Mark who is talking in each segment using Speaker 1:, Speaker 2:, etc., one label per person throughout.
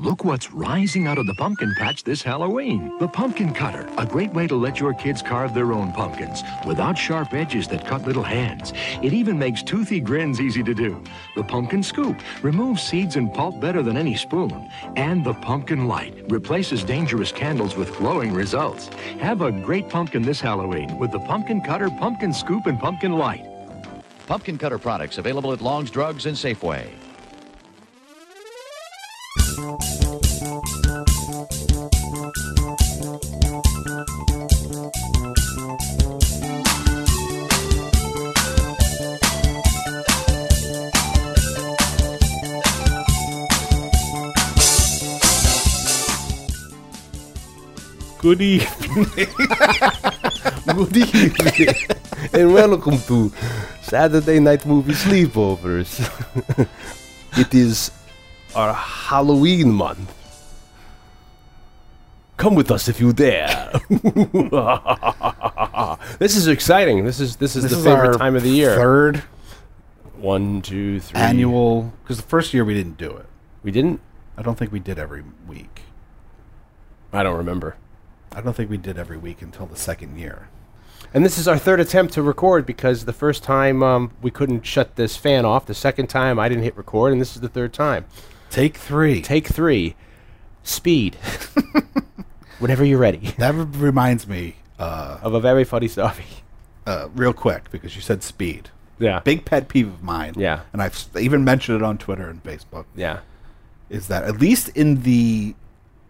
Speaker 1: Look what's rising out of the pumpkin patch this Halloween. The Pumpkin Cutter, a great way to let your kids carve their own pumpkins without sharp edges that cut little hands. It even makes toothy grins easy to do. The Pumpkin Scoop removes seeds and pulp better than any spoon. And the Pumpkin Light replaces dangerous candles with glowing results. Have a great pumpkin this Halloween with the Pumpkin Cutter, Pumpkin Scoop, and Pumpkin Light.
Speaker 2: Pumpkin Cutter products available at Long's Drugs and Safeway.
Speaker 3: Good evening. Good evening. and welcome to Saturday Night Movie Sleepovers. it is our Halloween month. Come with us if you dare. this is exciting. This is this is
Speaker 4: This
Speaker 3: the
Speaker 4: is
Speaker 3: favorite time of the year.
Speaker 4: Third
Speaker 3: One, two, three.
Speaker 4: annual, because the first year we didn't do it.
Speaker 3: We didn't.
Speaker 4: I don't think we did every week.
Speaker 3: I don't remember.
Speaker 4: I don't think we did every week until the second year.
Speaker 3: And this is our third attempt to record because the first time um, we couldn't shut this fan off. The second time I didn't hit record, and this is the third time.
Speaker 4: Take three.
Speaker 3: Take three. Speed. Whenever you're ready.
Speaker 4: that re- reminds me, uh,
Speaker 3: Of a very funny story.
Speaker 4: uh, real quick, because you said speed.
Speaker 3: Yeah.
Speaker 4: Big pet peeve of mine.
Speaker 3: Yeah.
Speaker 4: And I've s- even mentioned it on Twitter and Facebook.
Speaker 3: Yeah.
Speaker 4: Is that at least in the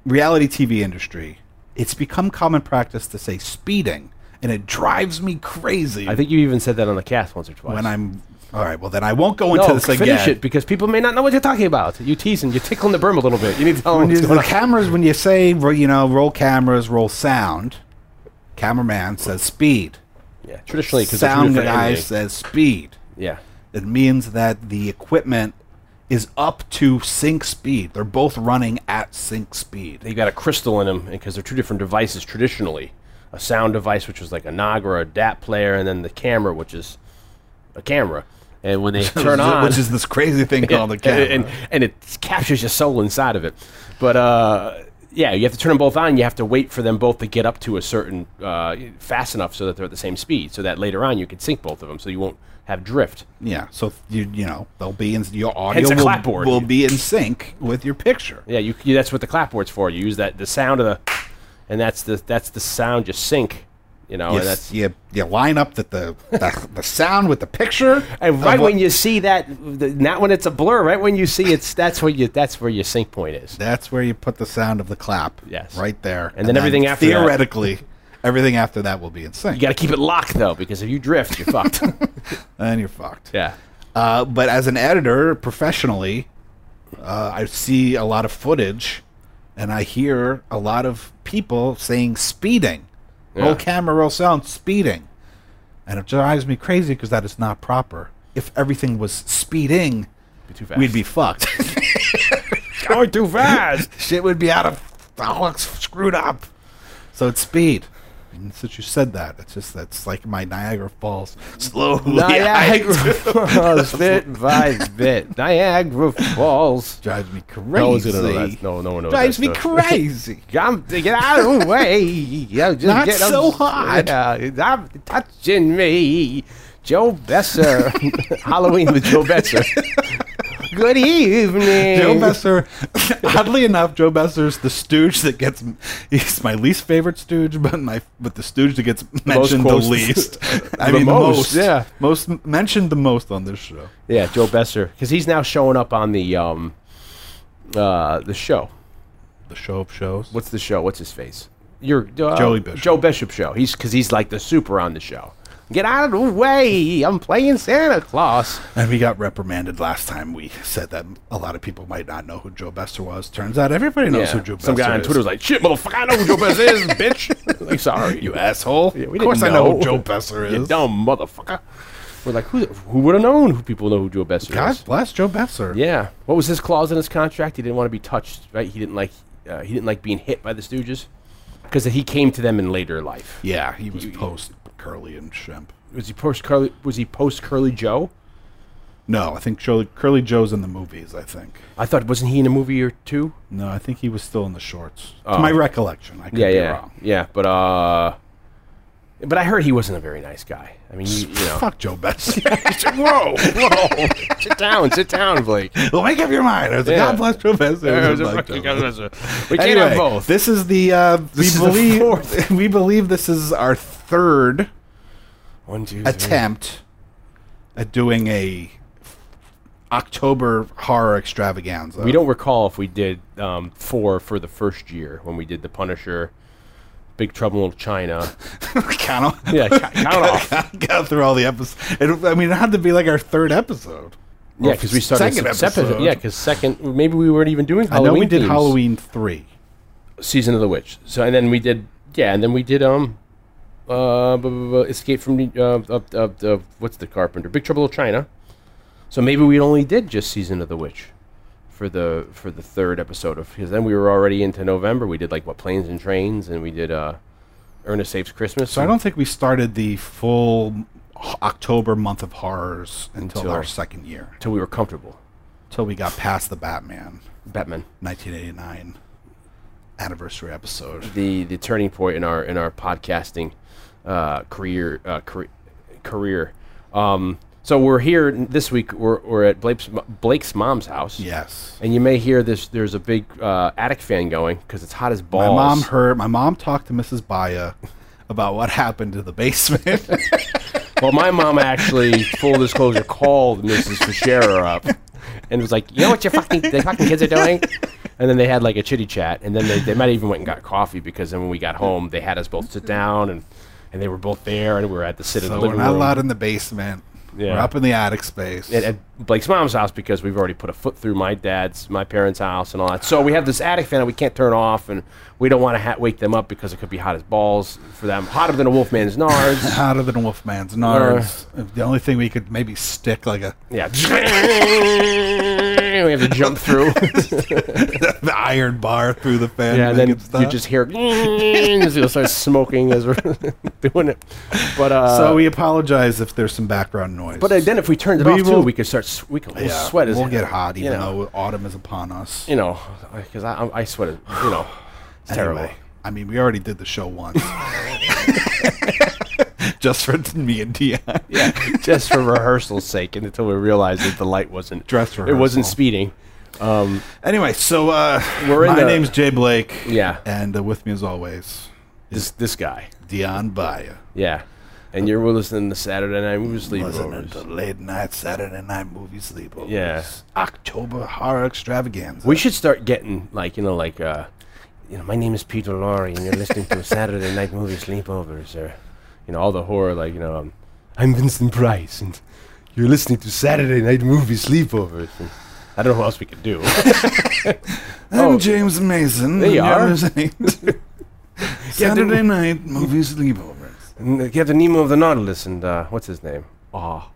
Speaker 4: reality TV industry, it's become common practice to say speeding, and it drives me crazy.
Speaker 3: I think you even said that on the cast once or twice.
Speaker 4: when I'm all right. Well, then I won't go
Speaker 3: no,
Speaker 4: into this
Speaker 3: finish
Speaker 4: again.
Speaker 3: it because people may not know what you're talking about. You teasing, you're tickling the berm a little bit. You need to tell them what's going
Speaker 4: the
Speaker 3: on.
Speaker 4: cameras, when you say you know roll cameras, roll sound, cameraman says speed.
Speaker 3: Yeah, traditionally, because
Speaker 4: sound guy says speed.
Speaker 3: Yeah.
Speaker 4: It means that the equipment is up to sync speed. They're both running at sync speed.
Speaker 3: They've got a crystal in them because they're two different devices traditionally. A sound device, which was like a Nagra or a DAT player, and then the camera, which is a camera. And when they turn on,
Speaker 4: which is this crazy thing called the camera.
Speaker 3: and, and, and it captures your soul inside of it. But uh, yeah, you have to turn them both on. You have to wait for them both to get up to a certain uh, fast enough so that they're at the same speed, so that later on you can sync both of them, so you won't have drift.
Speaker 4: yeah, so you you know they'll be in your audio
Speaker 3: Hence a
Speaker 4: will,
Speaker 3: clapboard.
Speaker 4: will be in sync with your picture.
Speaker 3: Yeah, you, you that's what the clapboard's for. You use that the sound of the, and that's the that's the sound you sync. You know,
Speaker 4: You,
Speaker 3: that's
Speaker 4: you, you line up the, the, the, the sound with the picture.
Speaker 3: And right
Speaker 4: what-
Speaker 3: when you see that, the, not when it's a blur, right when you see it's that's where you that's where your sync point is.
Speaker 4: That's where you put the sound of the clap.
Speaker 3: Yes.
Speaker 4: Right there.
Speaker 3: And then everything after that-
Speaker 4: Theoretically, everything after that will be in sync.
Speaker 3: You got to keep it locked though, because if you drift, you're fucked.
Speaker 4: and you're fucked.
Speaker 3: Yeah.
Speaker 4: Uh, but as an editor, professionally, uh, I see a lot of footage and I hear a lot of people saying speeding. Roll camera, roll sound, speeding. And it drives me crazy because that is not proper. If everything was speeding,
Speaker 3: Be
Speaker 4: we'd be fucked.
Speaker 3: going too fast.
Speaker 4: Shit would be out of all screwed up. So it's speed. Since you said that, it's just that's like my Niagara Falls slowly.
Speaker 3: Niagara Falls, bit by bit. Niagara Falls.
Speaker 4: drives me crazy.
Speaker 3: No one's gonna know that. No, no one knows
Speaker 4: drives me
Speaker 3: story.
Speaker 4: crazy.
Speaker 3: To get out of the way. Yeah, just
Speaker 4: Not
Speaker 3: get
Speaker 4: so hard.
Speaker 3: Yeah, touching me. Joe Besser. Halloween with Joe Besser. Good evening.
Speaker 4: Joe Besser, oddly enough, Joe Besser's the stooge that gets. He's my least favorite stooge, but my but the stooge that gets mentioned the,
Speaker 3: quotes.
Speaker 4: least. I
Speaker 3: The
Speaker 4: mean,
Speaker 3: most,
Speaker 4: the most.
Speaker 3: yeah.
Speaker 4: most mentioned the most on this show.
Speaker 3: Yeah, Joe Besser, because he's now showing up on the um, uh, the show.
Speaker 4: The show of shows.
Speaker 3: What's the show? What's his face? Your uh,
Speaker 4: Joey Bishop.
Speaker 3: Joe Bishop show. He's because he's like the super on the show. Get out of the way! I'm playing Santa Claus.
Speaker 4: And we got reprimanded last time we said that a lot of people might not know who Joe Besser was. Turns out everybody knows who Joe Besser is.
Speaker 3: Some guy on. Twitter was like, "Shit, motherfucker, I know who Joe Besser is, bitch." like, sorry,
Speaker 4: you asshole.
Speaker 3: Yeah, we
Speaker 4: of course
Speaker 3: didn't
Speaker 4: I know who. Joe Besser is.
Speaker 3: You dumb motherfucker. We're like, who? Who would have known? Who people know who Joe Besser
Speaker 4: God
Speaker 3: is?
Speaker 4: God bless Joe Besser.
Speaker 3: Yeah. What was his clause in his contract? He didn't want to be touched, right? He didn't like. Uh, he didn't like being hit by the Stooges because he came to them in later life.
Speaker 4: Yeah, he was post Curly and Shemp.
Speaker 3: Was he post Curly? Was he post Curly Joe?
Speaker 4: No, I think Curly, Curly Joe's in the movies. I think.
Speaker 3: I thought wasn't he in a movie or two?
Speaker 4: No, I think he was still in the shorts.
Speaker 3: Oh.
Speaker 4: To my recollection, I could
Speaker 3: yeah,
Speaker 4: be
Speaker 3: yeah,
Speaker 4: wrong.
Speaker 3: yeah. But uh, but I heard he wasn't a very nice guy. I mean, you, you know.
Speaker 4: Fuck Joe Best.
Speaker 3: whoa, whoa! sit down, sit down, Blake.
Speaker 4: well, make up your mind. There's a
Speaker 3: Yeah.
Speaker 4: God bless Joe Best.
Speaker 3: Yeah,
Speaker 4: There's
Speaker 3: it
Speaker 4: a
Speaker 3: was a
Speaker 4: fuck
Speaker 3: fucking-
Speaker 4: Joe Best.
Speaker 3: we can't
Speaker 4: Anyway,
Speaker 3: have both.
Speaker 4: This is the uh, we
Speaker 3: the
Speaker 4: believe
Speaker 3: fourth.
Speaker 4: we believe this is our third
Speaker 3: One, two, three.
Speaker 4: attempt at doing a October horror extravaganza.
Speaker 3: We don't recall if we did um, four for the first year when we did the Punisher, Big Trouble in Little China.
Speaker 4: count off.
Speaker 3: Yeah, ca- count off.
Speaker 4: Got through all the episodes. It, I mean, it had to be like our third episode.
Speaker 3: Yeah, because we started
Speaker 4: second
Speaker 3: se-
Speaker 4: episode.
Speaker 3: Yeah, because second, maybe we weren't even doing
Speaker 4: I know we did
Speaker 3: themes.
Speaker 4: Halloween three.
Speaker 3: season of the witch. So and then we did yeah, and then we did um uh Escape from uh, uh, uh, uh what's the Carpenter Big Trouble in China. So maybe we only did just season of the witch for the for the third episode of because then we were already into November. We did like what planes and trains, and we did uh Ernest Saves Christmas.
Speaker 4: So I don't think we started the full October month of horrors until,
Speaker 3: Until-
Speaker 4: our second year.
Speaker 3: until we were comfortable.
Speaker 4: Until we got past the Batman
Speaker 3: Batman.
Speaker 4: 1989 anniversary episode.
Speaker 3: the the turning point in our in our podcasting uh, career uh, career. Um, so we're here this week. We're, we're at Blake's, Blake's mom's house.
Speaker 4: Yes.
Speaker 3: And you may hear this. There's a big uh, attic fan going because it's hot as balls.
Speaker 4: My mom heard. My mom talked to Mrs. Baya about what happened to the basement.
Speaker 3: well, my mom actually, full disclosure, called Mrs. Fischera up and was like, "You know what your fucking the fucking kids are doing?" And then they had like a chitty chat, and then they, they might even went and got coffee because then when we got home, they had us both sit down and and they were both there, and we were at the sit in
Speaker 4: so
Speaker 3: the
Speaker 4: we're not
Speaker 3: room.
Speaker 4: allowed in the basement.
Speaker 3: Yeah.
Speaker 4: We're up in the attic space.
Speaker 3: at, at Blake's mom's house because we've already put a foot through my dad's, my parents' house, and all that. So we have this attic fan that we can't turn off, and we don't want to ha- wake them up because it could be hot as balls for them, hotter than a wolfman's nards.
Speaker 4: Hotter than a Wolfman's Nards. Uh. the only thing we could maybe stick like a
Speaker 3: yeah, we have to jump through.
Speaker 4: the iron bar through the fan.
Speaker 3: yeah, and then you just hear as you'll start smoking as we're doing it. But uh,
Speaker 4: so we apologize if there's some background noise.
Speaker 3: but uh, then if we turned it
Speaker 4: We
Speaker 3: off too, we could start. We could we'll
Speaker 4: yeah,
Speaker 3: sweat as
Speaker 4: we'll get hot
Speaker 3: you
Speaker 4: even
Speaker 3: know.
Speaker 4: though autumn is upon us.
Speaker 3: you know, because I, I sweat. as- You know, it's terrible.
Speaker 4: I mean, we already did the show once. Just for me and Dion.
Speaker 3: Yeah, just for rehearsal's sake, and until we realized that the light wasn't
Speaker 4: Dress
Speaker 3: It wasn't speeding. Um,
Speaker 4: Anyway, so uh,
Speaker 3: We're in
Speaker 4: my
Speaker 3: the-
Speaker 4: name's Jay Blake.
Speaker 3: Yeah.
Speaker 4: And uh, with me as always,
Speaker 3: this this guy.
Speaker 4: Dion Baya.
Speaker 3: Yeah, and you're listening to Saturday Night Movie
Speaker 4: Listening to
Speaker 3: Sleepovers.
Speaker 4: late night Saturday night movie sleepovers.
Speaker 3: Yeah.
Speaker 4: October horror extravaganza.
Speaker 3: We should start getting like you know like uh, you know my name is Peter Lorre, and you're listening to Saturday Night Movie Sleepovers, or you know all the horror like you know um, I'm Vincent Price, and you're listening to Saturday Night Movie Sleepovers. And I don't know what else we could do.
Speaker 4: I'm
Speaker 3: Oh.
Speaker 4: James Mason.
Speaker 3: There you
Speaker 4: and you're
Speaker 3: are.
Speaker 4: Saturday night movie sleepovers.
Speaker 3: And uh, Captain Nemo of the Nautilus, and uh, what's his name? Ah,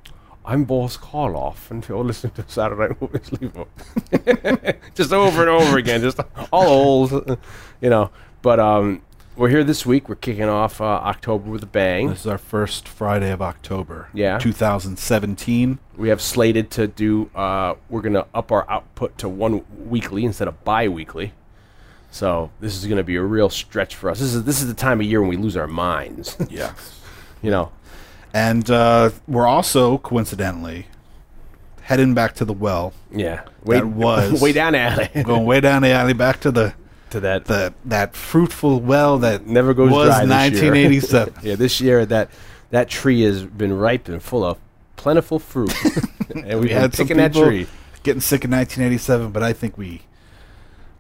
Speaker 3: I'm Boris Karloff, and you're listening to Saturday Night Movie Sleepover. just over and over again, just all old, you know. But um, we're here this week. We're kicking off uh, October with a bang.
Speaker 4: This is our first Friday of October.
Speaker 3: Yeah.
Speaker 4: 2017.
Speaker 3: We have slated to do. Uh, we're gonna up our output to one weekly instead of bi-weekly. So this is gonna be a real stretch for us. This is this is the time of year when we lose our minds.
Speaker 4: Yeah.
Speaker 3: you know.
Speaker 4: And uh, we're also, coincidentally, heading back to the well.
Speaker 3: Yeah. Way,
Speaker 4: That was-
Speaker 3: way down alley.
Speaker 4: Going way down the alley back to the,
Speaker 3: to that
Speaker 4: the that fruitful well that
Speaker 3: never goes
Speaker 4: was
Speaker 3: dry year.
Speaker 4: 1987.
Speaker 3: yeah, this year that that tree has been ripe and full of plentiful fruit, and
Speaker 4: we had some
Speaker 3: picking that tree.
Speaker 4: getting sick in 1987, but I think we,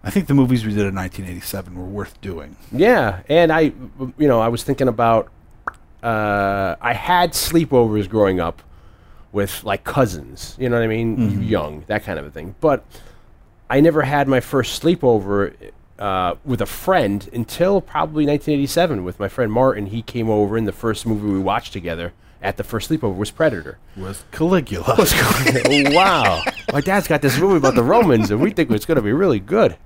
Speaker 4: I think the movies we did in 1987 were worth doing.
Speaker 3: Yeah, and I, you know, I was thinking about. Uh, I had sleepovers growing up with like cousins. You know what I mean?
Speaker 4: Mm-hmm.
Speaker 3: Young, that kind of a thing. But I never had my first sleepover uh, with a friend until probably 1987 with my friend Martin. He came over, and the first movie we watched together at the first sleepover was Predator.
Speaker 4: Was Caligula?
Speaker 3: oh, wow. My dad's got this movie about the Romans, and we think it's going to be really good.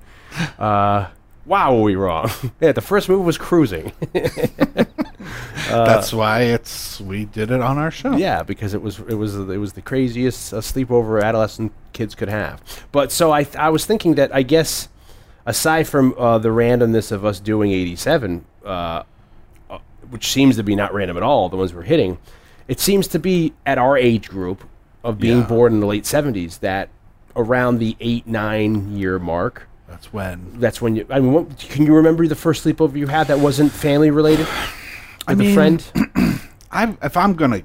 Speaker 3: Uh, wow, were we wrong? yeah, the first movie was Cruising.
Speaker 4: That's why it's we did it on our show.
Speaker 3: Yeah, because it was it was it was the craziest uh, sleepover adolescent kids could have. But so I th- I was thinking that I guess aside from uh, the randomness of us doing 87, uh, uh, which seems to be not random at all, the ones we're hitting, it seems to be at our age group of being
Speaker 4: Yeah.
Speaker 3: born in the late 70s that around the eight nine year mark.
Speaker 4: That's when
Speaker 3: That's when you. I mean, what, can you remember the first sleepover you had that wasn't family related?
Speaker 4: I
Speaker 3: With a
Speaker 4: mean-
Speaker 3: friend.
Speaker 4: I if I'm gonna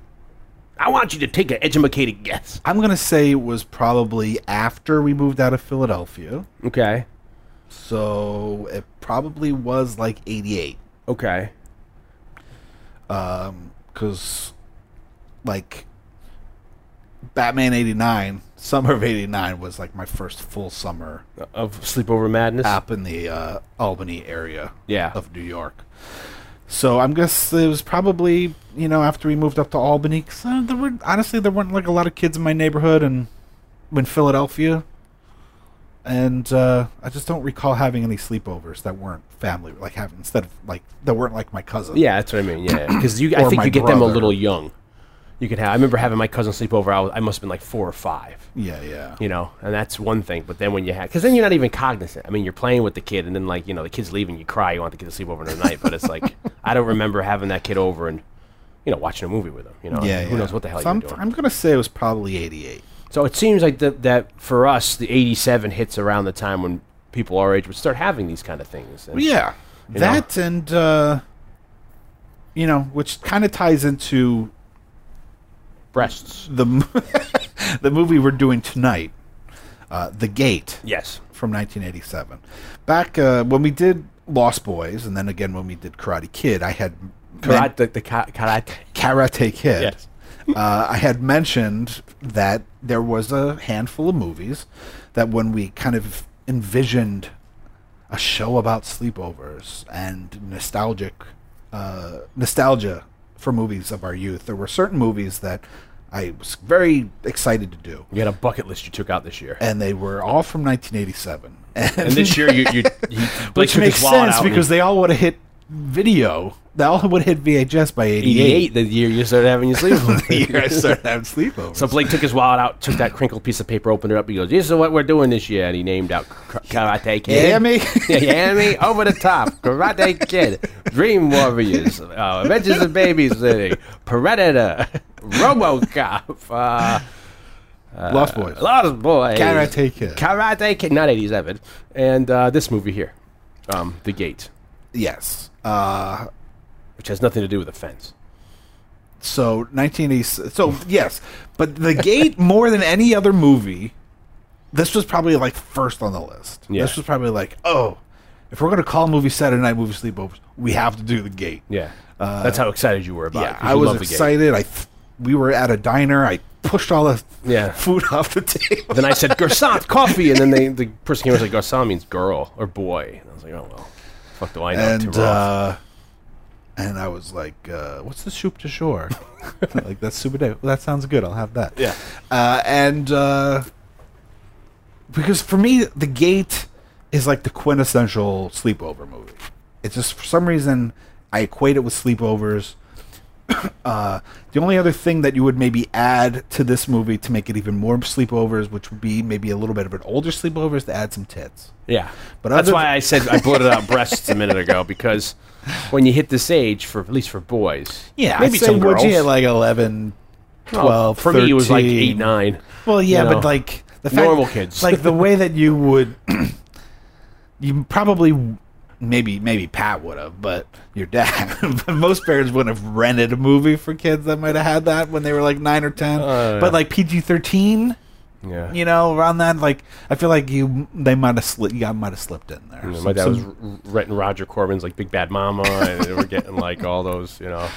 Speaker 3: I want you to take an educated guess.
Speaker 4: I'm gonna say it was probably after we moved out of Philadelphia.
Speaker 3: Okay.
Speaker 4: So it probably was like 88.
Speaker 3: Okay.
Speaker 4: Um, because like Batman '89, summer of '89 was like my first full summer
Speaker 3: Of sleepover madness.
Speaker 4: up in the uh, Albany area
Speaker 3: Yeah.
Speaker 4: of New York. So I'm guess it was probably you know after we moved up to Albany. 'cause, uh, there were honestly there weren't like a lot of kids in my neighborhood and in Philadelphia, and uh, I just don't recall having any sleepovers that weren't family like having instead of like that weren't like my cousin.
Speaker 3: Yeah, that's what I mean. Yeah, because you, I think you get them a little young. You could have. I remember having my cousin sleep over. I, was, I must have been like four or five.
Speaker 4: yeah, yeah.
Speaker 3: You know, and that's one thing. But then when you have, because then you're not even cognizant. I mean, you're playing with the kid, and then like you know, the kid's leaving, you cry, you want the kid to sleep over the night. But it's like I don't remember having that kid over and you know watching a movie with him. You know,
Speaker 4: Yeah,
Speaker 3: who
Speaker 4: yeah.
Speaker 3: knows what the hell
Speaker 4: so
Speaker 3: you're
Speaker 4: I'm,
Speaker 3: doing.
Speaker 4: I'm gonna say it was probably '88.
Speaker 3: So it seems like that that for us, the '87 hits around the time when people our age would start having these kind of things. And,
Speaker 4: Yeah,
Speaker 3: You
Speaker 4: that and uh, you know, which kind of ties into
Speaker 3: breasts.
Speaker 4: the the movie we're doing tonight, uh, The Gate
Speaker 3: Yes.
Speaker 4: from 1987. Back uh, when we did Lost Boys, and then again when we did Karate Kid, I had
Speaker 3: Karate, the, the ka- karate.
Speaker 4: Karate Kid.
Speaker 3: Yes.
Speaker 4: Uh, I had mentioned that there was a handful of movies that when we kind of envisioned a show about sleepovers and nostalgic uh, nostalgia for movies of our youth, there were certain movies that I was very excited to do,
Speaker 3: You had a bucket list you took out this year.
Speaker 4: and they were all from 1987. And,
Speaker 3: And this year, you, you, you Blake
Speaker 4: which makes sense
Speaker 3: out
Speaker 4: because they all would have hit video. They all would hit VHS by 88.
Speaker 3: 88, the year you started having your
Speaker 4: the year I started having sleepovers.
Speaker 3: so Blake took his wallet out, took that crinkled piece of paper, opened it up. He goes, "This is what we're doing this year." And he named out Karate Kid.
Speaker 4: Hear me?
Speaker 3: yeah, me? Over the top, Karate Kid, Dream Warriors, uh, Adventures of Babysitting, Predator, RoboCop, uh,
Speaker 4: Lost Boys.
Speaker 3: Lost Boys,
Speaker 4: Karate Kid.
Speaker 3: Karate Kid, not 87, and uh, this movie here, um, The Gate,
Speaker 4: yes. Uh,
Speaker 3: which has nothing to do with the fence.
Speaker 4: so 1980. So yes, but The Gate more than any other movie. This was probably like first on the list.
Speaker 3: Yeah.
Speaker 4: This was probably like, oh, if we're gonna call a movie Saturday Night Movie Sleepovers, we have to do The Gate.
Speaker 3: Yeah, that's how excited you were about it.
Speaker 4: I was
Speaker 3: love The Gate.
Speaker 4: excited. I th- we were at a diner. I pushed all the
Speaker 3: Yeah.
Speaker 4: food off the table.
Speaker 3: Then I said "Garcon coffee," and then they, the person came and said "Garcon" means girl or boy. And I was like, "Oh well, fuck do I know?"
Speaker 4: and uh, and I was like, uh, "What's the soup to shore?" like that's super de. Well, that sounds good. I'll have that.
Speaker 3: Yeah.
Speaker 4: Uh, and uh, because for me, The Gate is like the quintessential sleepover movie. It's just for some reason I equate it with sleepovers. Uh, the only other thing that you would maybe add to this movie to make it even more sleepovers, which would be maybe a little bit of an older sleepover, is to add some tits.
Speaker 3: yeah,
Speaker 4: but
Speaker 3: that's why
Speaker 4: th-
Speaker 3: I said I blurted out breasts a minute ago because when you hit this age, for at least for boys,
Speaker 4: Yeah,
Speaker 3: maybe
Speaker 4: I'd say
Speaker 3: some
Speaker 4: would
Speaker 3: girls.
Speaker 4: you at like 11, 12,
Speaker 3: Well, for me, it was like eight, nine.
Speaker 4: Well, yeah,
Speaker 3: you
Speaker 4: but like the fact,
Speaker 3: Normal kids.
Speaker 4: like the way that you would, you probably, maybe maybe Pat would have, but your dad, but most parents wouldn't have rented a movie for kids that might have had that when they were like nine or ten.
Speaker 3: Uh,
Speaker 4: but like PG thirteen,
Speaker 3: Yeah,
Speaker 4: you know, around that, like I feel like you they might have slipped, you got might have slipped in there.
Speaker 3: Yeah,
Speaker 4: Some-
Speaker 3: my dad was r- renting Roger Corman's like Big Bad Mama, and they were getting like all those, you know,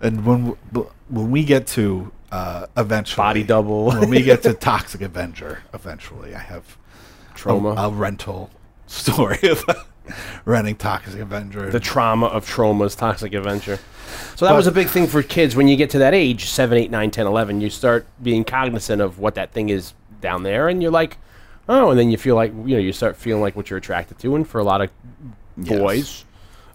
Speaker 4: and when w- when we get to uh, eventually
Speaker 3: Body Double.
Speaker 4: when we get to Toxic Avenger, eventually I have
Speaker 3: trauma.
Speaker 4: a, a rental story of renting Toxic Avenger.
Speaker 3: the trauma of Troma's toxic adventure. So that
Speaker 4: But-
Speaker 3: was a big thing for kids when you get to that age 7 8 9 10 11 you start being cognizant of what that thing is down there and you're like oh and then you feel like you know you start feeling like what you're attracted to and for a lot of
Speaker 4: Yes.
Speaker 3: boys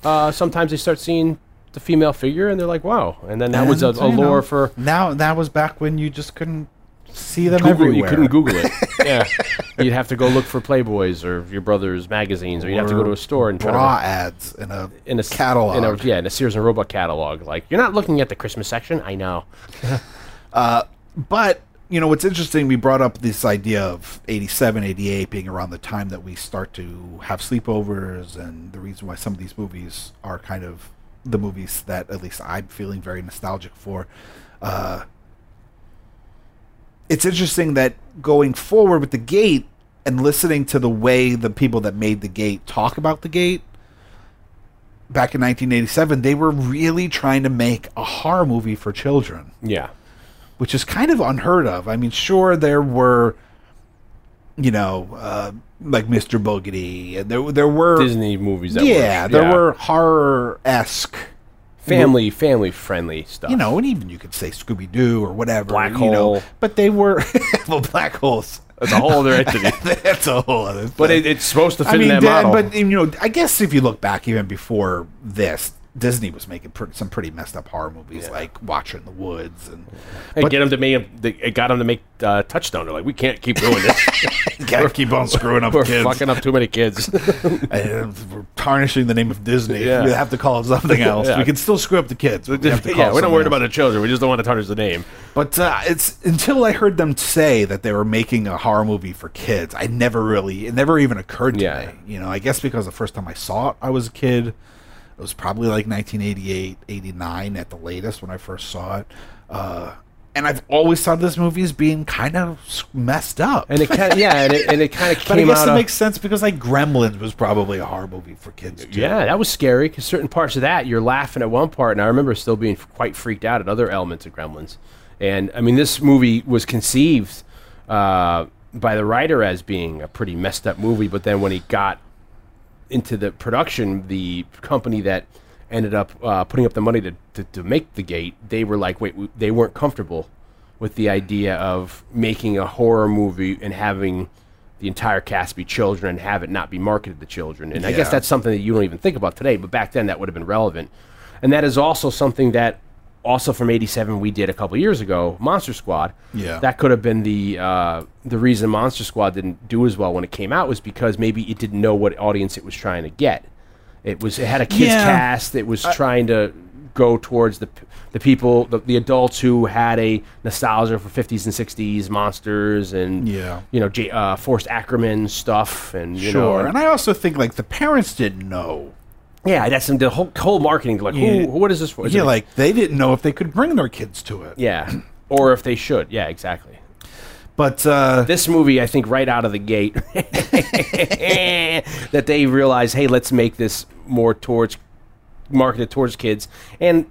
Speaker 3: uh, sometimes they start seeing the female figure, and they're like, wow. And then that was a,
Speaker 4: And,
Speaker 3: a lore
Speaker 4: know,
Speaker 3: for
Speaker 4: now. That was back when you just couldn't see them
Speaker 3: Google.
Speaker 4: everywhere.
Speaker 3: You couldn't Google it. yeah, you'd have to go look for Playboys or your brother's magazines, or you'd have to go to a store and try to
Speaker 4: bra ads in a
Speaker 3: in a
Speaker 4: catalog.
Speaker 3: In a, yeah, in a Sears and Roebuck catalog. Like you're not looking at the Christmas section. I know.
Speaker 4: But, you know, what's interesting, we brought up this idea of 87, 88 being around the time that we start to have sleepovers, and the reason why some of these movies are kind of the movies that at least I'm feeling very nostalgic for. Uh, it's interesting that going forward with the gate and listening to the way the people that made the gate talk about the gate back in 1987 they were really trying to make a horror movie for children
Speaker 3: Yeah.
Speaker 4: which is kind of unheard of. I mean, sure there were, you know, uh, like Mr. Boogedy, and there there were
Speaker 3: Disney movies. That
Speaker 4: yeah,
Speaker 3: were,
Speaker 4: there were horror esque,
Speaker 3: family family friendly stuff.
Speaker 4: you know, and even you could say Scooby Doo or whatever,
Speaker 3: Black
Speaker 4: you know,
Speaker 3: Hole.
Speaker 4: but they were well, black holes.
Speaker 3: That's a whole other entity.
Speaker 4: That's a whole other.
Speaker 3: But
Speaker 4: thing.
Speaker 3: it, it's supposed to fit
Speaker 4: I mean,
Speaker 3: in that
Speaker 4: Dan,
Speaker 3: model.
Speaker 4: but you know, I guess if you look back even before this, Disney was making pr- some pretty messed up horror movies, like Watcher in the Woods, and
Speaker 3: Hey,
Speaker 4: but-
Speaker 3: get them to make they, got them to make uh, Touchstone. They're like, we can't keep doing this.
Speaker 4: gotta keep on screwing up
Speaker 3: We're
Speaker 4: kids.
Speaker 3: fucking up too many kids.
Speaker 4: Uh, we're tarnishing the name of Disney.
Speaker 3: Yeah.
Speaker 4: We have to call it something else.
Speaker 3: Yeah.
Speaker 4: We can still screw up the kids. We have to call
Speaker 3: yeah, we're not worried
Speaker 4: else.
Speaker 3: about the children. We just don't want to tarnish the name.
Speaker 4: But uh, it's until I heard them say that they were making a horror movie for kids. I never really, it never even occurred to
Speaker 3: Yeah.
Speaker 4: me. You know, I guess because the first time I saw it, I was a kid. It was probably like 1988, 89 at the latest when I first saw it. Uh, and I've always thought this movie as being kind of messed up.
Speaker 3: And it kind of yeah, and it, and it kind of
Speaker 4: but I guess it
Speaker 3: of-
Speaker 4: makes sense because like Gremlins was probably a horror movie for kids too.
Speaker 3: Yeah, that was scary because certain parts of that you're laughing at one part, and I remember still being quite freaked out at other elements of Gremlins. And I mean, this movie was conceived uh, by the writer as being a pretty messed up movie, but then when he got into the production, the company that ended up uh, putting up the money to, to, to make the gate, they were like, wait, w- they weren't comfortable with the idea of making a horror movie and having the entire cast be children and have it not be marketed to children. And I guess that's something that you don't even think about today, but back then that would have been relevant. And that is also something that also from 87 we did a couple years ago, Monster Squad.
Speaker 4: Yeah.
Speaker 3: That could have been the uh, the reason Monster Squad didn't do as well when it came out was because maybe it didn't know what audience it was trying to get. It was it had a kids
Speaker 4: Yeah.
Speaker 3: cast. It was trying to go towards the the people, the, the adults who had a nostalgia for 50s and 60s monsters and
Speaker 4: Yeah.
Speaker 3: you know J, uh, Forrest Ackerman stuff and you
Speaker 4: Sure,
Speaker 3: know
Speaker 4: and I also think like the parents didn't know.
Speaker 3: Yeah that's some the whole whole marketing like
Speaker 4: Yeah.
Speaker 3: who, what is this for? Is
Speaker 4: yeah,
Speaker 3: it-
Speaker 4: like they didn't know if they could bring their kids to it.
Speaker 3: yeah or if they should yeah exactly.
Speaker 4: But uh,
Speaker 3: this movie, I think, right out of the gate, that they realize, hey, let's make this more towards marketed towards kids. And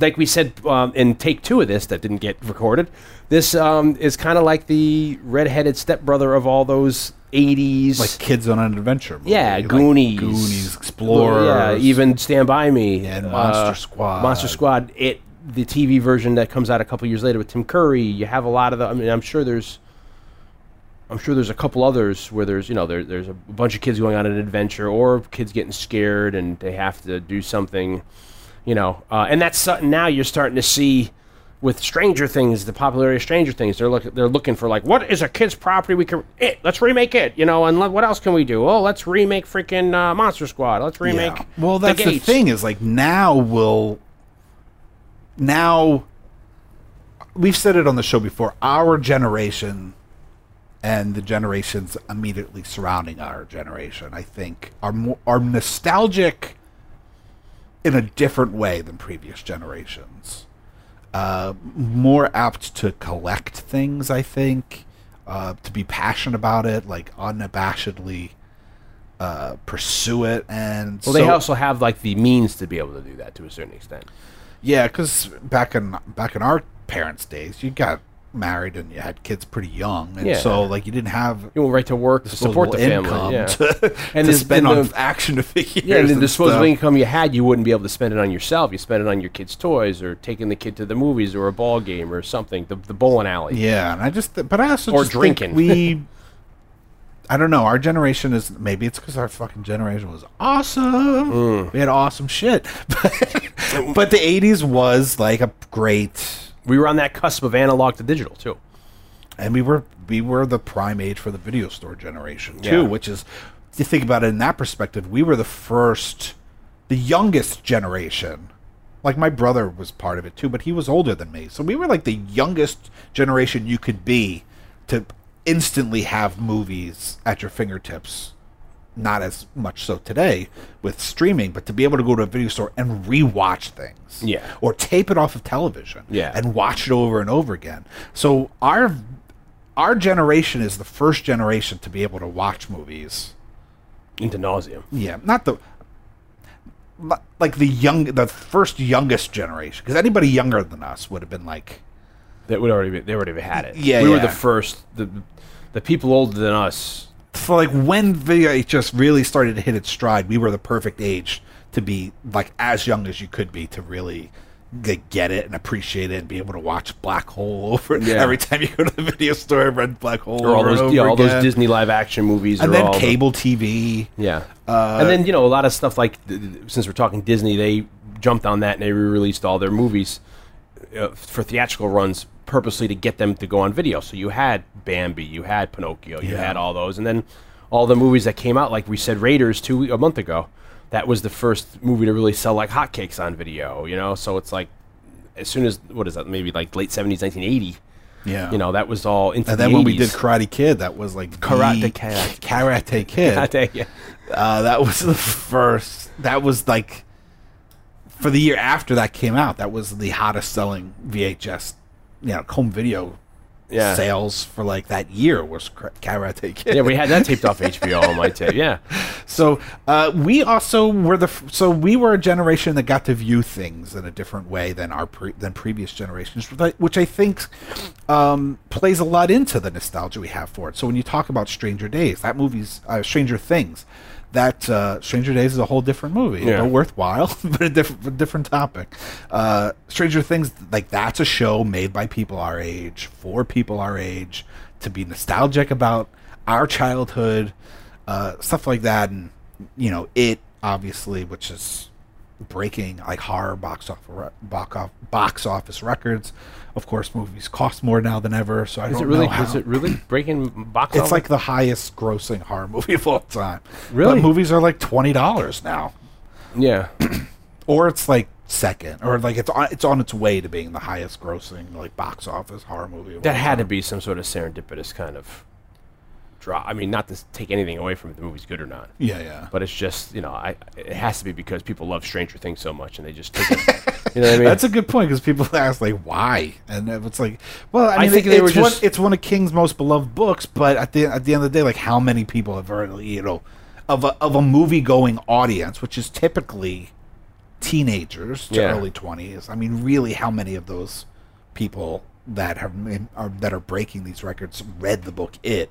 Speaker 3: like we said um, in take two of this that didn't get recorded, this um, is kind of like the redheaded stepbrother of all those '80s,
Speaker 4: like kids on an adventure. Movie.
Speaker 3: yeah,
Speaker 4: like
Speaker 3: Goonies,
Speaker 4: Goonies, Explorers.
Speaker 3: yeah, even Stand by Me
Speaker 4: And
Speaker 3: uh,
Speaker 4: Monster Squad.
Speaker 3: Monster Squad. It the TV version that comes out a couple years later with Tim Curry. You have a lot of the. I mean, I'm sure there's. I'm sure there's a couple others where there's you know there, there's a bunch of kids going on an adventure or kids getting scared and they have to do something, you know, uh, and that's something now you're starting to see with Stranger Things, the popularity of Stranger Things. They're looking they're looking for like what is a kid's property we can it let's remake it you know and what else can we do? Oh, let's remake freaking uh, Monster Squad. Let's remake.
Speaker 4: Yeah. Well, that's the,
Speaker 3: Gates.
Speaker 4: thing is like now will now we've said it on the show before. Our generation and the generations immediately surrounding our generation, I think, are more are nostalgic in a different way than previous generations. Uh, more apt to collect things, I think, uh, to be passionate about it, like unabashedly uh, pursue it, and
Speaker 3: Well, they also have like the means to be able to do that to a certain extent.
Speaker 4: yeah, because back in back in our parents' days, you got married and you had kids pretty young, and
Speaker 3: Yeah.
Speaker 4: so like you didn't have
Speaker 3: You went right to work to support the family.
Speaker 4: income
Speaker 3: Yeah.
Speaker 4: to,
Speaker 3: And
Speaker 4: to
Speaker 3: the-
Speaker 4: spend on
Speaker 3: the-
Speaker 4: action figures.
Speaker 3: Yeah, and the disposable
Speaker 4: stuff.
Speaker 3: income you had, you wouldn't be able to spend it on yourself. You spend it on your kid's toys or taking the kid to the movies or a ball game or something, the, the bowling alley.
Speaker 4: Yeah, and I just, but I also
Speaker 3: Or
Speaker 4: just think
Speaker 3: drinking.
Speaker 4: we. I don't know. Our generation is maybe it's because our fucking generation was awesome. Mm. We had awesome shit, but, but the '80s was like a great,
Speaker 3: We were on that cusp of analog to digital too.
Speaker 4: and we were we were the prime age for the video store generation too.
Speaker 3: Yeah.
Speaker 4: Which is, if you think about it in that perspective, we were the first, the youngest generation. Like my brother was part of it too, but he was older than me, so we were like the youngest generation you could be to instantly have movies at your fingertips not as much so today with streaming, but to be able to go to a video store and rewatch things.
Speaker 3: Yeah.
Speaker 4: Or tape it off of television.
Speaker 3: Yeah.
Speaker 4: And watch it over and over again. So our our generation is the first generation to be able to watch movies.
Speaker 3: Into nauseum.
Speaker 4: Yeah. Not the like the young the first youngest generation. Because anybody younger than us would have been like
Speaker 3: That would already be, they already had it.
Speaker 4: Yeah,
Speaker 3: we were the first. The the people older than us.
Speaker 4: For like when VHS really started to hit its stride, we were the perfect age to be like as young as you could be to really get it and appreciate it and be able to watch Black Hole over
Speaker 3: Yeah.
Speaker 4: every time you go to the video store and rent Black Hole
Speaker 3: Or all those, yeah, all those. Disney live action movies.
Speaker 4: and then
Speaker 3: all the-
Speaker 4: cable TV.
Speaker 3: Yeah.
Speaker 4: Uh,
Speaker 3: and then, you know, a lot of stuff like, since we're talking Disney, they jumped on that and they re released all their movies uh, for theatrical runs purposely to get them to go on video. So you had Bambi, you had Pinocchio, you
Speaker 4: Yeah.
Speaker 3: had all those. And then all the movies that came out, like we said, Raiders two a month ago, that was the first movie to really sell like hotcakes on video, you know? So it's like, as soon as, what is that, maybe like late 70s, 1980,
Speaker 4: Yeah.
Speaker 3: you know, that was all into
Speaker 4: and
Speaker 3: the
Speaker 4: then when we
Speaker 3: 80s.
Speaker 4: did Karate Kid, that was like
Speaker 3: Karate
Speaker 4: the-
Speaker 3: Kid.
Speaker 4: Karate Kid.
Speaker 3: yeah.
Speaker 4: Uh, that was the first. That was like for the year after that came out. That was the hottest selling VHS, you know, home video
Speaker 3: Yeah.
Speaker 4: sales for like that year was Kar- Karate Kid.
Speaker 3: Yeah, we had that taped off HBO on my tape. Yeah.
Speaker 4: So uh, we also were the f- so we were a generation that got to view things in a different way than our pre- than previous generations, which I- which I think um, plays a lot into the nostalgia we have for it. So when you talk about Stranger Days, that movie's uh, Stranger Things. That uh, Stranger Days is a whole different movie,
Speaker 3: Yeah.
Speaker 4: worthwhile, but a different, different topic. Uh, Stranger Things, like that's a show made by people our age for people our age to be nostalgic about our childhood, uh, stuff like that, and you know it obviously, which is breaking like horror box office box, off, box office records. Of course, movies cost more now than ever, so I
Speaker 3: Is
Speaker 4: don't
Speaker 3: it really?
Speaker 4: know how.
Speaker 3: Is it really breaking box office?
Speaker 4: it's
Speaker 3: office?
Speaker 4: like the highest grossing horror movie of all time.
Speaker 3: Really?
Speaker 4: But movies are like twenty dollars now,
Speaker 3: yeah.
Speaker 4: or it's like second, or like it's on it's on its way to being the highest grossing like box office horror movie. Of
Speaker 3: That had to be some sort of serendipitous kind of draw. I mean, not to take anything away from if the movie's good or not,
Speaker 4: Yeah, yeah.
Speaker 3: but it's just you know, I it has to be because people love Stranger Things so much and they just took it. you know what I mean?
Speaker 4: That's a good point because people ask like why, and it's like, well, I
Speaker 3: I think
Speaker 4: it-
Speaker 3: they were
Speaker 4: it's one, it's one of King's most beloved books, but at the at the end of the day, like how many people have heard, you know, of a of a movie going audience, which is typically teenagers to
Speaker 3: Yeah.
Speaker 4: early twenties. I mean, really, how many of those people that have are that are breaking these records read the book It?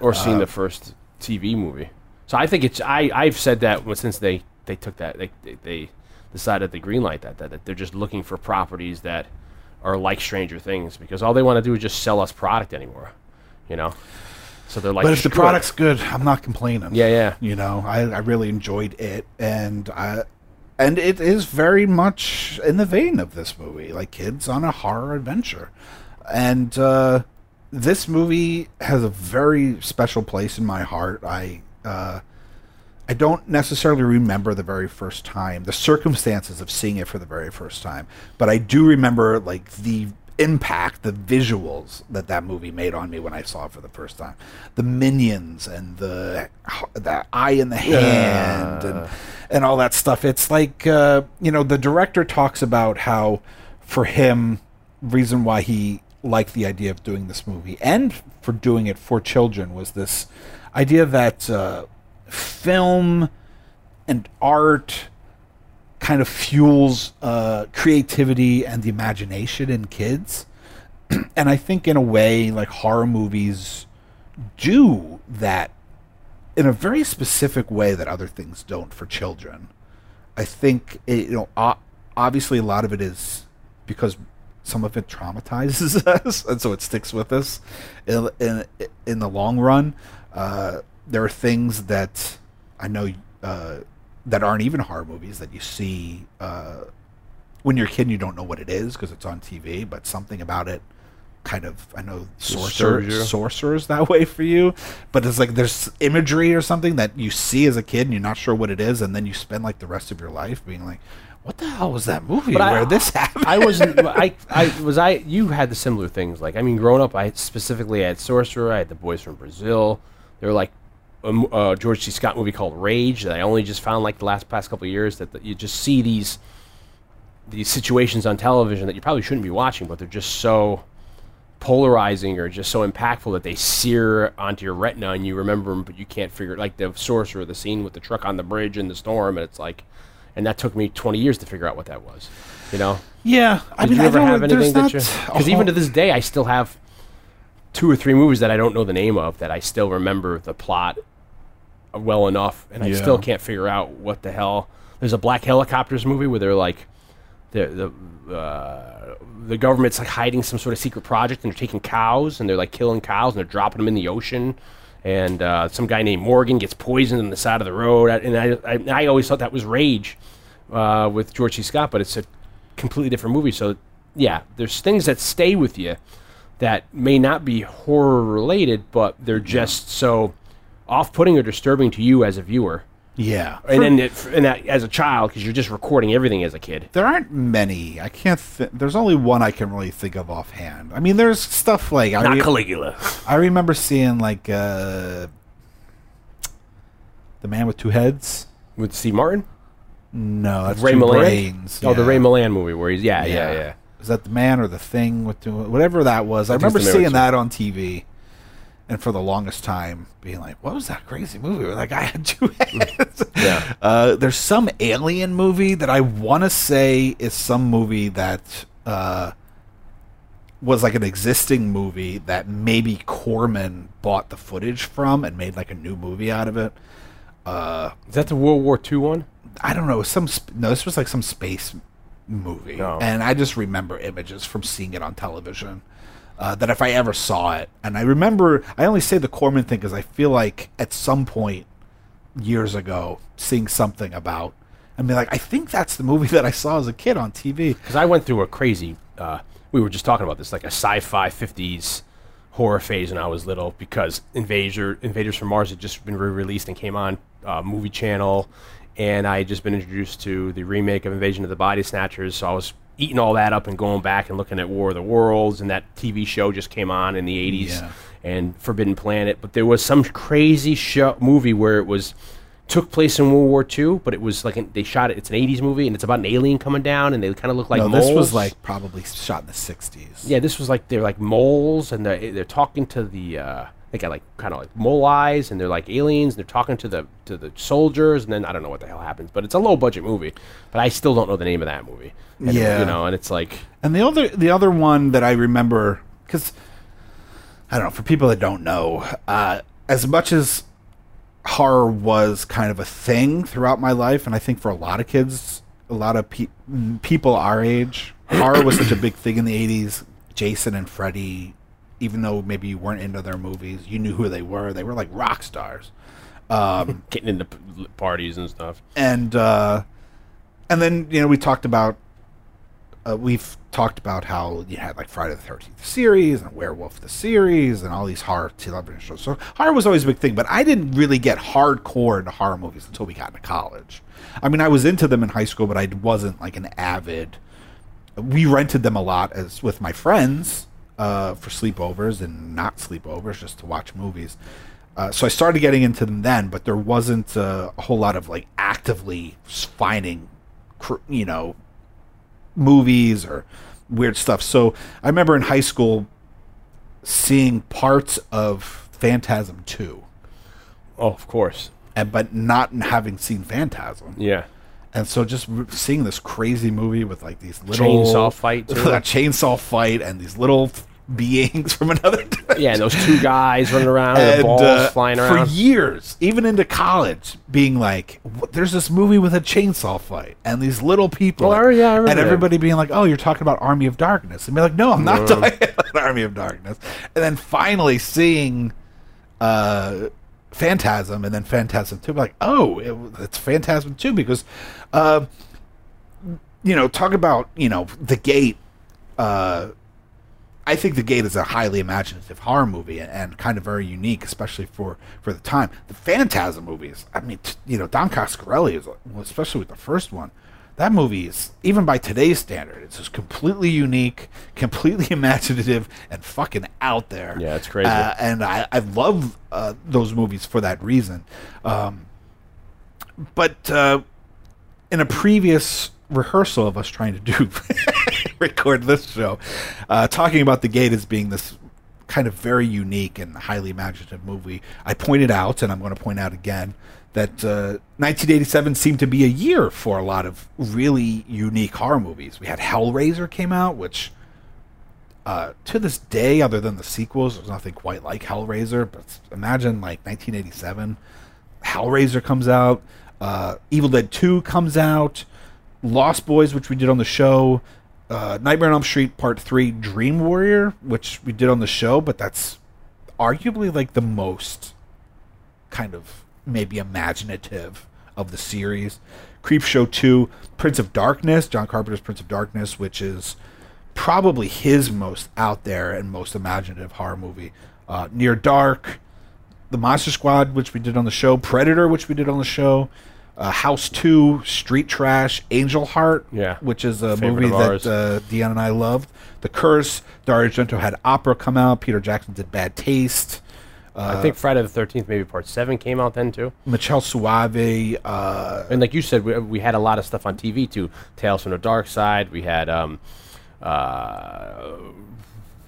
Speaker 3: or seen uh, the first TV movie. So I think it's I I've said that since they they took that they they, decided to greenlight that, that that they're just looking for properties that are like Stranger Things because all they want to do is just sell us product anymore, you know. So they're like,
Speaker 4: but if the
Speaker 3: "Screw it."
Speaker 4: product's good, I'm not complaining.
Speaker 3: Yeah, yeah.
Speaker 4: You know, I, I really enjoyed it, and I, and it is very much in the vein of this movie, like kids on a horror adventure, and uh, this movie has a very special place in my heart. I. Uh, I don't necessarily remember the very first time, the circumstances of seeing it for the very first time, but I do remember like the impact, the visuals that that movie made on me when I saw it for the first time. The minions and the the eye in the hand and and all that stuff. It's like uh, you know, the director talks about how for him reason why he liked the idea of doing this movie and for doing it for children was this idea that uh, film and art kind of fuels uh, creativity and the imagination in kids. and I think, in a way, like horror movies do that in a very specific way that other things don't for children. I think, it, you know, obviously a lot of it is because some of it traumatizes us, and so it sticks with us in in, in the long run. Uh, there are things that I know uh, that aren't even horror movies that you see uh, when you're a kid. and You don't know what it is because it's on TV, but something about it kind of I know sorcerer, sorcerers that way for you, but it's like there's imagery or something that you see as a kid and you're not sure what it is, and then you spend like the rest of your life being like, "What the hell was that movie
Speaker 3: But I-
Speaker 4: where this happened?"
Speaker 3: I wasn't. I, I was. I. You had the similar things. Like I mean, growing up, I specifically had Sorcerer. I had the Boys from Brazil. They were like a uh, George C. Scott movie called Rage that I only just found like the last past couple of years. That the, you just see these these situations on television that you probably shouldn't be watching, but they're just so polarizing or just so impactful that they sear onto your retina and you remember them, but you can't figure like the sorcerer, the scene with the truck on the bridge in the storm, and it's like, and that took me 20 years to figure out what that was, you know.
Speaker 4: yeah, I
Speaker 3: Did
Speaker 4: mean,
Speaker 3: you
Speaker 4: I
Speaker 3: ever
Speaker 4: don't-
Speaker 3: have anything that you? Because even to this day, I still have two or three movies that I don't know the name of that I still remember the plot well enough, and I
Speaker 4: Yeah.
Speaker 3: still can't figure out what the hell. There's a Black Helicopters movie where they're like, the the uh, the government's like hiding some sort of secret project, and they're taking cows, and they're like killing cows, and they're dropping them in the ocean. And uh, some guy named Morgan gets poisoned on the side of the road, and I I, I always thought that was Rage uh, with George C. Scott, but it's a completely different movie. So yeah, there's things that stay with you that may not be horror related, but they're just so off-putting or disturbing to you as a viewer.
Speaker 4: yeah,
Speaker 3: And then it, and that, as a child, because you're just recording everything as a kid.
Speaker 4: there aren't many. I can't. Th- there's only one I can really think of offhand. I mean, there's stuff like I,
Speaker 3: Not
Speaker 4: re-
Speaker 3: Caligula.
Speaker 4: I remember seeing like uh, the man with two heads.
Speaker 3: With Steve Martin.
Speaker 4: No, that's
Speaker 3: Ray
Speaker 4: two
Speaker 3: Milland?
Speaker 4: brains.
Speaker 3: Oh, the. Ray Milland movie where he's, yeah, yeah, yeah.
Speaker 4: Is that the man or the thing with two, whatever that was? I,
Speaker 3: I
Speaker 4: remember
Speaker 3: it's the man
Speaker 4: seeing that on TV, and for the longest time being like, "What was that crazy movie where that guy had two heads?"
Speaker 3: Yeah.
Speaker 4: Uh, there's some alien movie that I want to say is some movie that uh, was like an existing movie that maybe Corman bought the footage from and made like a new movie out of it.
Speaker 3: Is that the World War II one?
Speaker 4: I don't know. Some sp- no, this was like some space movie,
Speaker 3: No.
Speaker 4: and I just remember images from seeing it on television. Uh, that if I ever saw it, and I remember, I only say the Corman thing because I feel like at some point years ago, seeing something about, and be like, I think that's the movie that I saw as a kid on TV.
Speaker 3: Because I went through a crazy. Uh, we were just talking about this, like a sci-fi '50s horror phase when I was little, because Invader, Invaders from Mars had just been re-released and came on uh, Movie Channel, and I had just been introduced to the remake of Invasion of the Body Snatchers. So I was eating all that up and going back and looking at War of the Worlds, and that TV show just came on in the '80s,
Speaker 4: Yeah.
Speaker 3: and Forbidden Planet. But there was some crazy show movie where it was took place in World War II, but it was like an, they shot it. It's an '80s movie, and it's about an alien coming down, and they kind of look like
Speaker 4: no,
Speaker 3: moles.
Speaker 4: this was like probably shot in the '60s.
Speaker 3: yeah, this was like they're like moles, and they're, they're talking to the. Uh, they got like kind of like mole eyes, and they're like aliens. And they're talking to the to the soldiers, and then I don't know what the hell happens, but it's a low budget movie. But I still don't know the name of that movie. And,
Speaker 4: Yeah.
Speaker 3: you know, and it's like
Speaker 4: And the other the other one that I remember because I don't know for people that don't know, uh, as much as horror was kind of a thing throughout my life, and I think for a lot of kids, a lot of pe- people our age, horror was such a big thing in the '80s. Jason and Freddy, even though maybe you weren't into their movies, you knew who they were. They were like rock stars.
Speaker 3: getting into p- parties and stuff.
Speaker 4: and uh, and then you know we talked about uh, we've talked about how you had like Friday the Thirteenth series and Werewolf the series and all these horror television shows. So horror was always a big thing, but I didn't really get hardcore into horror movies until we got into college. I mean, I was into them in high school, but I wasn't like an avid. We rented them a lot as with my friends uh, for sleepovers and not sleepovers, just to watch movies. Uh, so I started getting into them then, but there wasn't uh, a whole lot of like actively finding, cr- you know, movies or weird stuff. So I remember in high school seeing parts of Phantasm 2,
Speaker 3: Oh, of course.
Speaker 4: and but not having seen Phantasm.
Speaker 3: Yeah.
Speaker 4: And so just r- seeing this crazy movie with like these little
Speaker 3: Chainsaw fight, too.
Speaker 4: a chainsaw fight, and these little beings from another dimension.
Speaker 3: Yeah, and those two guys running around, and,
Speaker 4: and
Speaker 3: balls
Speaker 4: uh,
Speaker 3: flying around.
Speaker 4: for years, even into college, being like, "There's this movie with a chainsaw fight and these little people."
Speaker 3: I- yeah,
Speaker 4: and
Speaker 3: that.
Speaker 4: everybody being like, "Oh, you're talking about Army of Darkness," and be like, "No, I'm not talking about Army of Darkness." And then finally seeing uh, Phantasm and then Phantasm 2, like, oh, it, it's Phantasm 2 because, uh, you know, talk about, you know, The Gate. Uh, I think The Gate is a highly imaginative horror movie and, and kind of very unique, especially for, for the time. The Phantasm movies, I mean, t- you know, Don Coscarelli, is, especially with the first one, that movie is, even by today's standard, it's just completely unique, completely imaginative, and fucking out there.
Speaker 3: Yeah, it's crazy.
Speaker 4: Uh, and I, I love uh, those movies for that reason. Um, but uh, in a previous rehearsal of us trying to do record this show, uh, talking about the gate as being this kind of very unique and highly imaginative movie, I pointed out, and I'm going to point out again, that uh, 1987 seemed to be a year for a lot of really unique horror movies. We had Hellraiser came out, which uh, to this day, other than the sequels, there's nothing quite like Hellraiser. But imagine like 1987, Hellraiser comes out, uh, Evil Dead 2 comes out, Lost Boys, which we did on the show, uh, Nightmare on Elm Street Part 3, Dream Warrior, which we did on the show, but that's arguably like the most kind of maybe imaginative of the series. Creepshow 2, Prince of Darkness, John Carpenter's Prince of Darkness, which is probably his most out there and most imaginative horror movie. Uh, Near Dark, The Monster Squad, which we did on the show, Predator, which we did on the show, uh, House 2, Street Trash, Angel Heart,
Speaker 3: Yeah.
Speaker 4: which is a
Speaker 3: Favorite
Speaker 4: movie that uh, Dion and I loved. The Curse, Dario Argento had Opera come out, Peter Jackson did Bad Taste.
Speaker 3: I think Friday the Thirteenth, maybe Part Seven, came out then too.
Speaker 4: Michele Soavi, uh,
Speaker 3: And like you said, we, we had a lot of stuff on TV too. Tales from the Dark Side. We had um, uh,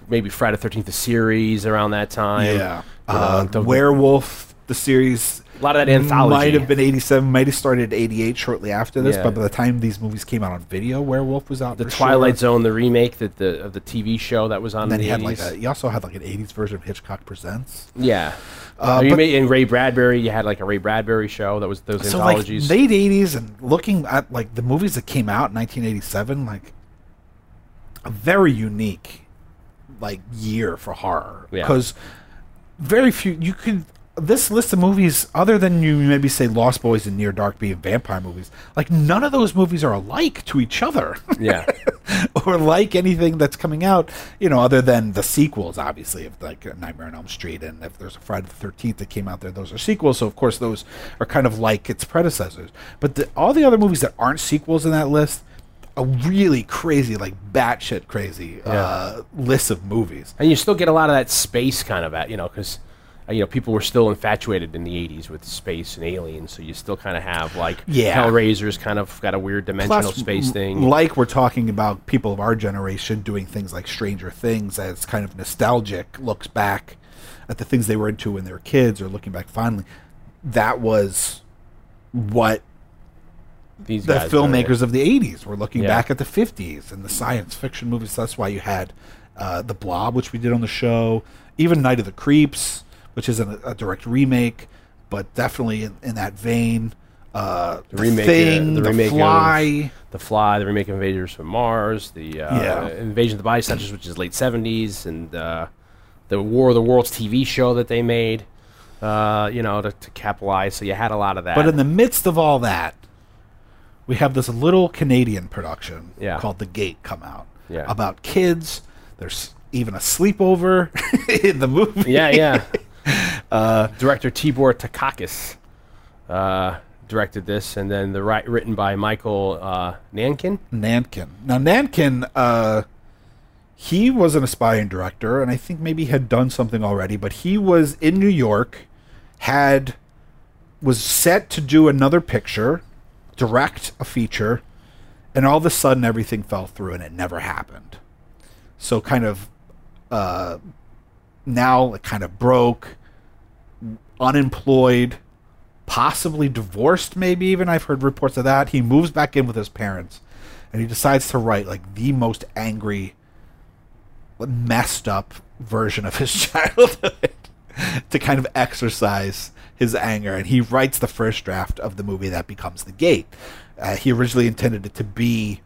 Speaker 3: maybe Friday the Thirteenth, the series around that time.
Speaker 4: yeah,
Speaker 3: You know,
Speaker 4: uh,
Speaker 3: the-
Speaker 4: Werewolf, the series.
Speaker 3: A lot of that anthology.
Speaker 4: Might have been 87, might have started 88 shortly after this,
Speaker 3: Yeah.
Speaker 4: but by the time these movies came out on video, Werewolf was out.
Speaker 3: the
Speaker 4: for
Speaker 3: Twilight
Speaker 4: sure.
Speaker 3: Zone, the remake that the of the TV show that was on
Speaker 4: And then
Speaker 3: in
Speaker 4: he
Speaker 3: the
Speaker 4: had like
Speaker 3: 80s.
Speaker 4: a, he also had like an 80s version of Hitchcock Presents.
Speaker 3: yeah.
Speaker 4: Uh,
Speaker 3: you
Speaker 4: but-
Speaker 3: made, in Ray Bradbury, you had like a Ray Bradbury show that was those
Speaker 4: So like
Speaker 3: anthologies.
Speaker 4: late 80s and looking at like the movies that came out in 1987, like a very unique like year for horror
Speaker 3: Yeah.
Speaker 4: because very few you could this list of movies other than you maybe say Lost Boys and Near Dark being vampire movies like none of those movies are alike to each other.
Speaker 3: Yeah.
Speaker 4: or like anything that's coming out you know other than the sequels obviously of like Nightmare on Elm Street and if there's a Friday the 13th that came out there those are sequels. So of course those are kind of like its predecessors. But the, all the other movies that aren't sequels in that list a really crazy like batshit crazy uh, list of movies.
Speaker 3: And you still get a lot of that space kind of at, you know, because, uh, you know, people were still infatuated in the 80s with space and aliens. So you still kind of have, like,
Speaker 4: Yeah.
Speaker 3: Hellraiser's kind of got a weird dimensional
Speaker 4: Plus,
Speaker 3: space thing.
Speaker 4: Like we're talking about people of our generation doing things like Stranger Things as kind of nostalgic looks back at the things they were into when they were kids or looking back fondly. That was what
Speaker 3: These
Speaker 4: the filmmakers of the 80s were looking
Speaker 3: Yeah.
Speaker 4: back at the 50s and the science fiction movies. That's why you had uh, The Blob, which we did on the show, even Night of the Creeps, which isn't a, a direct remake, but definitely in, in that vein. Uh, the,
Speaker 3: remake, uh, the
Speaker 4: The,
Speaker 3: remake of-
Speaker 4: Fly.
Speaker 3: The Fly, the remake of Invaders from Mars, the uh,
Speaker 4: Yeah.
Speaker 3: Invasion of the Body Snatchers, which is late 70s, and uh, the War of the Worlds TV show that they made, uh, you know, to, to capitalize. So you had a lot of that.
Speaker 4: But in the midst of all that, we have this little Canadian production
Speaker 3: Yeah.
Speaker 4: called The Gate come out
Speaker 3: Yeah.
Speaker 4: about kids. There's even a sleepover in the movie.
Speaker 3: yeah, yeah. uh, Director Tibor Takács uh, directed this, and then the ri- written by Michael uh, Nankin.
Speaker 4: Nankin. Now Nankin, uh, he was an aspiring director, and I think maybe had done something already. But he was in New York, had was set to do another picture, direct a feature, and all of a sudden everything fell through, and it never happened. So kind of uh, now it kind of broke, unemployed, possibly divorced, maybe even. I've heard reports of that. He moves back in with his parents and he decides to write like the most angry, messed up version of his childhood to kind of exercise his anger. And he writes the first draft of the movie that becomes The Gate. Uh, he originally intended it to be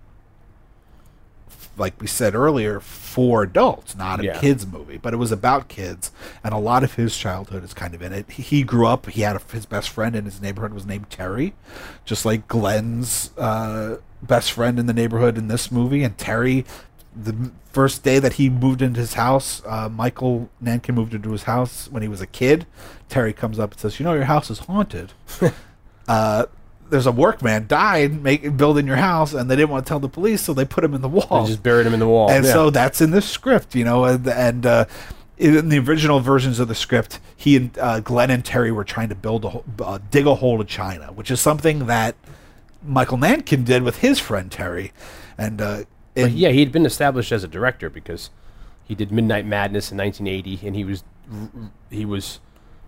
Speaker 4: like we said earlier, for adults, not a
Speaker 3: Yeah.
Speaker 4: kids movie, but it was about kids, and a lot of his childhood is kind of in it. He- He grew up. He had a, his best friend in his neighborhood was named Terry, just like Glenn's uh, best friend in the neighborhood in this movie, and Terry. The first day that he moved into his house, uh, Michael Nankin moved into his house when he was a kid. Terry comes up and says, "You know, your house is haunted." uh, there's a workman died making building your house, and they didn't want to tell the police, so they put him in the wall.
Speaker 3: They just buried him in the wall.
Speaker 4: and
Speaker 3: Yeah.
Speaker 4: so that's in the script, you know, and, and uh, in the original versions of the script, he and uh, Glenn and Terry were trying to build a ho- uh, dig a hole to China, which is something that Michael Nankin did with his friend Terry, and uh,
Speaker 3: yeah, he had been established as a director because he did Midnight Madness in 1980, and he was he was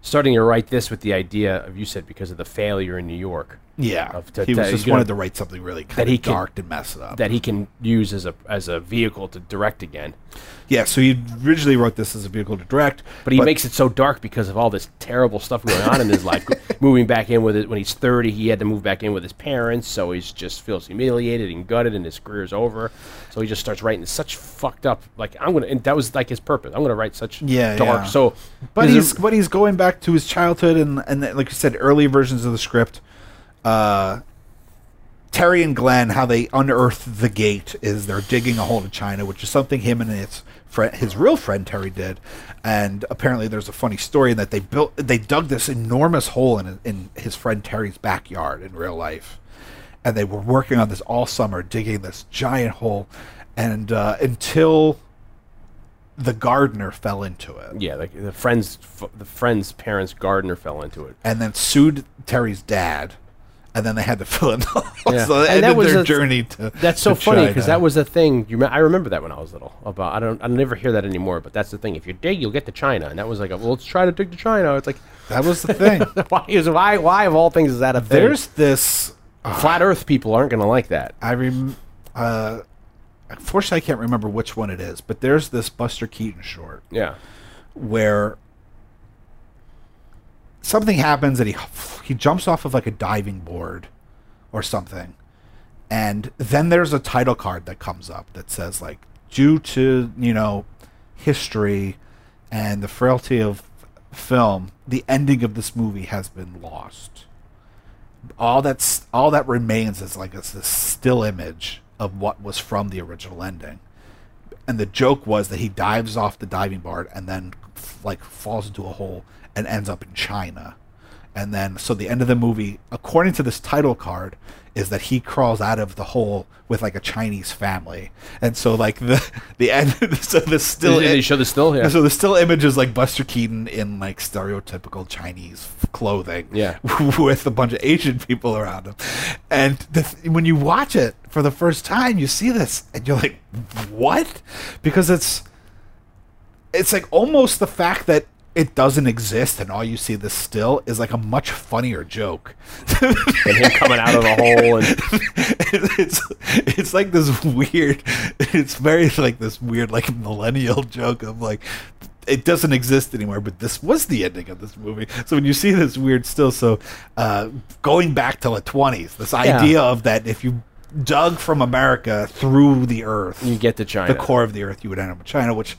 Speaker 3: starting to write this with the idea of you said because of the failure in New York
Speaker 4: yeah,
Speaker 3: of- to-
Speaker 4: he was
Speaker 3: to-
Speaker 4: just
Speaker 3: you know,
Speaker 4: wanted to write something really kind
Speaker 3: he
Speaker 4: dark and mess it up.
Speaker 3: that he can use as a as a vehicle to direct again.
Speaker 4: yeah, so he originally wrote this as a vehicle to direct,
Speaker 3: But he makes it so dark because of all this terrible stuff going on in his life. Moving back in with it when he's 30, he had to move back in with his parents, so he just feels humiliated and gutted, and his career's over. So he just starts writing such fucked up. Like I'm gonna, and that was like his purpose. I'm gonna write such
Speaker 4: Yeah,
Speaker 3: dark.
Speaker 4: yeah.
Speaker 3: So,
Speaker 4: But he's
Speaker 3: a-
Speaker 4: but he's going back to his childhood and and like you said, early versions of the script. Uh, Terry and Glenn, how they unearth the gate is they're digging a hole to China, which is something him and his friend, his real friend Terry did. And apparently, there's a funny story in that they built, they dug this enormous hole in in his friend Terry's backyard in real life, and they were working on this all summer, digging this giant hole, and uh, until the gardener fell into it.
Speaker 3: yeah, like the friend's f- the friend's parents' gardener fell into it.
Speaker 4: and then sued Terry's dad, and then they had to fill in the hole.
Speaker 3: Yeah.
Speaker 4: So they
Speaker 3: And that was
Speaker 4: their
Speaker 3: a-
Speaker 4: journey to.
Speaker 3: That's so
Speaker 4: to
Speaker 3: funny because that was the thing. You, I remember that when I was little. About I don't, I never hear that anymore. But that's the thing. If you dig, you'll get to China, and that was like, a, well, let's try to dig to China. It's like,
Speaker 4: that was the thing.
Speaker 3: why is why why of all things is that a thing?
Speaker 4: There's this.
Speaker 3: flat Earth people aren't going to like that.
Speaker 4: I rem. Uh, unfortunately, I can't remember which one it is, but there's this Buster Keaton short
Speaker 3: Yeah,
Speaker 4: where something happens and he he jumps off of like a diving board or something. And then there's a title card that comes up that says like due to you know history and the frailty of film the ending of this movie has been lost. All that's all that remains is like this, this still image of what was from the original ending. And the joke was that he dives off the diving board and then like falls into a hole and ends up in China. And then so the end of the movie, according to this title card, is that he crawls out of the hole with like a Chinese family. And so like the the end so the still
Speaker 3: Did they show the still? Yeah.
Speaker 4: so the still image is like Buster Keaton in like stereotypical Chinese clothing,
Speaker 3: Yeah.
Speaker 4: with a bunch of Asian people around him. And the when you watch it for the first time, you see this, and you're like, "What?" Because it's it's like almost the fact that it doesn't exist, and all you see this still is like a much funnier joke.
Speaker 3: and him coming out of the hole, and
Speaker 4: it's it's like this weird it's very like this weird like millennial joke of like it doesn't exist anymore but this was the ending of this movie so when you see this weird still so uh going back to the 20s this idea of that if you dug from america through the earth
Speaker 3: you get to China.
Speaker 4: the core of the earth you would end up in china which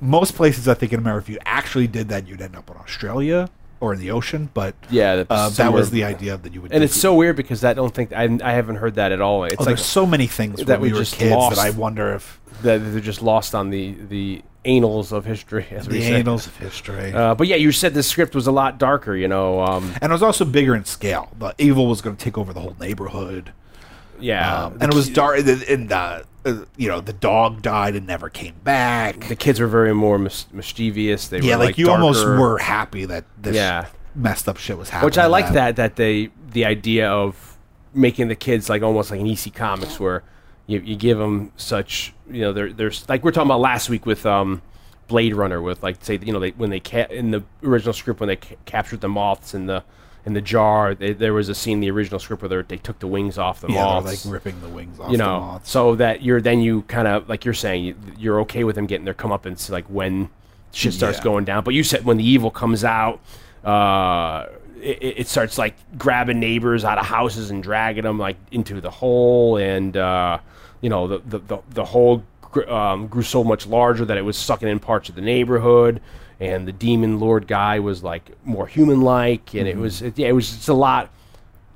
Speaker 4: most places i think in america if you actually did that you'd end up in australia or in the ocean but
Speaker 3: Yeah,
Speaker 4: uh, that was the idea that you would
Speaker 3: and it's so weird because I don't think I, I haven't heard that at all. It's
Speaker 4: Oh,
Speaker 3: like
Speaker 4: there's so many things
Speaker 3: that we
Speaker 4: we were
Speaker 3: just
Speaker 4: kids
Speaker 3: lost.
Speaker 4: that I wonder if
Speaker 3: that they're just lost on the the annals of history. As
Speaker 4: the
Speaker 3: we say.
Speaker 4: annals of history.
Speaker 3: Uh, but yeah, you said the script was a lot darker. You know, um,
Speaker 4: and it was also bigger in scale. The evil was going to take over the whole neighborhood,
Speaker 3: yeah,
Speaker 4: um, and it was dark. And uh, uh, you know, the dog died and never came back.
Speaker 3: The kids were very more mis- mischievous. They
Speaker 4: yeah,
Speaker 3: were
Speaker 4: like,
Speaker 3: like
Speaker 4: you almost were happy that this
Speaker 3: Yeah.
Speaker 4: messed up shit was happening.
Speaker 3: Which I like that that they the idea of making the kids like almost like an EC Comics where you, you give them such you know there there's like we are talking about last week with um Blade Runner with like say you know they when they ca- in the original script when they ca- captured the moths and the in the jar they, there was a scene in the original script where they took the wings off the
Speaker 4: Yeah,
Speaker 3: moths
Speaker 4: like ripping the wings off
Speaker 3: you
Speaker 4: the
Speaker 3: know
Speaker 4: moths.
Speaker 3: so that you're then you kind of like you're saying you, you're okay with them getting their comeuppance like when shit starts
Speaker 4: Yeah.
Speaker 3: going down but you said when the evil comes out uh it, it starts like grabbing neighbors out of houses and dragging them like into the hole, and uh, you know the the the, the hole um, grew so much larger that it was sucking in parts of the neighborhood, and the demon lord guy was like more human like, and it was it, yeah, it was just a lot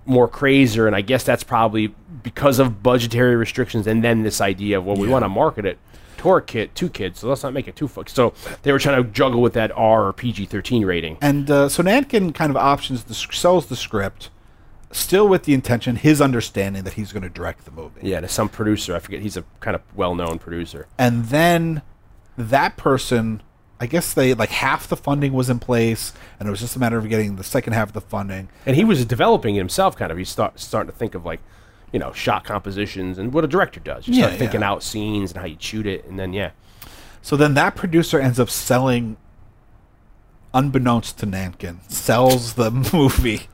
Speaker 3: more crazier, and I guess that's probably because of budgetary restrictions, and then this idea of well, we want to market it tour kit two kids, so let's not make it too fuck. So they were trying to juggle with that R or PG thirteen rating.
Speaker 4: And uh, so Nankin kind of options the sells the script, still with the intention, his understanding that he's going to direct the movie.
Speaker 3: Yeah, to some producer, I forget. He's a kind of well-known producer.
Speaker 4: And then that person, I guess they like half the funding was in place, and it was just a matter of getting the second half of the funding.
Speaker 3: And he was developing it himself, kind of. He's start, starting to think of like, you know, shot compositions and what a director does. You start
Speaker 4: Yeah,
Speaker 3: thinking
Speaker 4: yeah.
Speaker 3: out scenes and how you shoot it, and then yeah,
Speaker 4: So then that producer ends up selling, unbeknownst to Nankin, sells the movie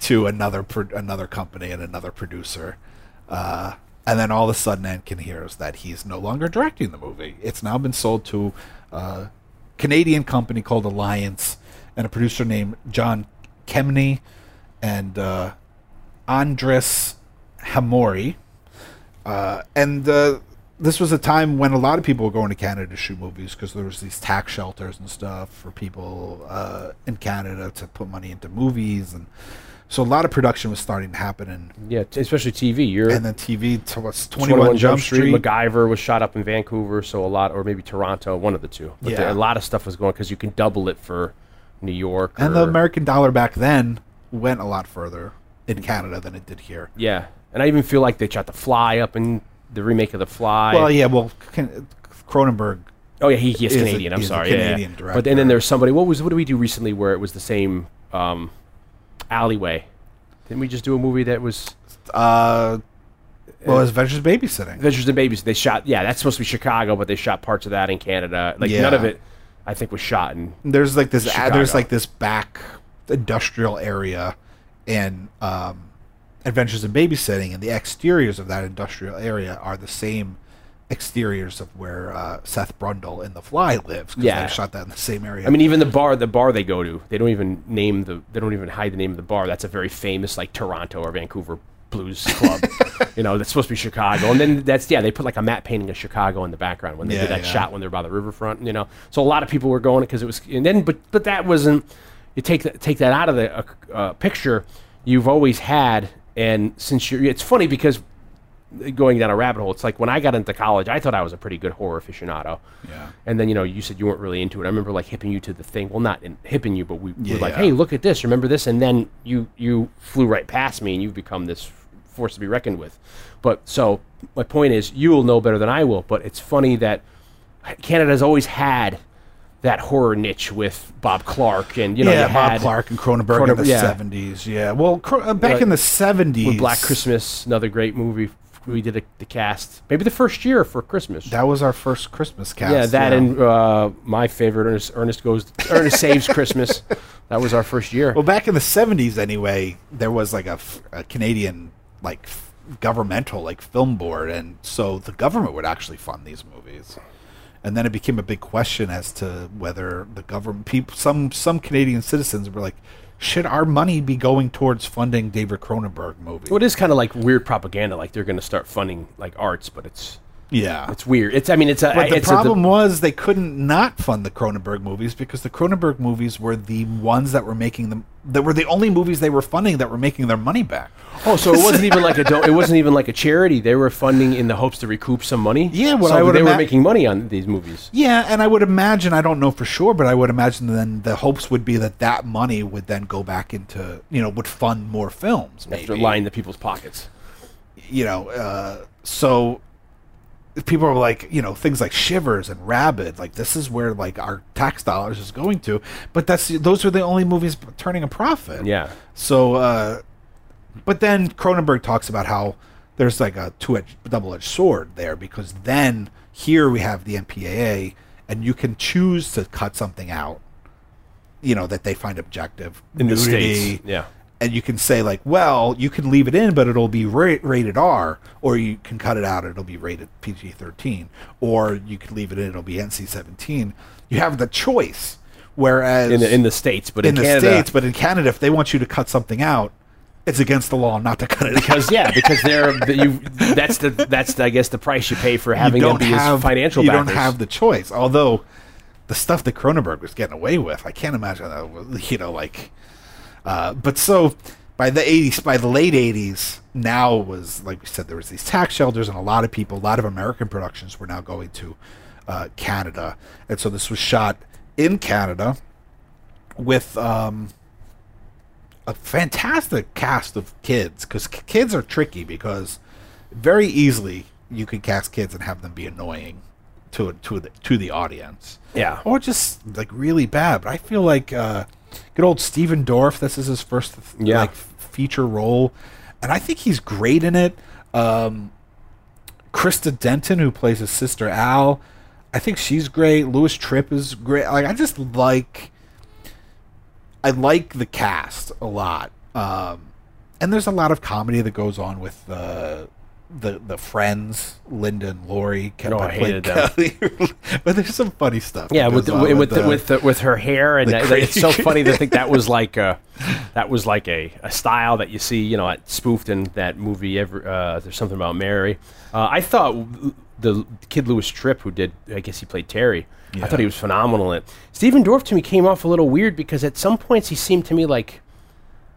Speaker 4: to another pro- another company and another producer. Uh, and then all of a sudden, Nankin hears that he's no longer directing the movie. It's now been sold to a Canadian company called Alliance and a producer named John Kemeny and uh, Andras Hamori. Uh, and uh, this was a time when a lot of people were going to Canada to shoot movies because there was these tax shelters and stuff for people uh, in Canada to put money into movies, and so a lot of production was starting to happen. And
Speaker 3: yeah, t- especially TV. You're
Speaker 4: and then TV to what's Twenty One Jump Street.
Speaker 3: MacGyver was shot up in Vancouver, so a lot, or maybe Toronto, one of the two. But
Speaker 4: Yeah.
Speaker 3: there- a lot of stuff was going because you can double it for New York.
Speaker 4: and the American dollar back then went a lot further in Canada than it did here.
Speaker 3: yeah, and I even feel like they shot The Fly up in the remake of The Fly.
Speaker 4: Well, yeah, well, Can- Cronenberg.
Speaker 3: Oh yeah, he, he is
Speaker 4: is
Speaker 3: Canadian. I'm sorry. yeah, yeah.
Speaker 4: Canadian
Speaker 3: But and
Speaker 4: director.
Speaker 3: then there's somebody. What was what did we do recently where it was the same um, alleyway? Didn't we just do a movie that was
Speaker 4: Uh, well, it's Adventures Babysitting.
Speaker 3: Adventures in Babies? They shot. Yeah, that's supposed to be Chicago, but they shot parts of that in Canada. Like none
Speaker 4: Yeah.
Speaker 3: of it, I think, was shot in.
Speaker 4: there's like this uh,
Speaker 3: Chicago.
Speaker 4: there's like this back industrial area in um, Adventures in Babysitting, and the exteriors of that industrial area are the same exteriors of where uh, Seth Brundle in The Fly lives. 'cause
Speaker 3: Yeah.
Speaker 4: they shot that in the same area.
Speaker 3: I mean, even the bar, the bar they go to, they don't even name the, they don't even hide the name of the bar. That's a very famous like Toronto or Vancouver blues club. you know, that's supposed to be Chicago, and then that's yeah, they put like a matte painting of Chicago in the background when they
Speaker 4: Yeah,
Speaker 3: did that
Speaker 4: yeah.
Speaker 3: shot when they're by the riverfront. You know, so a lot of people were going because it was, and then but but that wasn't. You take that take that out of the uh, uh, picture. You've always had, and since you're, it's funny because going down a rabbit hole. It's like when I got into college, I thought I was a pretty good horror aficionado.
Speaker 4: Yeah.
Speaker 3: And then you know, you said you weren't really into it. I remember like hipping you to the thing. Well, not in, hipping you, but we were like,
Speaker 4: Yeah.
Speaker 3: "Hey, look at this! Remember this?" And then you you flew right past me, and you've become this force to be reckoned with. But so my point is, you will know better than I will. But it's funny that Canada's always had that horror niche with Bob Clark, and you know,
Speaker 4: yeah,
Speaker 3: you
Speaker 4: Bob Clark and Cronenberg, in the
Speaker 3: yeah.
Speaker 4: seventies. Yeah, well, Cro- uh, back
Speaker 3: Like,
Speaker 4: in the seventies,
Speaker 3: with Black Christmas, another great movie. We did a, the cast, maybe the first year for Christmas.
Speaker 4: That was our first Christmas cast.
Speaker 3: yeah, that and uh, my favorite, Ernest, Ernest goes, Ernest saves Christmas. That was our first year.
Speaker 4: Well, back in the seventies, anyway, there was like a, f- a Canadian like f- governmental like film board, and so the government would actually fund these movies. And then it became a big question as to whether the government, people, some some Canadian citizens were like, should our money be going towards funding David Cronenberg movies?
Speaker 3: Well, it is kind of like weird propaganda, like they're going to start funding like arts, but it's
Speaker 4: yeah,
Speaker 3: it's weird. It's I mean, it's a
Speaker 4: But the
Speaker 3: it's a-
Speaker 4: problem was they couldn't not fund the Cronenberg movies because the Cronenberg movies were the ones that were making them. That were the only movies they were funding that were making their money back.
Speaker 3: oh, so it wasn't even like a do- it wasn't even like a charity. They were funding in the hopes to recoup some money.
Speaker 4: Yeah, well,
Speaker 3: so
Speaker 4: I would
Speaker 3: they were making money on these movies.
Speaker 4: Yeah, and I would imagine I don't know for sure, but I would imagine then the hopes would be that that money would then go back into you know would fund more films.
Speaker 3: After
Speaker 4: Maybe.
Speaker 3: line the people's pockets.
Speaker 4: you know, uh, so people are like, you know, things like Shivers and Rabid, like this is where like our tax dollars is going to. But that's those are the only movies turning a profit.
Speaker 3: Yeah.
Speaker 4: So, uh, but then Cronenberg talks about how there's like a two-edged, double-edged sword there because then here we have the MPAA, and you can choose to cut something out, you know, that they find objective
Speaker 3: In the
Speaker 4: nudity,
Speaker 3: States, yeah.
Speaker 4: And you can say like, well, you can leave it in, but it'll be ra- rated R, or you can cut it out, it'll be rated PG-13, or you can leave it in, it'll be NC-17. You have the choice. Whereas
Speaker 3: in the, in the states, but
Speaker 4: in
Speaker 3: in,
Speaker 4: the
Speaker 3: Canada,
Speaker 4: states, but in Canada, if they want you to cut something out, it's against the law not to cut it out.
Speaker 3: because yeah, because they're you. That's the that's the, I guess the price you pay for having them be as financial.
Speaker 4: you
Speaker 3: backers.
Speaker 4: don't have the choice. Although the stuff that Cronenberg was getting away with, I can't imagine that. Was, you know, like, uh, but so by the eighties, by the late eighties, now was like we said, there was these tax shelters, and a lot of people, a lot of American productions were now going to uh, Canada, and so this was shot in Canada with. Um, a fantastic cast of kids because kids are tricky because very easily you can cast kids and have them be annoying to to the to the audience.
Speaker 3: Yeah.
Speaker 4: Or just like really bad. But I feel like uh, good old Stephen Dorff. This is his first
Speaker 3: Yeah.
Speaker 4: like feature role, and I think he's great in it. Um, Christa Denton, who plays his sister Al, I think she's great. Louis Tripp is great. Like I just like. I like the cast a lot. Um, and there's a lot of comedy that goes on with uh, the the friends, Linda and Lori.
Speaker 3: Oh, I hated them.
Speaker 4: Kelly. but there's some funny stuff.
Speaker 3: Yeah, with the,
Speaker 4: on
Speaker 3: with the, with the, with her hair and that, it's so funny to think that was like a, that was like a, a style that you see you know at- spoofed in that movie. Ever uh, there's something about Mary. Uh, I thought the kid Louis Tripp who did I guess he played Terry. I thought he was phenomenal in it. Stephen Dorff to me came off a little weird because at some points he seemed to me like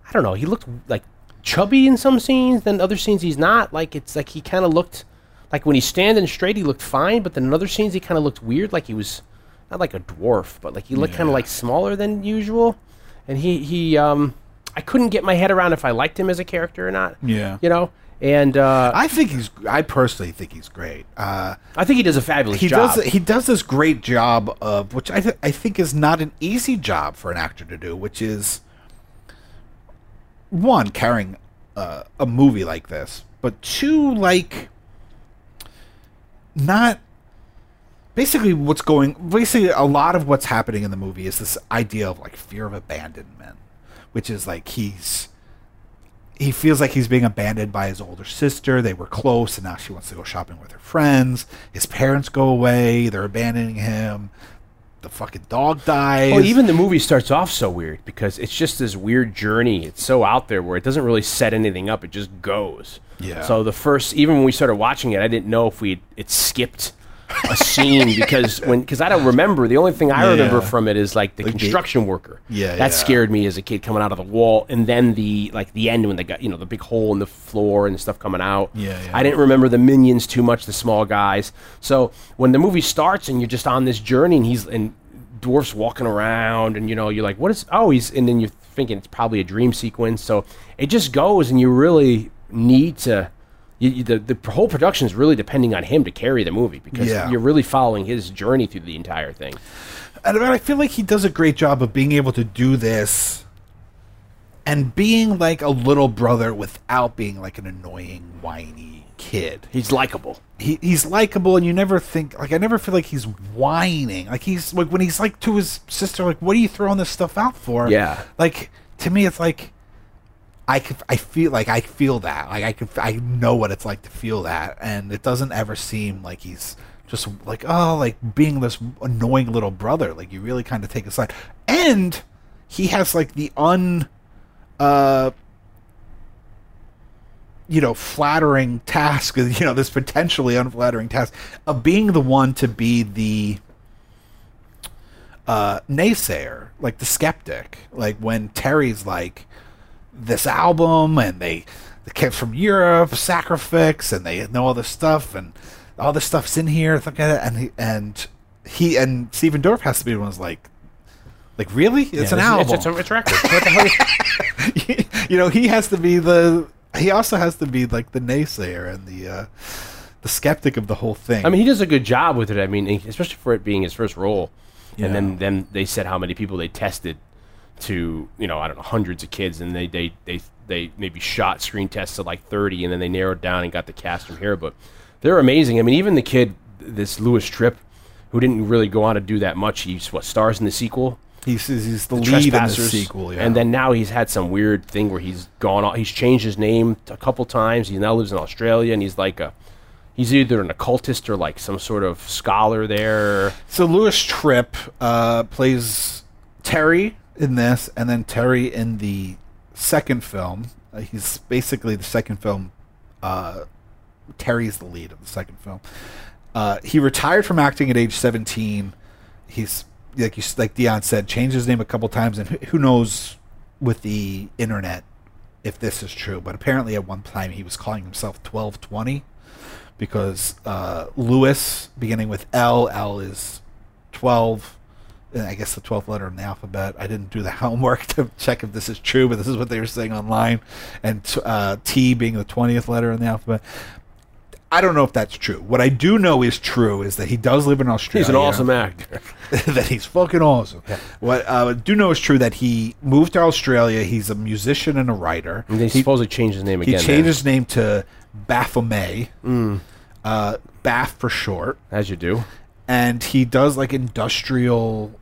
Speaker 3: I don't know he looked like chubby in some scenes then other scenes he's not like it's like he kind of looked like when he's standing straight he looked fine but then in other scenes he kind of looked weird like he was not like a dwarf but like he looked kind of like smaller than usual and he he um I couldn't get my head around if I liked him as a character or not
Speaker 4: Yeah.
Speaker 3: you know and uh, I,
Speaker 4: think he's. I personally think he's great. Uh, I
Speaker 3: think he does a fabulous job.
Speaker 4: he
Speaker 3: job
Speaker 4: does. He does this great job of which I th- I think is not an easy job for an actor to do, which is one carrying uh, a movie like this, but two like not basically what's going basically a lot of what's happening in the movie is this idea of like fear of abandonment which is like he's he feels like he's being abandoned by his older sister. They were close and now she wants to go shopping with her friends. His parents go away. They're abandoning him the fucking dog dies
Speaker 3: Well, even the movie starts off so weird because it's just this weird journey. It's so out there where it doesn't really set anything up; it just goes.
Speaker 4: Yeah.
Speaker 3: So the first, even when we started watching it, I didn't know if we it skipped a scene because when because I don't remember. The only thing I
Speaker 4: Yeah.
Speaker 3: remember from it is like the
Speaker 4: The
Speaker 3: construction worker.
Speaker 4: Yeah,
Speaker 3: that
Speaker 4: yeah.
Speaker 3: scared me as a kid coming out of the wall, and then the like the end when they got you know the big hole in the floor and stuff coming out.
Speaker 4: Yeah, yeah.
Speaker 3: I didn't remember the minions too much, the small guys. So when the movie starts and you're just on this journey and he's and dwarfs walking around and you know you're like what is oh he's and then you're thinking it's probably a dream sequence so it just goes and you really need to you, you- the, the whole production is really depending on him to carry the movie because
Speaker 4: Yeah.
Speaker 3: you're really following his journey through the entire thing.
Speaker 4: And I feel like he does a great job of being able to do this and being like a little brother without being like an annoying whiny kid.
Speaker 3: He's likable.
Speaker 4: He, he's likable and you never think like i never feel like he's whining. Like he's like when he's like to his sister like what are you throwing this stuff out for?
Speaker 3: Yeah.
Speaker 4: like to me it's like i i feel like i feel that. Like i could i know what it's like to feel that. And it doesn't ever seem like he's just like oh like being this annoying little brother. Like you really kind of take a side. And he has like the un uh you know, flattering task, you know, this potentially unflattering task of being the one to be the uh, naysayer, like the skeptic. Like when Terry's like, this album, and they, the kids from Europe, Sacrifix, and they know all this stuff, and all this stuff's in here, like and he, and he and Stephen Dorff has to be the one who's like, like really, it's an album
Speaker 3: it's, it's, a, it's a record what the hell is-
Speaker 4: you know, he has to be the. He also has to be like the naysayer and the uh, the skeptic of the whole thing.
Speaker 3: I mean, he does a good job with it. I mean, especially for it being his first role.
Speaker 4: Yeah.
Speaker 3: And then, then they said how many people they tested to, you know, I don't know, hundreds of kids, and they they they they maybe shot screen tests to like thirty, and then they narrowed down and got the cast from here. But they're amazing. I mean, even the kid, this Louis Tripp, who didn't really go on to do that much. He's what stars in the sequel.
Speaker 4: he's he's the, lead in the sequel, yeah.
Speaker 3: And then now he's had some weird thing where he's gone. on- He's changed his name a couple times. He now lives in Australia, and he's like a. He's either an occultist or like some sort of scholar there.
Speaker 4: so Louis Tripp uh, plays Terry in this, and then Terry in the second film. Uh, he's basically the second film. Uh, Terry's the lead of the second film. Uh, he retired from acting at age 17. He's like you, like Dion said, changed his name a couple times, and who, who knows with the internet if this is true. But apparently, at one time, he was calling himself 1220 because uh, Louis, beginning with L, L is 12. And I guess the 12th letter in the alphabet. I didn't do the homework to check if this is true, but this is what they were saying online. And t- uh, T being the 20th letter in the alphabet. I don't know if that's true. What I do know is true is that he does live in Australia.
Speaker 3: He's an awesome actor.
Speaker 4: that he's fucking awesome. What uh, I do know is true that he moved to Australia. He's a musician and a writer.
Speaker 3: And
Speaker 4: He-
Speaker 3: supposedly changed his name again.
Speaker 4: he
Speaker 3: changed
Speaker 4: his name to Baphomet, uh, Bath for short,
Speaker 3: as you do.
Speaker 4: and he does like industrial,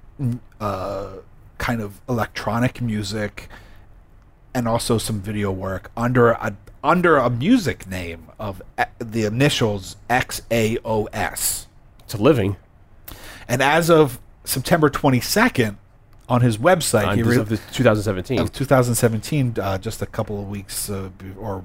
Speaker 4: uh, kind of electronic music, and also some video work under a under a music name of the initials X A O S.
Speaker 3: It's a living.
Speaker 4: And as of September twenty second, on his website,
Speaker 3: On
Speaker 4: he re-
Speaker 3: of the 2017.
Speaker 4: of 2017, uh, just a couple of weeks uh, or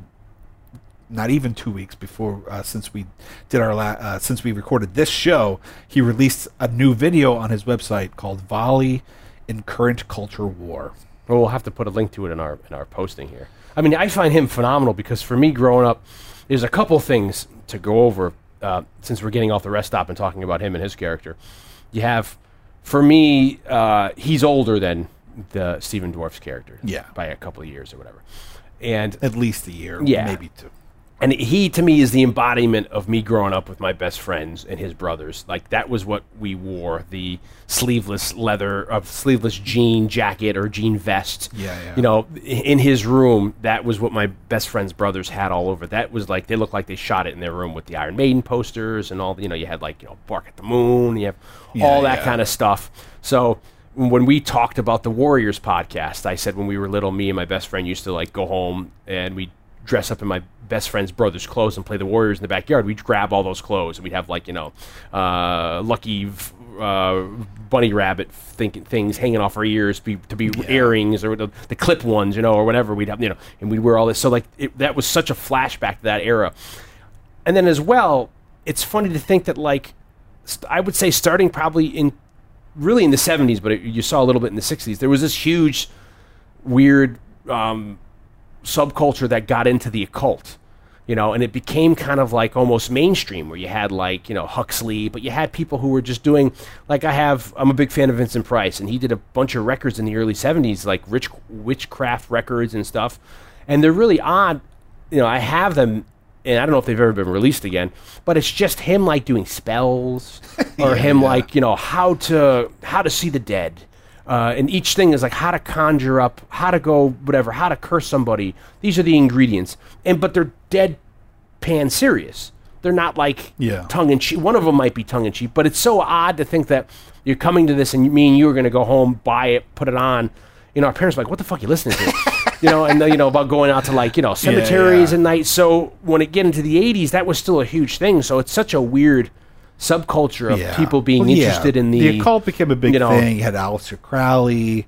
Speaker 4: not even two weeks before uh, since we did our la- uh, since we recorded this show, he released a new video on his website called "Volley in Current Culture War."
Speaker 3: Well, we'll have to put a link to it in our in our posting here. I mean, I find him phenomenal because for me, growing up, there's a couple things to go over uh, since we're getting off the rest stop and talking about him and his character. You have, for me, uh, he's older than the Stephen Dorff's character,
Speaker 4: Yeah.
Speaker 3: by a couple of years or whatever, and
Speaker 4: At least a year,
Speaker 3: Yeah.
Speaker 4: maybe two.
Speaker 3: And he to me is the embodiment of me growing up with my best friends and his brothers like that was what we wore the sleeveless leather of sleeveless jean jacket or jean vest
Speaker 4: Yeah, yeah.
Speaker 3: you know in his room that was what my best friend's brothers had all over that was like they looked like they shot it in their room with the iron maiden posters and all the, you know you had like you know bark at the moon you have all that
Speaker 4: yeah.
Speaker 3: kind of stuff so when we talked about the Warriors podcast, I said when we were little, me and my best friend used to like go home and we'd dress up in my best friend's brother's clothes and play the Warriors in the backyard. We'd grab all those clothes and we'd have like you know, uh, lucky v- uh, bunny rabbit thinking things hanging off our ears be, to be earrings or the, the clip ones, you know, or whatever. We'd have you know, and we'd wear all this. So like it, that was such a flashback to that era. And then as well, it's funny to think that like st- I would say starting probably in really in the 70s, but it, you saw a little bit in the 60s. There was this huge, weird um, subculture that got into the occult, you know, and it became kind of like almost mainstream where you had like, you know, Huxley, but you had people who were just doing, like I have, I'm a big fan of Vincent Price, and he did a bunch of records in the early 70s, like rich witchcraft records and stuff. And they're really odd. You know, I have them and I don't know if they've ever been released again, but it's just him like doing spells or him like you know how to how to see the dead, uh, and each thing is like how to conjure up, how to go whatever, how to curse somebody. These are the ingredients, and but they're deadpan serious. They're not like
Speaker 4: Yeah.
Speaker 3: tongue in cheek. One of them might be tongue in cheek, but it's so odd to think that you're coming to this and me and you are going to go home, buy it, put it on. You know, our parents are like, "What the fuck are you listening to?" you know, and you know about going out to like you know cemeteries
Speaker 4: yeah.
Speaker 3: and night. So when it get into the '80s, that was still a huge thing. So it's such a weird subculture of
Speaker 4: Yeah.
Speaker 3: people being
Speaker 4: Well, yeah.
Speaker 3: interested in the,
Speaker 4: the occult became a big
Speaker 3: you know-
Speaker 4: thing. You had Aleister Crowley.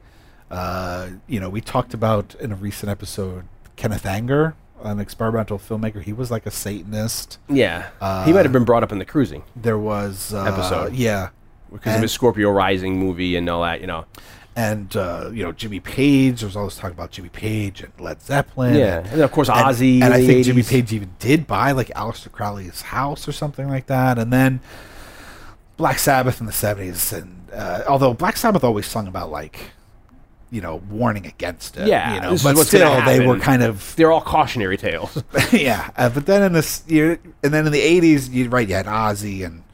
Speaker 4: Uh, you know, we talked about in a recent episode Kenneth Anger, an experimental filmmaker. He was like a Satanist.
Speaker 3: Yeah,
Speaker 4: Uh,
Speaker 3: he might have been brought up in the cruising
Speaker 4: There was uh,
Speaker 3: Episode.
Speaker 4: yeah,
Speaker 3: because of his Scorpio Rising movie and all that. You know,
Speaker 4: and uh, you know Jimmy Page. There was always talk about Jimmy Page and Led Zeppelin.
Speaker 3: Yeah,
Speaker 4: and,
Speaker 3: and of course, Ozzy
Speaker 4: And,
Speaker 3: in
Speaker 4: I think Jimmy Page even did buy like Aleister Crowley's house or something like that. And then Black Sabbath in the seventies. And uh, although Black Sabbath always sung about like you know warning against it.
Speaker 3: Yeah,
Speaker 4: you know, but still they were kind of
Speaker 3: they're all cautionary tales.
Speaker 4: yeah. Uh, but then in this and then in the eighties, you right, you had Ozzy and.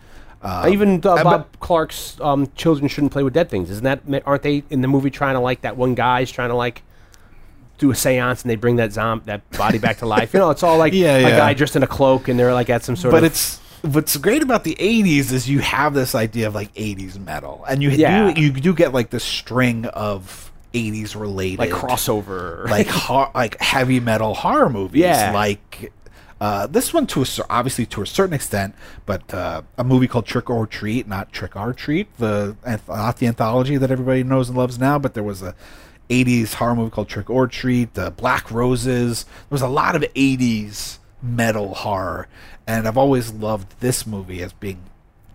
Speaker 4: Um,
Speaker 3: Even uh,
Speaker 4: uh,
Speaker 3: Bob Clark's um, "Children Shouldn't Play with Dead Things." Isn't that? Aren't they in the movie trying to like that one guy's trying to like do a séance and they bring that zom that body back to life? You know, it's all like
Speaker 4: Yeah,
Speaker 3: a
Speaker 4: yeah.
Speaker 3: guy dressed in a cloak and they're like at some sort
Speaker 4: but
Speaker 3: of.
Speaker 4: But it's what's great about the 80s is you have this idea of like 80s metal and you
Speaker 3: Yeah.
Speaker 4: do you do get like this string of 80s related
Speaker 3: like crossover,
Speaker 4: like har- like heavy metal horror movies
Speaker 3: Yeah.
Speaker 4: like Uh, this one, to a, obviously to a certain extent, but uh, a movie called Trick or Treat, not Trick or Treat, the not the anthology that everybody knows and loves now, but there was a 80s horror movie called Trick or Treat, the Black Roses. There was a lot of 80s metal horror, and I've always loved this movie as being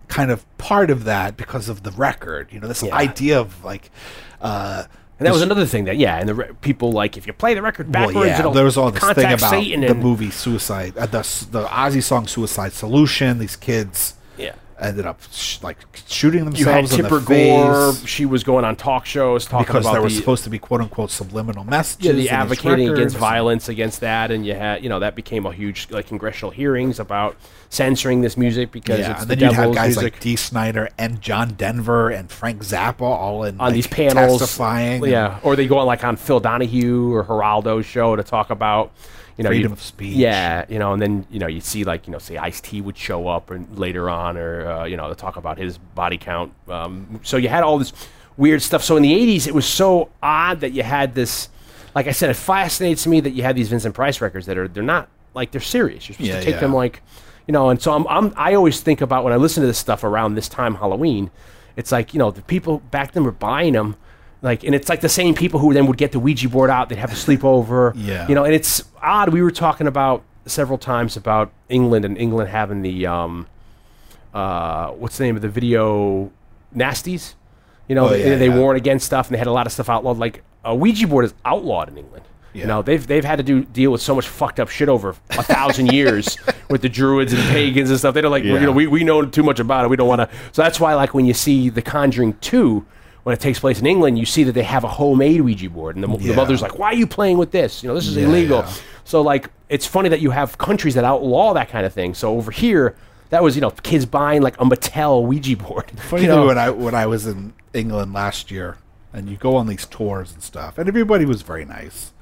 Speaker 4: kind of part of that because of the record. You know, this
Speaker 3: Yeah.
Speaker 4: idea of like.
Speaker 3: And that was another thing that yeah, and the re- people like if you play the record
Speaker 4: well,
Speaker 3: backwards,
Speaker 4: yeah,
Speaker 3: it'll
Speaker 4: there was all this thing about
Speaker 3: Satan
Speaker 4: the
Speaker 3: and,
Speaker 4: movie Suicide, uh, the the Ozzy song "Suicide Solution." These kids
Speaker 3: Yeah.
Speaker 4: ended up sh- like shooting themselves.
Speaker 3: You had
Speaker 4: in
Speaker 3: Tipper
Speaker 4: the
Speaker 3: Gore.
Speaker 4: face
Speaker 3: She was going on talk shows talking
Speaker 4: because
Speaker 3: about
Speaker 4: there was
Speaker 3: the,
Speaker 4: supposed to be "quote unquote" subliminal messages.
Speaker 3: yeah,
Speaker 4: in
Speaker 3: the
Speaker 4: these
Speaker 3: advocating against violence against that, and you had you know that became a huge like congressional hearings about censoring this music because
Speaker 4: Yeah,
Speaker 3: it's
Speaker 4: and
Speaker 3: the
Speaker 4: then you'd have
Speaker 3: devil's
Speaker 4: guys
Speaker 3: music.
Speaker 4: like Dee Snider and John Denver and Frank Zappa all in
Speaker 3: on
Speaker 4: like,
Speaker 3: these panels,
Speaker 4: testifying.
Speaker 3: yeah, or they go on like on Phil Donahue or Geraldo's show to talk about you know
Speaker 4: Freedom of speech.
Speaker 3: Yeah, you know, and then you know you see like you know say Ice T would show up and later on, or uh, you know talk about his body count. Um, so you had all this weird stuff. So in the '80s, it was so odd that you had this. Like I said, it fascinates me that you had these Vincent Price records that are they're not like they're serious. You're supposed
Speaker 4: Yeah,
Speaker 3: to take
Speaker 4: yeah.
Speaker 3: them like you know. And so I'm, I'm I always think about when I listen to this stuff around this time Halloween. It's like you know the people back then were buying them. Like and it's like the same people who then would get the Ouija board out. They'd have a sleepover.
Speaker 4: Yeah.
Speaker 3: You know, and it's odd. We were talking about several times about England and England having the um, uh, what's the name of the video nasties? You know,
Speaker 4: Oh,
Speaker 3: they,
Speaker 4: yeah,
Speaker 3: they
Speaker 4: yeah.
Speaker 3: warn against stuff, and they had a lot of stuff outlawed. Like a Ouija board is outlawed in England. You know, they've they've had to do deal with so much fucked up shit over a thousand years with the druids and pagans and stuff. They don't like, you know, we, we know too much about it. We don't want to. So that's why, like, when you see The Conjuring two, when it takes place in England, you see that they have a homemade Ouija board, and the, the mother's like, "Why are you playing with this? You know, this is
Speaker 4: Yeah,
Speaker 3: illegal."
Speaker 4: yeah.
Speaker 3: So like, it's funny that you have countries that outlaw that kind of thing. So over here, that was you know kids buying like a Mattel Ouija board.
Speaker 4: Funny
Speaker 3: you know?
Speaker 4: when I when I was in England last year, and you go on these tours and stuff, and everybody was very nice.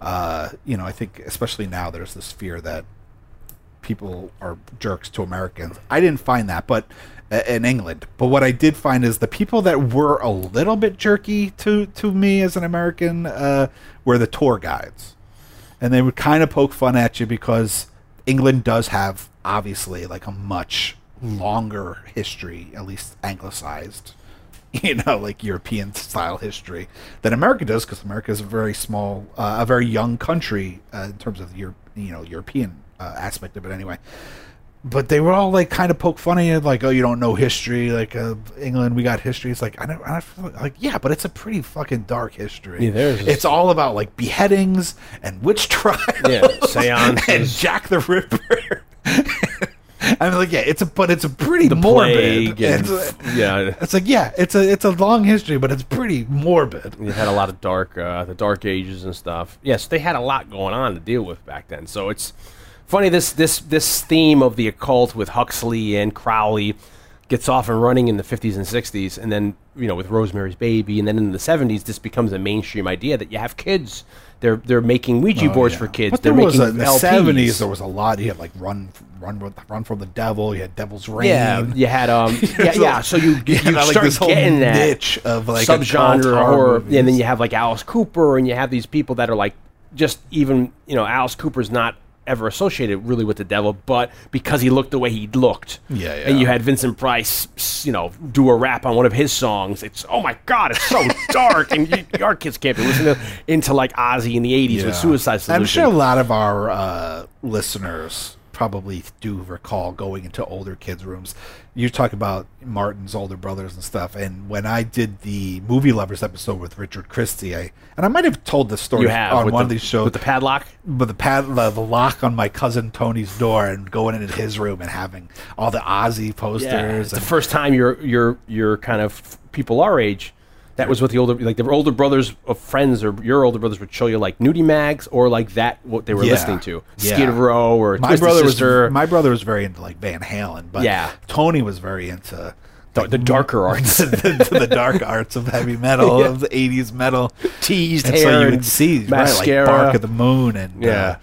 Speaker 4: Uh, you know, I think especially now there's this fear that people are jerks to Americans. I didn't find that, but in England, but what I did find is the people that were a little bit jerky to to me as an American uh, were the tour guides, and they would kind of poke fun at you because England does have obviously like a much longer history, at least anglicized, you know, like European style history than America does, because America is a very small, uh, a very young country uh, in terms of the you know European uh, aspect of it, anyway. But they were all like kind of poke funny at like, oh, you don't know history, like uh, England, we got history. It's like I know, I feel like yeah, but it's a pretty fucking dark history.
Speaker 3: Yeah, there's
Speaker 4: it's all about like beheadings and witch trials,
Speaker 3: Yeah, seances.
Speaker 4: and Jack the Ripper. I'm like, yeah, it's a but it's a pretty
Speaker 3: the
Speaker 4: morbid.
Speaker 3: and
Speaker 4: It's,
Speaker 3: yeah.
Speaker 4: it's like yeah, it's a it's a long history, but it's pretty morbid.
Speaker 3: You had a lot of dark, uh, the dark ages and stuff. Yes, they had a lot going on to deal with back then. So it's funny this this this theme of the occult with Huxley and Crowley gets off and running in the 50s and 60s, and then you know with Rosemary's Baby, and then in the 70s this becomes a mainstream idea that you have kids. They're they're making Ouija boards
Speaker 4: Oh, Yeah.
Speaker 3: for kids.
Speaker 4: But
Speaker 3: they're
Speaker 4: there was a, in the
Speaker 3: LPs.
Speaker 4: seventies. There was a lot. You had like run, run, run from the devil. You had Devil's Rain.
Speaker 3: Yeah, you had um, yeah,
Speaker 4: There's
Speaker 3: yeah. So you you,
Speaker 4: like,
Speaker 3: start
Speaker 4: this whole
Speaker 3: getting that
Speaker 4: niche of, like,
Speaker 3: subgenre
Speaker 4: horror
Speaker 3: horror, and then you have like Alice Cooper, and you have these people that are like just even you know Alice Cooper's not ever associated really with the devil, but because he looked the way he looked,
Speaker 4: Yeah,
Speaker 3: And you had Vincent Price, you know, do a rap on one of his songs. It's oh my god, it's so dark, and you, our kids can't be listening to, into like Ozzy in the '80s with Suicide Solution.
Speaker 4: I'm sure a lot of our uh, listeners probably do recall going into older kids' rooms. You talk about Martin's older brothers and stuff, and when I did the movie lovers episode with Richard Christie, I and I might have told this story on one
Speaker 3: the,
Speaker 4: of these shows
Speaker 3: with the padlock.
Speaker 4: but the pad the, the lock on my cousin Tony's door and going into his room and having all the Ozzy posters.
Speaker 3: Yeah, it's the
Speaker 4: and-
Speaker 3: first time your your your kind of people our age. That was what the older like the older brothers of friends or your older brothers would show you like nudie mags or like that what they were
Speaker 4: Yeah.
Speaker 3: listening to
Speaker 4: Yeah.
Speaker 3: Skid Row or
Speaker 4: my
Speaker 3: Twisted
Speaker 4: brother
Speaker 3: Sister.
Speaker 4: was my brother was very into like Van Halen, but
Speaker 3: Yeah.
Speaker 4: Tony was very into
Speaker 3: the, the darker arts,
Speaker 4: the, the dark arts of heavy metal
Speaker 3: Yeah.
Speaker 4: of the '80s metal.
Speaker 3: teased
Speaker 4: And
Speaker 3: hair,
Speaker 4: so you would see right, like. Bark of the Moon and
Speaker 3: yeah, Uh,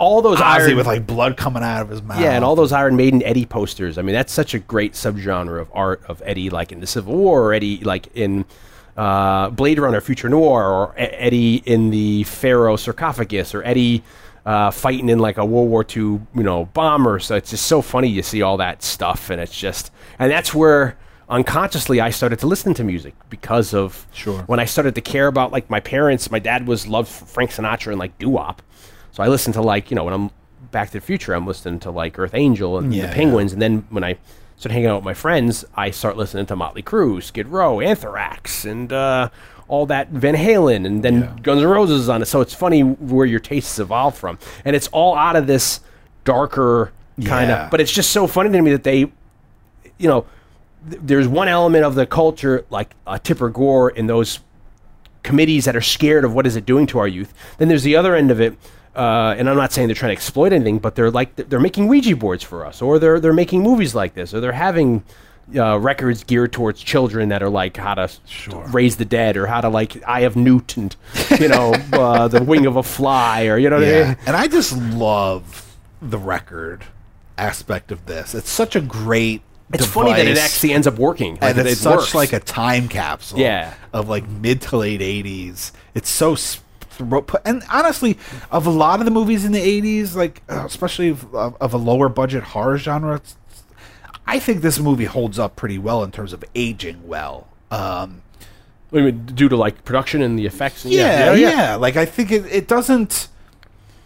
Speaker 3: all those
Speaker 4: uh, Ozzy
Speaker 3: Iron,
Speaker 4: with like blood coming out of his mouth.
Speaker 3: yeah, and all those Iron Maiden Eddie posters. I mean, that's such a great subgenre of art of Eddie, like in the Civil War, or Eddie like in uh, Blade Runner, Future Noir, or Eddie in the Pharaoh sarcophagus, or Eddie uh, fighting in like a World War II, you know, bomber. So it's just so funny you see all that stuff, and it's just, and that's where unconsciously I started to listen to music because of
Speaker 4: Sure.
Speaker 3: when I started to care about like my parents. My dad was loved Frank Sinatra and like doo wop, so I listen to like you know when I'm Back to the Future, I'm listening to like Earth Angel and
Speaker 4: Yeah,
Speaker 3: the
Speaker 4: yeah.
Speaker 3: Penguins, and then when I start hanging out with my friends, I start listening to Motley Crue, Skid Row, Anthrax, and uh, all that Van Halen, and then
Speaker 4: Yeah.
Speaker 3: Guns N' Roses is on it. So it's funny where your tastes evolve from, and it's all out of this darker kind
Speaker 4: Yeah.
Speaker 3: of. But it's just so funny to me that they, you know, th- there's one element of the culture like uh, Tipper Gore in those committees that are scared of what is it doing to our youth. Then there's the other end of it, uh, and I'm not saying they're trying to exploit anything, but they're like they're making Ouija boards for us, or they're they're making movies like this, or they're having uh, records geared towards children that are like how to raise the dead, or how to like Eye of Newt and you know uh, the wing of a fly, or you know what I mean.
Speaker 4: and I just love the record aspect of this. It's such a great.
Speaker 3: It's funny that it actually ends up working. Like,
Speaker 4: and it's
Speaker 3: it
Speaker 4: such
Speaker 3: works.
Speaker 4: like a time capsule.
Speaker 3: Yeah.
Speaker 4: of like mid to late '80s. It's so. sp- And honestly, of a lot of the movies in the '80s, like uh, especially of, of of a lower budget horror genre, I think this movie holds up pretty well in terms of aging well. Um,
Speaker 3: I mean, due to like production and the effects. and-
Speaker 4: yeah, yeah, Like I think it, it doesn't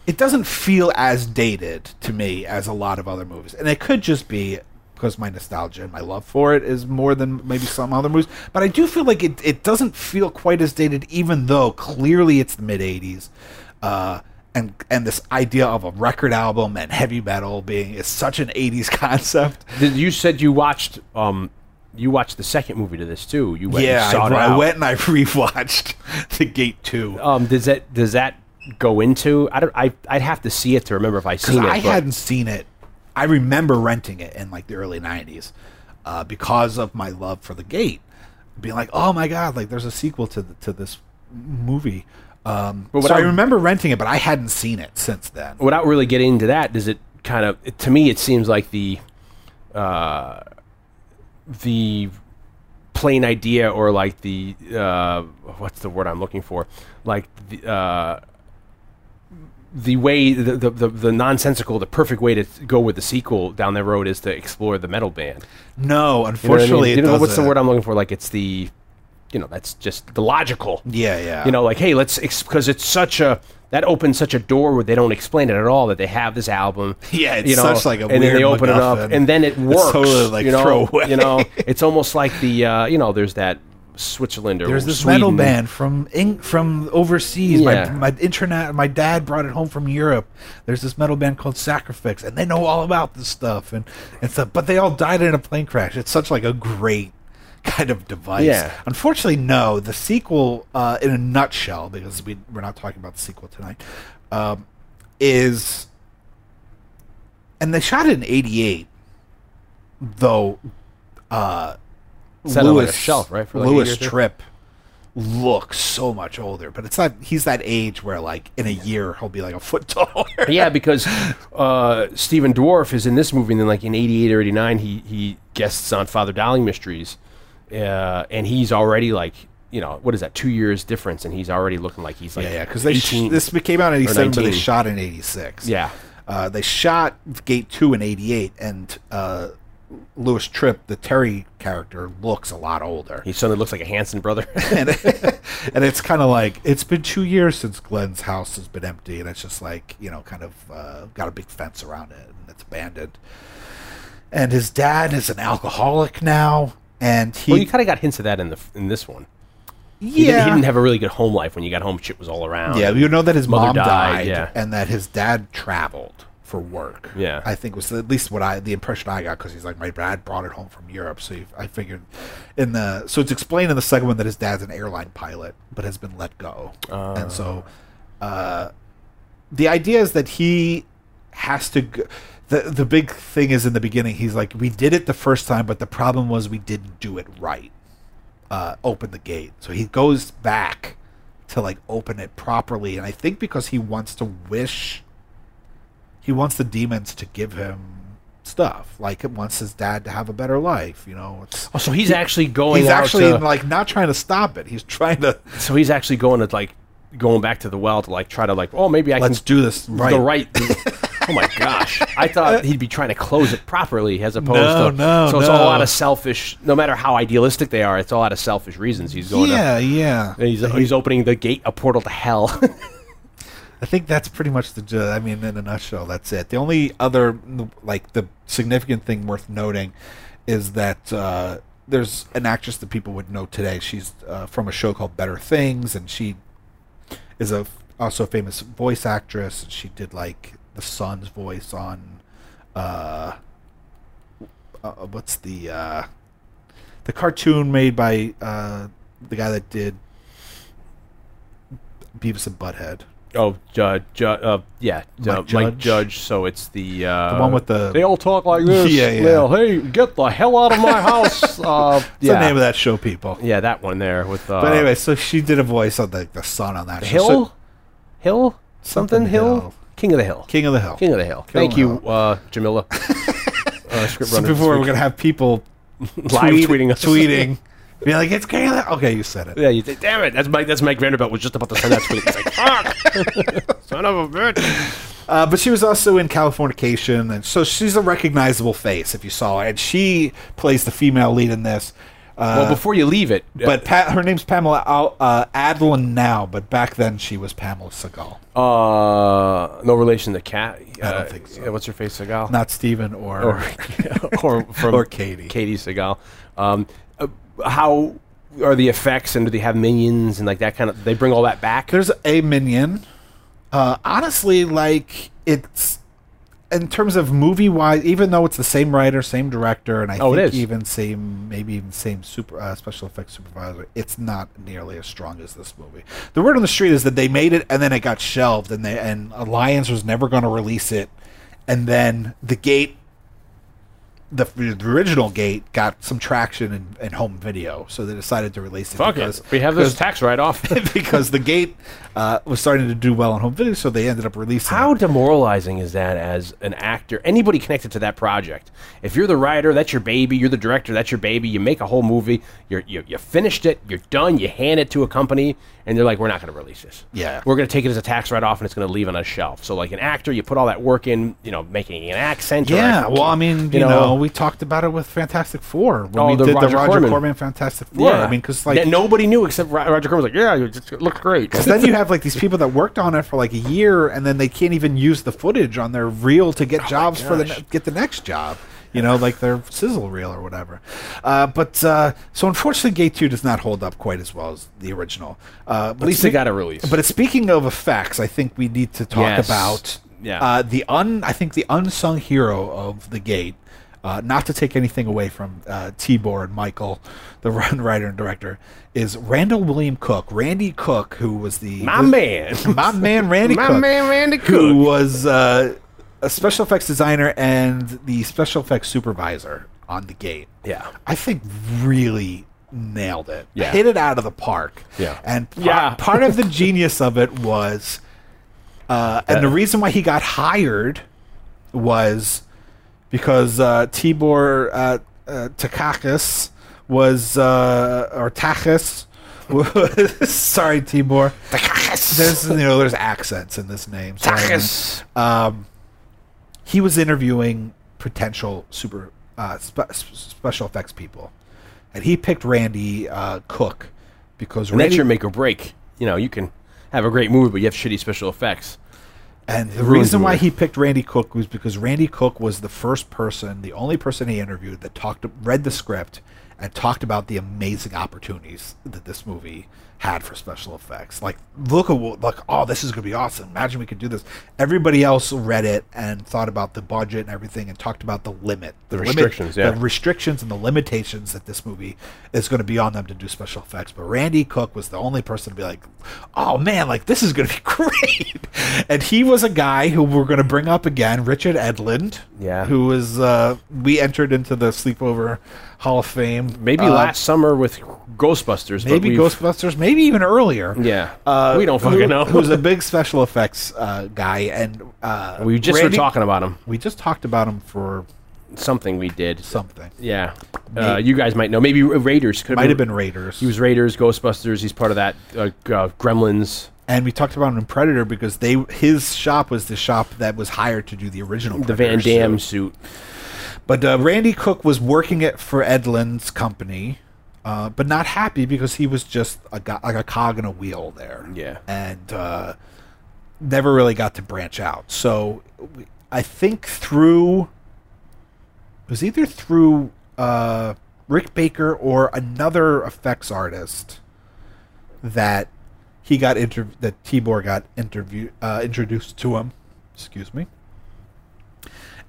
Speaker 4: it doesn't feel as dated to me as a lot of other movies. And it could just be because my nostalgia and my love for it is more than maybe some other movies. But I do feel like it, it doesn't feel quite as dated, even though clearly it's the mid '80s, uh, and and this idea of a record album and heavy metal being is such an '80s concept.
Speaker 3: You said you watched um you watched the second movie to this too. You went
Speaker 4: yeah,
Speaker 3: and sought it
Speaker 4: I, I went and I rewatched The Gate Two.
Speaker 3: Um, does that does that go into? I don't. I I'd have to see it to remember if I seen it.
Speaker 4: I
Speaker 3: but-
Speaker 4: hadn't seen it. I remember renting it in like the early '90s uh, because of my love for The Gate, being like, "Oh my god, like there's a sequel to the, to this movie." Um,
Speaker 3: But
Speaker 4: so I
Speaker 3: I-
Speaker 4: remember renting it, but I hadn't seen it since then.
Speaker 3: without really getting into that, does it kind of to me it seems like the uh, the plain idea or like the uh, what's the word I'm looking for? Like the uh, the way the, the, the, the nonsensical, the perfect way to go with the sequel down the road is to explore the metal band.
Speaker 4: No,
Speaker 3: You know what I mean?
Speaker 4: unfortunately,
Speaker 3: You know, what's the word I'm looking for? Like it's the, you know, that's just the logical.
Speaker 4: Yeah, yeah.
Speaker 3: You know, like hey, let's because it's such a that opens such a door where they don't explain it at all that they have this album.
Speaker 4: Yeah, it's
Speaker 3: you know,
Speaker 4: such like a
Speaker 3: and then they open it up and then it
Speaker 4: It's
Speaker 3: works.
Speaker 4: totally, like,
Speaker 3: you know,
Speaker 4: throwaway.
Speaker 3: you know, it's almost like the uh, you know, there's that Switzerland or
Speaker 4: There's this
Speaker 3: Sweden.
Speaker 4: metal band from Eng- from overseas.
Speaker 3: Yeah.
Speaker 4: My my internet. My dad brought it home from Europe. There's this metal band called Sacrifix, and they know all about this stuff and and stuff. But they all died in a plane crash. It's such like a great kind of device.
Speaker 3: Yeah.
Speaker 4: Unfortunately, no. The sequel, uh, in a nutshell, because we we're not talking about the sequel tonight, um, is and they shot it in '88, though. Uh,
Speaker 3: Set on like a shelf, right, for like
Speaker 4: Lewis
Speaker 3: year or
Speaker 4: looks so much older, but it's not. He's that age where, like, in a year, he'll be like a foot taller.
Speaker 3: yeah, because uh, Stephen Dorff is in this movie, and then like in '88 or '89, he he guests on Father Dowling Mysteries, uh, and he's already like, you know, what is that? Two years difference, and he's already looking like he's like,
Speaker 4: yeah, yeah. Because they sh- this came out in '87, but they shot in '86.
Speaker 3: Yeah.
Speaker 4: uh, they shot Gate Two in '88, and uh, Louis Tripp, the Terry character, looks a lot older.
Speaker 3: he suddenly looks like a Hanson brother.
Speaker 4: and, and it's kind of like it's been two years since Glenn's house has been empty, and it's just like you know, kind of uh, got a big fence around it, and it's abandoned. And his dad is an alcoholic now, and he
Speaker 3: well, you kind of got hints of that in the in this one.
Speaker 4: yeah
Speaker 3: He, didn't, he didn't have a really good home life. When you got home, shit was all around.
Speaker 4: yeah you know that his
Speaker 3: Mother
Speaker 4: mom
Speaker 3: died,
Speaker 4: died,
Speaker 3: yeah.
Speaker 4: and that his dad traveled for work.
Speaker 3: Yeah.
Speaker 4: I think was at least what I the impression I got because he's like my dad brought it home from Europe, so he, I figured in the so it's explained in the second one that his dad's an airline pilot but has been let go, and so uh, the idea is that he has to. Go, the the big thing is in the beginning he's like we did it the first time, but the problem was we didn't do it right. Uh, open the gate, so he goes back to like open it properly, and I think because he wants to wish he wants the demons to give him stuff. Like it wants his dad to have a better life. You know, it's,
Speaker 3: Oh, so he's actually going.
Speaker 4: he's actually
Speaker 3: to-
Speaker 4: like not trying to stop it. He's trying to.
Speaker 3: so he's actually going to like going back to the well to like try to like, oh, maybe I
Speaker 4: Let's
Speaker 3: can
Speaker 4: do this right.
Speaker 3: the right. oh my gosh! I thought he'd be trying to close it properly as opposed
Speaker 4: No,
Speaker 3: to
Speaker 4: no,
Speaker 3: So it's all out of selfish. No matter how idealistic they are, it's all out of selfish reasons. He's going.
Speaker 4: Yeah, yeah.
Speaker 3: To, he's, he's opening the gate, a portal to hell.
Speaker 4: I think that's pretty much the. I mean, in a nutshell, that's it. The only other, like, the significant thing worth noting is that uh, there's an actress that people would know today. She's uh, from a show called Better Things, and she is a also a famous voice actress. She did like the son's voice on, uh, uh what's the uh, the cartoon made by uh, the guy that did Beavis and Butthead.
Speaker 3: Oh, Judge, ju- uh, yeah,
Speaker 4: Mike
Speaker 3: uh, Mike
Speaker 4: Judge?
Speaker 3: Judge. So it's the uh,
Speaker 4: The one with the-
Speaker 3: They all talk like this.
Speaker 4: Yeah, yeah.
Speaker 3: Well, hey, get the hell out of my house. Uh,
Speaker 4: What's
Speaker 3: yeah.
Speaker 4: the name of that show, people?
Speaker 3: Yeah, that one there with. Uh,
Speaker 4: But anyway, so she did a voice on the, the son on that show.
Speaker 3: Hill,
Speaker 4: So-
Speaker 3: Hill, something,
Speaker 4: Something
Speaker 3: Hill?
Speaker 4: Hill.
Speaker 3: King of the Hill.
Speaker 4: King of the Hill.
Speaker 3: King of the Hill.
Speaker 4: King
Speaker 3: Thank
Speaker 4: of
Speaker 3: you,
Speaker 4: the
Speaker 3: uh, Jamila. uh, script
Speaker 4: So before we're gonna have people
Speaker 3: live
Speaker 4: tweet-
Speaker 3: tweeting us.
Speaker 4: tweeting, be like, "It's the." Okay, you said it.
Speaker 3: Yeah, you think, damn it, that's Mike. That's Mike Vanderbilt was just about to send that tweet. He's like, fuck, son of a bitch.
Speaker 4: Uh, but she was also in Californication, and so she's a recognizable face if you saw her. And she plays the female lead in this. Uh,
Speaker 3: well, before you leave it, uh,
Speaker 4: but pa- her name's Pamela Al- uh, Adlon now, but back then she was Pamela Segall,
Speaker 3: uh, no relation to Cat. Uh,
Speaker 4: I don't think so.
Speaker 3: yeah, what's her face, Segal?
Speaker 4: not Steven or,
Speaker 3: or or from
Speaker 4: Or Katie.
Speaker 3: Katey Sagal. Um, uh, how are the effects, and do they have minions and like that kind of? They bring all that back.
Speaker 4: There's a minion. Uh, honestly, like it's in terms of movie wise, even though it's the same writer, same director, and I
Speaker 3: Oh,
Speaker 4: think even same, maybe even same super uh, special effects supervisor, it's not nearly as strong as this movie. The word on the street is that they made it and then it got shelved, and they and Alliance was never going to release it, and then the Gate. The, the original Gate got some traction in, in home video, so they decided to release it.
Speaker 3: Fuck
Speaker 4: because,
Speaker 3: it, we have this tax write off.
Speaker 4: because the gate uh, was starting to do well on home video, so they ended up releasing
Speaker 3: How
Speaker 4: it.
Speaker 3: demoralizing is that as an actor? Anybody connected to that project? If you're the writer, that's your baby. You're the director, that's your baby. You make a whole movie. You're, you you finished it. You're done. You hand it to a company, and they're like, "We're not going to release this.
Speaker 4: Yeah.
Speaker 3: we're going to take it as a tax write-off, and it's going to leave on a shelf." So, like an actor, you put all that work in, you know, making an accent. or
Speaker 4: Yeah,
Speaker 3: a-
Speaker 4: well, I mean, you, know, we talked about it with Fantastic Four when
Speaker 3: Oh,
Speaker 4: we
Speaker 3: the
Speaker 4: did
Speaker 3: Roger
Speaker 4: the Roger
Speaker 3: Corman.
Speaker 4: Corman. Fantastic Four. Yeah. I mean, because like
Speaker 3: that nobody knew except Roger Corman was like, "Yeah, it looks great."
Speaker 4: Because then you have like these people that worked on it for like a year, and then they can't even use the footage on their reel to get jobs for the ne- get the next job. You know, like their sizzle reel or whatever. Uh, but uh, so unfortunately, Gate Two does not hold up quite as well as the original. Uh, but
Speaker 3: At least they got a release.
Speaker 4: But speaking of effects, I think we need to talk
Speaker 3: Yes.
Speaker 4: about
Speaker 3: Yeah.
Speaker 4: uh, the un. I think the unsung hero of the Gate. Uh, not to take anything away from uh, Tibor and Michael, the run writer and director, is Randall William Cook. Randy Cook, who was the
Speaker 3: My man.
Speaker 4: my man Randy
Speaker 3: My
Speaker 4: Cook,
Speaker 3: man Randy
Speaker 4: who was uh, a special effects designer and the special effects supervisor on the Gate.
Speaker 3: Yeah.
Speaker 4: I think really nailed it.
Speaker 3: Yeah.
Speaker 4: Hit it out of the park.
Speaker 3: Yeah.
Speaker 4: And par-
Speaker 3: Yeah.
Speaker 4: part of the genius of it was, uh, and the reason why he got hired was because uh, Tibor uh, uh, Takakis was, uh, or Takis. Sorry, Tibor. There's you know there's accents in this name. Sorry, um, he was interviewing potential super uh, spe- special effects people, and he picked Randy uh, Cook because
Speaker 3: And that's your make or break. You know, you can have a great movie, but you have shitty special effects.
Speaker 4: And the reason why he picked Randy Cook was because Randy Cook was the first person, the only person he interviewed that talked, read the script, and talked about the amazing opportunities that this movie had for special effects. Like, look at what, like, oh, this is gonna be awesome. Imagine we could do this. Everybody else read it and thought about the budget and everything, and talked about the limit, the, limit-
Speaker 3: restrictions, yeah.
Speaker 4: the restrictions and the limitations that this movie is going to be on them to do special effects. But Randy Cook was the only person to be like, "Oh man, like this is going to be great," and he was a guy who we're going to bring up again, Richard Edlund,
Speaker 3: Yeah.
Speaker 4: who was uh, we entered into the Sleepover Hall of Fame,
Speaker 3: Maybe
Speaker 4: uh,
Speaker 3: last summer with Ghostbusters.
Speaker 4: maybe Ghostbusters, maybe even earlier.
Speaker 3: Yeah.
Speaker 4: Uh,
Speaker 3: We don't
Speaker 4: who-
Speaker 3: fucking know.
Speaker 4: who's a big special effects uh, guy, and uh,
Speaker 3: We just
Speaker 4: Randy-
Speaker 3: were talking about him.
Speaker 4: We just talked about him for
Speaker 3: Something we did.
Speaker 4: something.
Speaker 3: Yeah. Uh, you guys might know. Maybe Raiders. Could
Speaker 4: Might have been Raiders.
Speaker 3: He was Raiders, Ghostbusters. He's part of that. Uh, uh, Gremlins.
Speaker 4: And we talked about him in Predator because they his shop was the shop that was hired to do the original
Speaker 3: The Van Damme
Speaker 4: suit.
Speaker 3: suit.
Speaker 4: But uh, Randy Cook was working it for Edlund's company, uh, but not happy because he was just a go- like a cog in a wheel there.
Speaker 3: Yeah.
Speaker 4: and uh, never really got to branch out. So I think through it was either through uh, Rick Baker or another effects artist that he got inter- that Tibor got interview uh, introduced to him. Excuse me.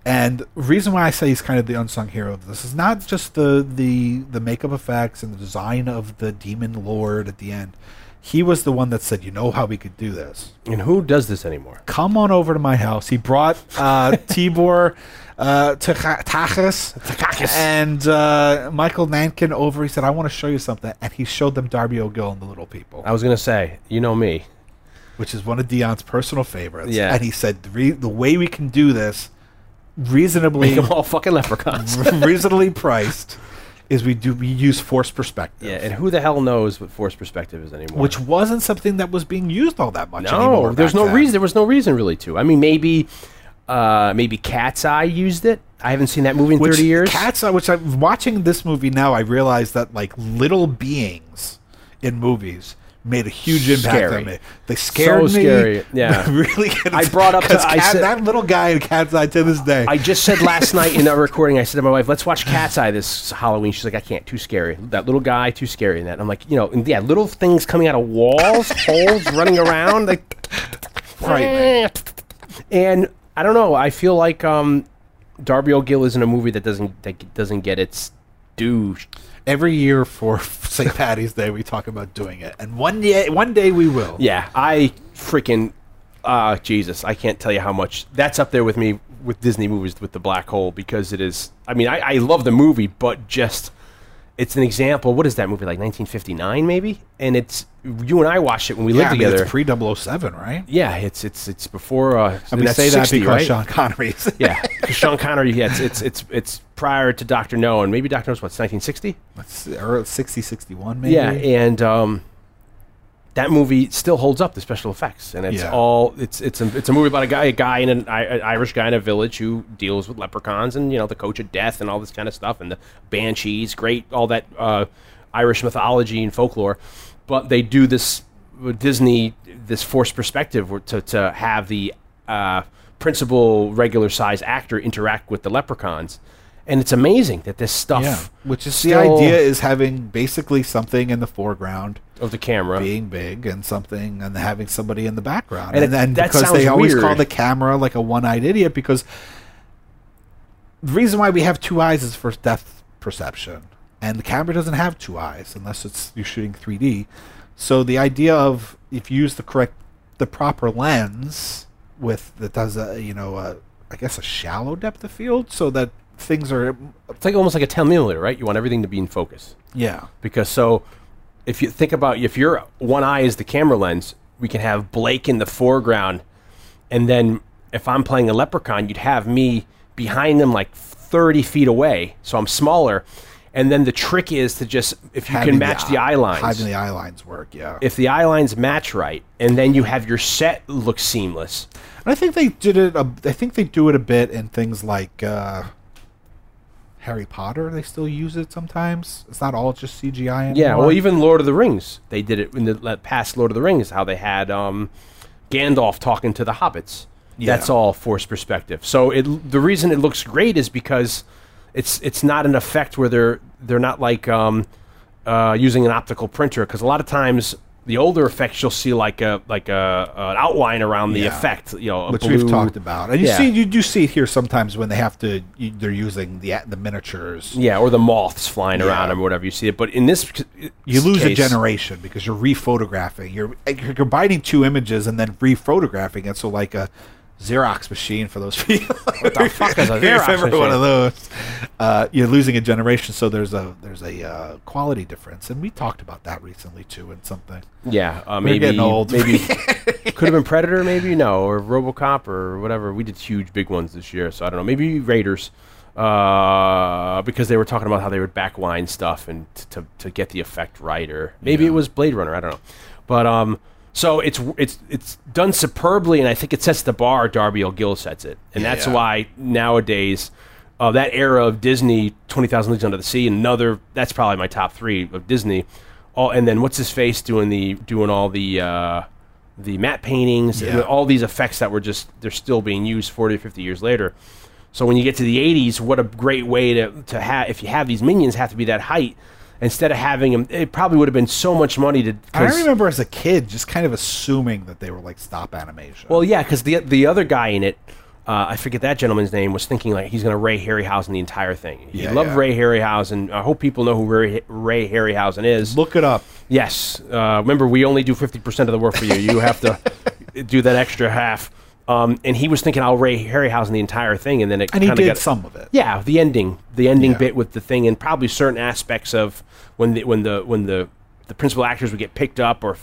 Speaker 4: And the reason why I say he's kind of the unsung hero of this is not just the the the makeup effects and the design of the demon lord at the end. He was the one that said, "You know how we could do this."
Speaker 3: And who does this anymore?
Speaker 4: Come on over to my house. He brought uh, Tibor uh, Tach- Tachis
Speaker 3: Takakis.
Speaker 4: and uh, Michael Nankin over. He said, "I want to show you something," and he showed them Darby O'Gill and the Little People,
Speaker 3: I was gonna say, you know me.
Speaker 4: which is one of Dion's personal favorites.
Speaker 3: Yeah.
Speaker 4: and he said, the, re- "The way we can do this reasonably
Speaker 3: Make them all fucking leprechauns.
Speaker 4: reasonably priced is we do we use force perspective.
Speaker 3: yeah, and who the hell knows what force perspective is anymore?
Speaker 4: which wasn't something that was being used all that much
Speaker 3: no,
Speaker 4: anymore.
Speaker 3: there's no
Speaker 4: then.
Speaker 3: reason. There was no reason really to. I mean, maybe, uh, maybe Cat's Eye used it. I haven't seen that movie in
Speaker 4: Which
Speaker 3: thirty years.
Speaker 4: Cats, Eye, which I'm watching this movie now, I realize that like little beings in movies made a huge impact
Speaker 3: Scary.
Speaker 4: on me. They scared
Speaker 3: So
Speaker 4: me.
Speaker 3: scary, yeah.
Speaker 4: really.
Speaker 3: I brought up to- I
Speaker 4: Cat-
Speaker 3: said-
Speaker 4: that little guy in Cat's Eye to this day.
Speaker 3: I just said last night in our recording, I said to my wife, "Let's watch Cat's Eye this Halloween." She's like, "I can't, too scary." That little guy, too scary. And that I'm like, you know, and yeah, little things coming out of walls, holes, running around, like
Speaker 4: Frightening.
Speaker 3: And I don't know. I feel like um, Darby O'Gill isn't a movie that doesn't that doesn't get its due.
Speaker 4: Every year for St. Patty's Day, we talk about doing it, and one day, one day we will.
Speaker 3: Yeah, I freaking uh, Jesus, I can't tell you how much that's up there with me with Disney movies with the black hole because it is. I mean, I, I love the movie, but just it's an example. What is that movie like? 1959, maybe? And it's you and I watched it when we
Speaker 4: Yeah,
Speaker 3: lived
Speaker 4: I mean,
Speaker 3: together.
Speaker 4: it's pre 007, right?
Speaker 3: yeah, it's it's it's before. Uh,
Speaker 4: we
Speaker 3: that's
Speaker 4: say that
Speaker 3: 60,
Speaker 4: because
Speaker 3: right?
Speaker 4: Sean Connery's.
Speaker 3: Yeah, Sean Connery. Yeah, it's, it's it's it's prior to Doctor No, and maybe Doctor No's what's 1960.
Speaker 4: It's early 60, 61, maybe.
Speaker 3: Yeah, and um, that movie still holds up the special effects, and it's
Speaker 4: Yeah.
Speaker 3: all it's it's a, it's a movie about a guy a guy in an, an Irish guy in a village who deals with leprechauns and you know the coach of death and all this kind of stuff and the banshees, great all that uh, Irish mythology and folklore, but they do this with Disney this forced perspective to to have the uh, principal regular size actor interact with the leprechauns. And it's amazing that this stuff,
Speaker 4: Yeah, which is the idea is having basically something in the foreground
Speaker 3: of the camera,
Speaker 4: being big and something and having somebody in the background.
Speaker 3: And
Speaker 4: And,
Speaker 3: it-
Speaker 4: then
Speaker 3: that
Speaker 4: because they
Speaker 3: sounds
Speaker 4: always call the camera like a one-eyed idiot because the reason why we have two eyes is for depth perception. And the camera doesn't have two eyes unless it's you're shooting 3D. So the idea of if you use the correct the proper lens with that does a you know a, I guess a shallow depth of field so that things are
Speaker 3: It's like almost like a 10 millimeter, right? You want everything to be in focus.
Speaker 4: yeah
Speaker 3: Because so if you think about if your one eye is the camera lens, we can have Blake in the foreground. And then if I'm playing a leprechaun, you'd have me behind them like 30 feet away. So I'm smaller. And then the trick is to just, if you
Speaker 4: having
Speaker 3: can match the, eye lines,
Speaker 4: having the eye lines work yeah
Speaker 3: if the eye lines match right, and then you have your set look seamless.
Speaker 4: And I think they did it. A, I think they do it a bit in things like uh, Harry Potter. They still use it sometimes. It's not all just CGI. Anymore.
Speaker 3: Yeah, well, even Lord of the Rings, they did it in the past Lord of the Rings. How they had um, Gandalf talking to the hobbits.
Speaker 4: Yeah.
Speaker 3: That's all forced perspective. So it the reason it looks great is because it's it's not an effect where they're they're not like um, uh, using an optical printer because a lot of times the older effects you'll see like a like a an outline around the
Speaker 4: Yeah.
Speaker 3: effect. You know, a
Speaker 4: which
Speaker 3: blue-
Speaker 4: we've talked about, and you
Speaker 3: Yeah.
Speaker 4: see, you do see it here sometimes when they have to. You, they're using the the miniatures.
Speaker 3: Yeah, or the moths flying around or whatever you see it. But in this,
Speaker 4: You lose a
Speaker 3: case-
Speaker 4: generation because you're rephotographing. You're you're combining two images and then rephotographing it. So like a Xerox machine for those people.
Speaker 3: What the fuck is a
Speaker 4: If you
Speaker 3: Xerox
Speaker 4: remember one
Speaker 3: machine?
Speaker 4: of those? Uh, you're losing a generation, so there's a there's a uh, quality difference, and we talked about that recently too in something.
Speaker 3: Yeah, uh,
Speaker 4: We're
Speaker 3: maybe
Speaker 4: getting old.
Speaker 3: maybe could have been Predator, maybe no, or RoboCop or whatever. We did huge big ones this year, so I don't know. Maybe Raiders, uh, because they were talking about how they would backline stuff and t- to to get the effect right, or maybe it was Blade Runner. I don't know, but um, So it's it's it's done superbly, and I think it sets the bar. Darby O'Gill sets it, and that's
Speaker 4: Yeah.
Speaker 3: why nowadays, uh, that era of Disney, Twenty Thousand Leagues Under the Sea, another that's probably my top three of Disney. All and then what's his face doing the doing all the uh, the matte paintings, and
Speaker 4: Yeah.
Speaker 3: all these effects that were just they're still being used forty or fifty years later. So when you get to the '80s, what a great way to to have if you have these minions have to be that height. Instead of having them, it probably would have been so much money to.
Speaker 4: I remember as a kid just kind of assuming that they were like stop animation.
Speaker 3: Well, yeah, because the the other guy in it, uh, I forget that gentleman's name, was thinking like he's going to Ray Harryhausen the entire thing. He
Speaker 4: Yeah,
Speaker 3: loved
Speaker 4: yeah.
Speaker 3: Ray Harryhausen. I hope people know who Ray, Ray Harryhausen is.
Speaker 4: look it up.
Speaker 3: Yes. Uh, remember, we only do fifty percent of the work for you. You have to do that extra half. Um, and he was thinking I'll Ray Harryhausen the entire thing, and then it
Speaker 4: And he did
Speaker 3: got,
Speaker 4: some of it.
Speaker 3: yeah, the ending, the ending
Speaker 4: Yeah.
Speaker 3: bit with the thing, and probably certain aspects of when the when the when the the principal actors would get picked up or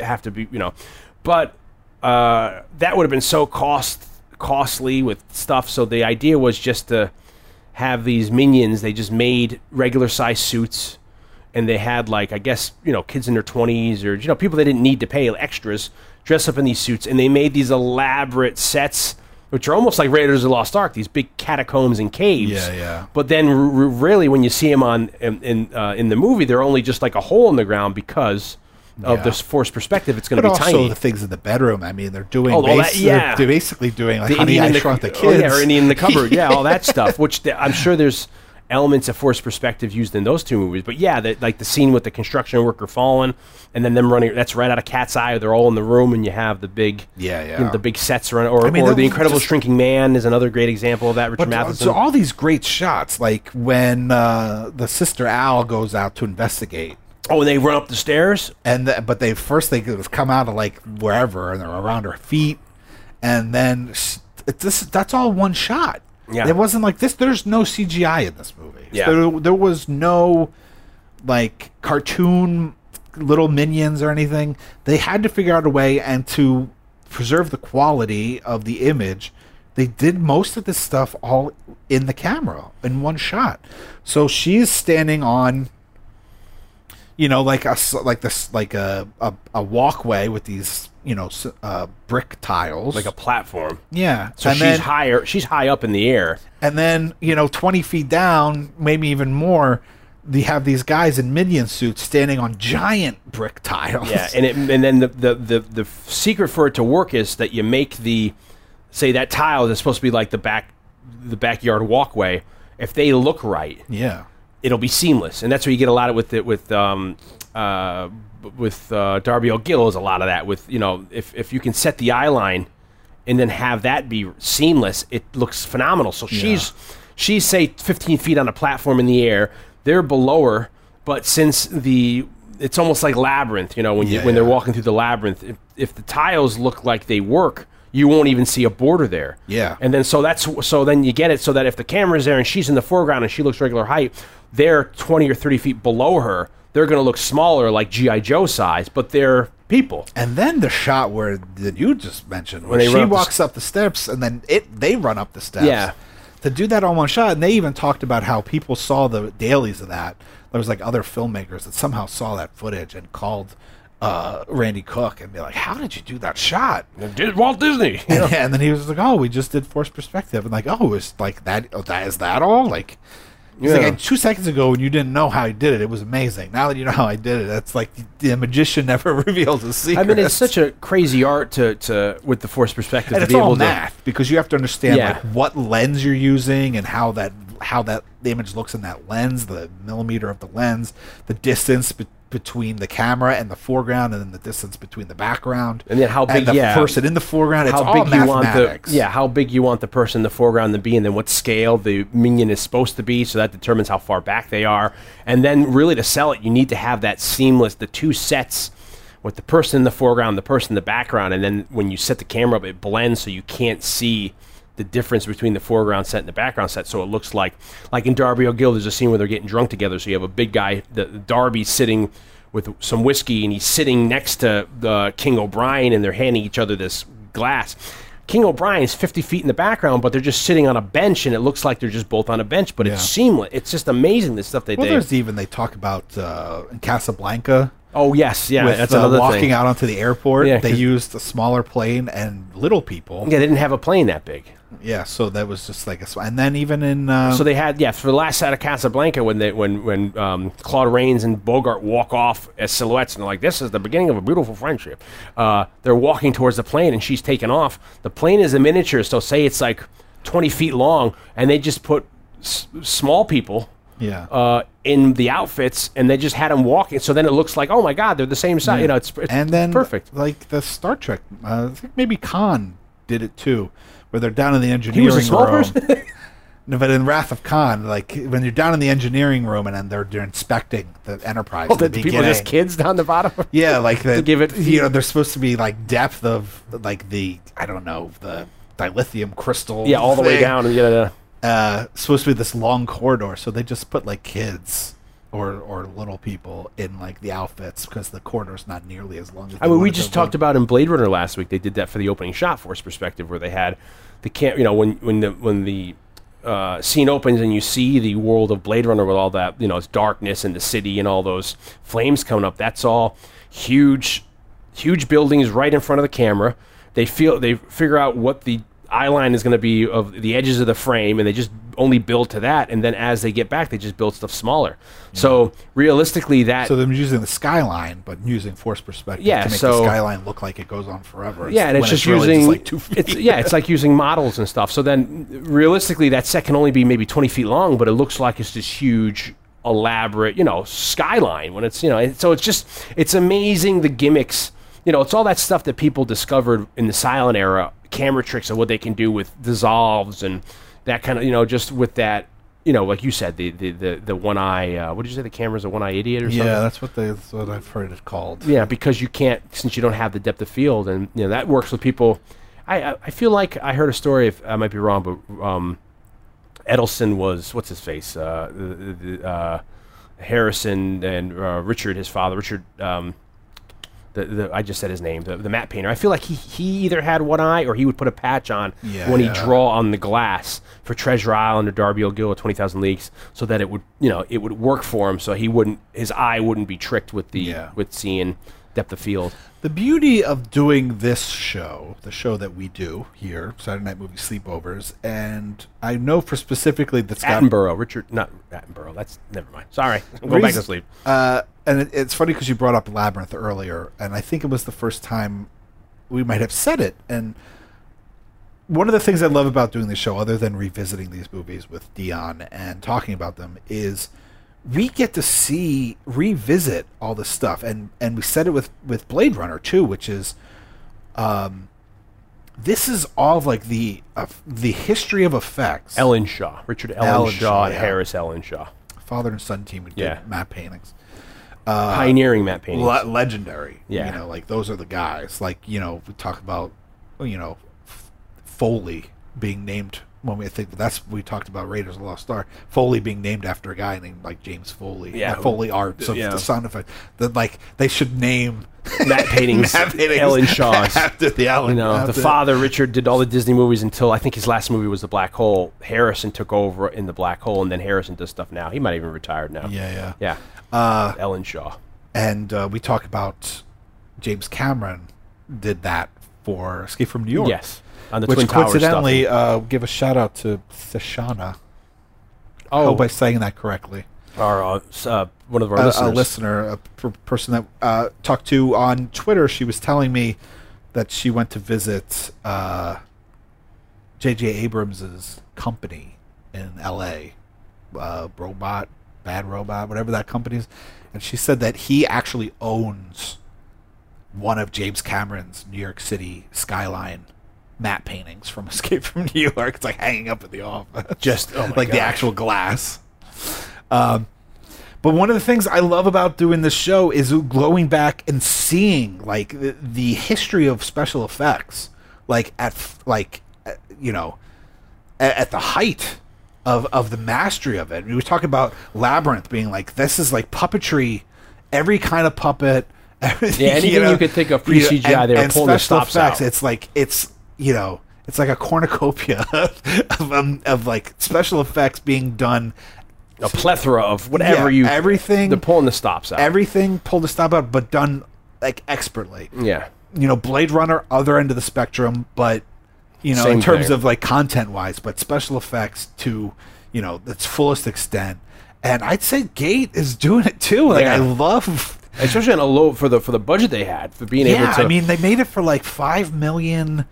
Speaker 3: have to be, you know, but uh, that would have been so cost costly with stuff. So the idea was just to have these minions. They just made regular size suits, and they had like I guess you know kids in their twenties or you know people they didn't need to pay extras dress up in these suits, and they made these elaborate sets. Which are almost like Raiders of the Lost Ark, these big catacombs and caves.
Speaker 4: Yeah, yeah.
Speaker 3: But then, r- r- really, when you see them on in in, uh, in the movie, they're only just like a hole in the ground because of
Speaker 4: Yeah.
Speaker 3: this forced perspective. It's going to be
Speaker 4: also
Speaker 3: tiny.
Speaker 4: the things in the bedroom. I mean, they're doing.
Speaker 3: Oh, all that- yeah.
Speaker 4: they're, basically doing like
Speaker 3: the
Speaker 4: Honey,
Speaker 3: Indian
Speaker 4: I
Speaker 3: in the,
Speaker 4: Shrunk the
Speaker 3: oh,
Speaker 4: Kids.
Speaker 3: yeah, or Indian in the cupboard, yeah, all that stuff. Which I'm sure there's elements of forced perspective used in those two movies. But yeah, the, like the scene with the construction worker falling, and then them running. That's right out of Cat's Eye. They're all in the room, and you have the big,
Speaker 4: Yeah,
Speaker 3: you
Speaker 4: yeah.
Speaker 3: know, the big sets run. Or,
Speaker 4: I mean,
Speaker 3: or the Incredible
Speaker 4: just-
Speaker 3: Shrinking Man is another great example of that. Richard
Speaker 4: But, uh,
Speaker 3: Matheson.
Speaker 4: so all these great shots, like when uh, the sister Al goes out to investigate,
Speaker 3: oh, and they run up the stairs.
Speaker 4: and the, but they first they come out of like wherever, and they're around her feet, and then sh- it, this that's all one shot.
Speaker 3: Yeah.
Speaker 4: it wasn't like this. There's no CGI in this movie.
Speaker 3: Yeah.
Speaker 4: there, there was no like cartoon little minions or anything. They had to figure out a way and to preserve the quality of the image. They did most of this stuff all in the camera in one shot. So she's standing on you know, like a like this like a a, a walkway with these you know uh, brick tiles,
Speaker 3: like a platform.
Speaker 4: yeah.
Speaker 3: So
Speaker 4: and
Speaker 3: she's
Speaker 4: then,
Speaker 3: higher. She's high up in the air.
Speaker 4: and then you know, twenty feet down, maybe even more. They have these guys in minion suits standing on giant brick tiles.
Speaker 3: Yeah, and it, and then the, the the the secret for it to work is that you make the say that tile that's supposed to be like the back the backyard walkway. If they look right,
Speaker 4: yeah,
Speaker 3: it'll be seamless, and that's where you get a lot of with it with um uh with uh, Darby O'Gill is a lot of that with you know if if you can set the eye line and then have that be seamless, it looks phenomenal. So she's she's say 15 feet on a platform in the air. They're below her, but since the it's almost like labyrinth, you know, when you
Speaker 4: Yeah,
Speaker 3: when they're walking through the labyrinth. If, if the tiles look like they work, you won't even see a border there.
Speaker 4: Yeah.
Speaker 3: And then so that's so then you get it so that if the camera's there and she's in the foreground and she looks regular height, they're 20 or 30 feet below her. They're going to look smaller, like GI Joe size, but they're people.
Speaker 4: And then the shot where that you just mentioned, where
Speaker 3: they
Speaker 4: she
Speaker 3: up the
Speaker 4: walks up the steps, and then it they run up the steps.
Speaker 3: Yeah.
Speaker 4: To do that on one shot, and they even talked about how people saw the dailies of that. There was like other filmmakers that somehow saw that footage and called uh, Randy Cook and be like, "How did you do that shot?"
Speaker 3: Did Walt Disney?
Speaker 4: And, and then he was like, "Oh, we just did forced perspective," and like, "Oh, it's like that. Oh, that is that all?" Like, he's
Speaker 3: Yeah.
Speaker 4: like, two seconds ago when you didn't know how he did it, it was amazing. Now that you know how I did it, that's like the magician never reveals his secret.
Speaker 3: I mean, it's such a crazy art to, to with the force perspective
Speaker 4: and
Speaker 3: to
Speaker 4: it's
Speaker 3: be
Speaker 4: all
Speaker 3: able to.
Speaker 4: math because you have to understand
Speaker 3: Yeah.
Speaker 4: like what lens you're using and how that how that the image looks in that lens, the millimeter of the lens, the distance between the camera and the foreground, and then the distance between the background,
Speaker 3: And then how big-
Speaker 4: the
Speaker 3: yeah.
Speaker 4: person in the foreground. It's
Speaker 3: How
Speaker 4: all
Speaker 3: big you want the yeah? How big you want the person in the foreground to be, and then what scale the minion is supposed to be, so that determines how far back they are. And then really to sell it, you need to have that seamless, the two sets with the person in the foreground, the person in the background, and then when you set the camera up, it blends so you can't see the difference between the foreground set and the background set. So it looks like like in Darby O'Gill, there's a scene where they're getting drunk together. So you have a big guy, the, Darby sitting with some whiskey, and he's sitting next to the King O'Brien, and they're handing each other this glass. King O'Brien's 50 feet in the background, but they're just sitting on a bench, and it looks like they're just both on a bench, but it's seamless. It's just amazing the stuff they
Speaker 4: Well,
Speaker 3: do.
Speaker 4: there's even they talk about uh, in Casablanca
Speaker 3: Oh yes, yeah,
Speaker 4: with
Speaker 3: that's
Speaker 4: uh,
Speaker 3: another
Speaker 4: walking
Speaker 3: thing.
Speaker 4: out onto the airport.
Speaker 3: Yeah,
Speaker 4: they used a smaller plane and little people.
Speaker 3: Yeah, they didn't have a plane that big.
Speaker 4: Yeah, so that was just like a. And then even in uh,
Speaker 3: So they had yeah for the last side of Casablanca when they when when um, Claude Rains and Bogart walk off as silhouettes and they're like this is the beginning of a beautiful friendship. Uh, they're walking towards the plane and she's taking off. The plane is a miniature, so say it's like twenty feet long, and they just put s- small people.
Speaker 4: yeah,
Speaker 3: Uh, in the outfits, and they just had them walking. So then it looks like, oh my God, they're the same size. You know, it's, it's
Speaker 4: and then
Speaker 3: perfect.
Speaker 4: Like the Star Trek, uh, I think maybe Khan did it too, where they're down in the engineering room. no, but in Wrath of Khan, like when you're down in the engineering room and then they're they're inspecting the Enterprise.
Speaker 3: Oh,
Speaker 4: the
Speaker 3: the people are just kids down the bottom.
Speaker 4: Yeah, like the,
Speaker 3: give it-
Speaker 4: You know, there's supposed to be like depth of like the I don't know the dilithium crystal.
Speaker 3: yeah, all the way down. And, yeah,
Speaker 4: Uh, supposed to be this long corridor, so they just put like kids or or little people in like the outfits because the corridor's not nearly as long. as
Speaker 3: I mean, we just talked about in Blade Runner last week. They did that for the opening shot force perspective, where they had the cam. You know, when when the when the uh, scene opens and you see the world of Blade Runner with all that, you know, it's darkness and the city and all those flames coming up. That's all huge, huge buildings right in front of the camera. They feel they figure out what the eye line is going to be of the edges of the frame, and they just only build to that. And then as they get back, they just build stuff smaller. So realistically, that
Speaker 4: So they're using the skyline, but using force perspective
Speaker 3: Yeah,
Speaker 4: to make
Speaker 3: so-
Speaker 4: the skyline look like it goes on forever.
Speaker 3: Yeah, and it's just
Speaker 4: really
Speaker 3: using
Speaker 4: like two feet.
Speaker 3: it's yeah, it's like using models and stuff. So then, realistically, that set can only be maybe twenty feet long, but it looks like it's this huge, elaborate, you know, skyline. When it's you know, so it's just it's amazing the gimmicks. You know, it's all that stuff that people discovered in the silent era, camera tricks of what they can do with dissolves and that kind of you know, just with that. You know, like you said, the the the, the one eye. Uh, what did you say? The camera's a one eye idiot or something?
Speaker 4: yeah, that's what they, that's what I've heard it called.
Speaker 3: Yeah, because you can't since you don't have the depth of field, and you know that works with people. I I, I feel like I heard a story. If I might be wrong, but um, Edelson was what's his face? Uh, the, the, uh, Harrison and uh, Richard, his father, Richard. Um, the, the, I just said his name, the, the matte painter. I feel like he, he either had one eye or he would put a patch on
Speaker 4: Yeah,
Speaker 3: when he draw on the glass for Treasure Island or Darby O'Gill or Twenty Thousand Leagues, so that it would you know it would work for him, so he wouldn't his eye wouldn't be tricked with the
Speaker 4: Yeah.
Speaker 3: with seeing depth of field.
Speaker 4: The beauty of doing this show, the show that we do here, Saturday Night Movie Sleepovers, and I know for specifically that's got
Speaker 3: Attenborough, Richard, not Attenborough. That's never mind. Sorry, I'm going back to
Speaker 4: Reason-
Speaker 3: sleep.
Speaker 4: Uh, and it, it's funny because you brought up Labyrinth earlier, and I think it was the first time we might have said it. And one of the things I love about doing the show, other than revisiting these movies with Dion and talking about them, is we get to see revisit all this stuff, and and we said it with with Blade Runner too, which is, um, this is all like the uh, the history of effects.
Speaker 3: Ellenshaw, Richard Ellen,
Speaker 4: Ellenshaw,
Speaker 3: Shaw, and
Speaker 4: yeah.
Speaker 3: Harris Ellenshaw,
Speaker 4: father and son team who did
Speaker 3: Yeah.
Speaker 4: matte paintings.
Speaker 3: Uh, pioneering matte paintings.
Speaker 4: le- legendary.
Speaker 3: Yeah.
Speaker 4: you know, like those are the guys. Like you know, we talk about you know Foley being named when we think that's we talked about Raiders of the Lost Star. Foley being named after a guy named like James Foley.
Speaker 3: Yeah.
Speaker 4: Foley art. of
Speaker 3: Yeah.
Speaker 4: the sound effect. That like they should name
Speaker 3: matte paintings,
Speaker 4: matte paintings
Speaker 3: Ellenshaw's.
Speaker 4: after the Ellen.
Speaker 3: You know, the father Richard did all the Disney movies until I think his last movie was The Black Hole. Harrison took over in The Black Hole, and then Harrison does stuff now. He might even retired now.
Speaker 4: Yeah, yeah.
Speaker 3: yeah.
Speaker 4: Uh,
Speaker 3: Ellen Shaw.
Speaker 4: and uh, we talk about James Cameron did that for Escape from New York.
Speaker 3: Yes, on the
Speaker 4: Which
Speaker 3: Twin
Speaker 4: coincidentally, uh, give a shout out to Sashana. I
Speaker 3: Oh,
Speaker 4: hope I'm saying that correctly.
Speaker 3: our uh, uh, one of our
Speaker 4: a, a listener, a per- person that uh, talked to on Twitter, she was telling me that she went to visit uh, J.J. Abrams's company in L.A. Uh, Robot, Bad Robot, whatever that company is, and she said that he actually owns one of James Cameron's New York City skyline matte paintings from Escape from New York. It's like hanging up in the office,
Speaker 3: Just- oh
Speaker 4: like the actual glass. Um, but one of the things I love about doing this show is going back and seeing like the, the history of special effects, like at like you know at, at the height of of the mastery of it. We were talking about Labyrinth being like this is like puppetry, every kind of puppet. everything,
Speaker 3: Yeah, anything you could think of pre-CGI, they were pulling the stops out.
Speaker 4: It's like it's you know It's like a cornucopia of, um, of like special effects being done.
Speaker 3: A plethora of whatever
Speaker 4: Yeah,
Speaker 3: you
Speaker 4: everything-
Speaker 3: They're pulling the stops out.
Speaker 4: Everything pulled the stop out, but done like expertly.
Speaker 3: yeah.
Speaker 4: You know, Blade Runner, other end of the spectrum, but you know,
Speaker 3: Same
Speaker 4: in terms of like content wise, but special effects to you know its fullest extent. And I'd say Gate is doing it too. Like I love
Speaker 3: Especially on a low for the for the budget they had for being
Speaker 4: yeah,
Speaker 3: able to.
Speaker 4: I mean, they made it for like five million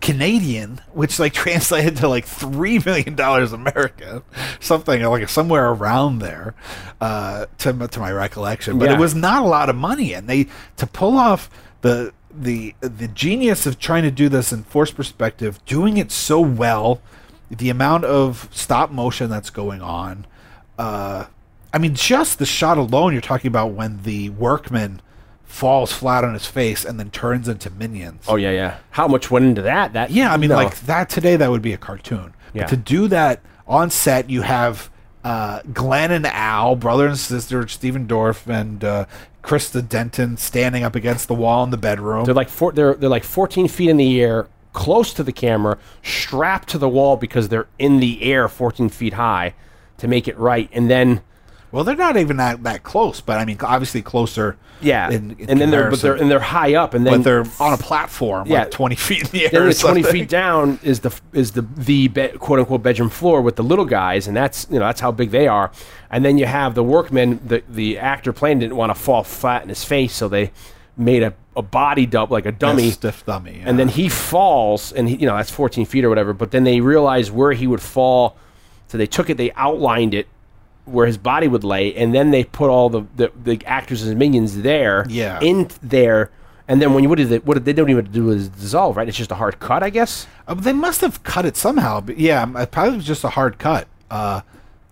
Speaker 4: Canadian, which like translated to like three million dollars American, something like somewhere around there, uh, to to my recollection. But
Speaker 3: Yeah.
Speaker 4: it was not a lot of money, and they to pull off the the the genius of trying to do this in force perspective, doing it so well, the amount of stop motion that's going on. Uh, I mean, just the shot alone, you're talking about when the workman falls flat on his face and then turns into minions.
Speaker 3: oh yeah, yeah. How much went into that? That
Speaker 4: yeah, I mean,
Speaker 3: no.
Speaker 4: like that today, that would be a cartoon.
Speaker 3: Yeah.
Speaker 4: But to do that on set, you have uh, Glenn and Al, brother and sister, Stephen Dorff and uh, Christa Denton, standing up against the wall in the bedroom.
Speaker 3: They're like four, they're they're like 14 feet in the air, close to the camera, strapped to the wall because they're in the air 14 feet high to make it right, and then
Speaker 4: well, they're not even that, that close, but I mean, obviously closer.
Speaker 3: yeah,
Speaker 4: in- in
Speaker 3: and then they're but they're and they're high up, and then
Speaker 4: but they're on a platform,
Speaker 3: Yeah.
Speaker 4: like twenty feet in the air.
Speaker 3: then the 20 feet down is the is the the be, quote unquote bedroom floor with the little guys, and that's you know that's how big they are. And then you have the workmen. The the actor playing didn't want to fall flat in his face, so they made a, a body dub like a
Speaker 4: A
Speaker 3: dummy.
Speaker 4: stiff dummy,
Speaker 3: and then he falls, and he, you know that's 14 feet or whatever. But then they realized where he would fall, so they took it, they outlined it where his body would lay, and then they put all the the, the actors and minions there,
Speaker 4: Yeah.
Speaker 3: in there. And then when you what did they what did they don't even do is dissolve, right? It's just a hard cut, I guess.
Speaker 4: Uh, they must have cut it somehow. But yeah, um, it probably was just a hard cut. Uh,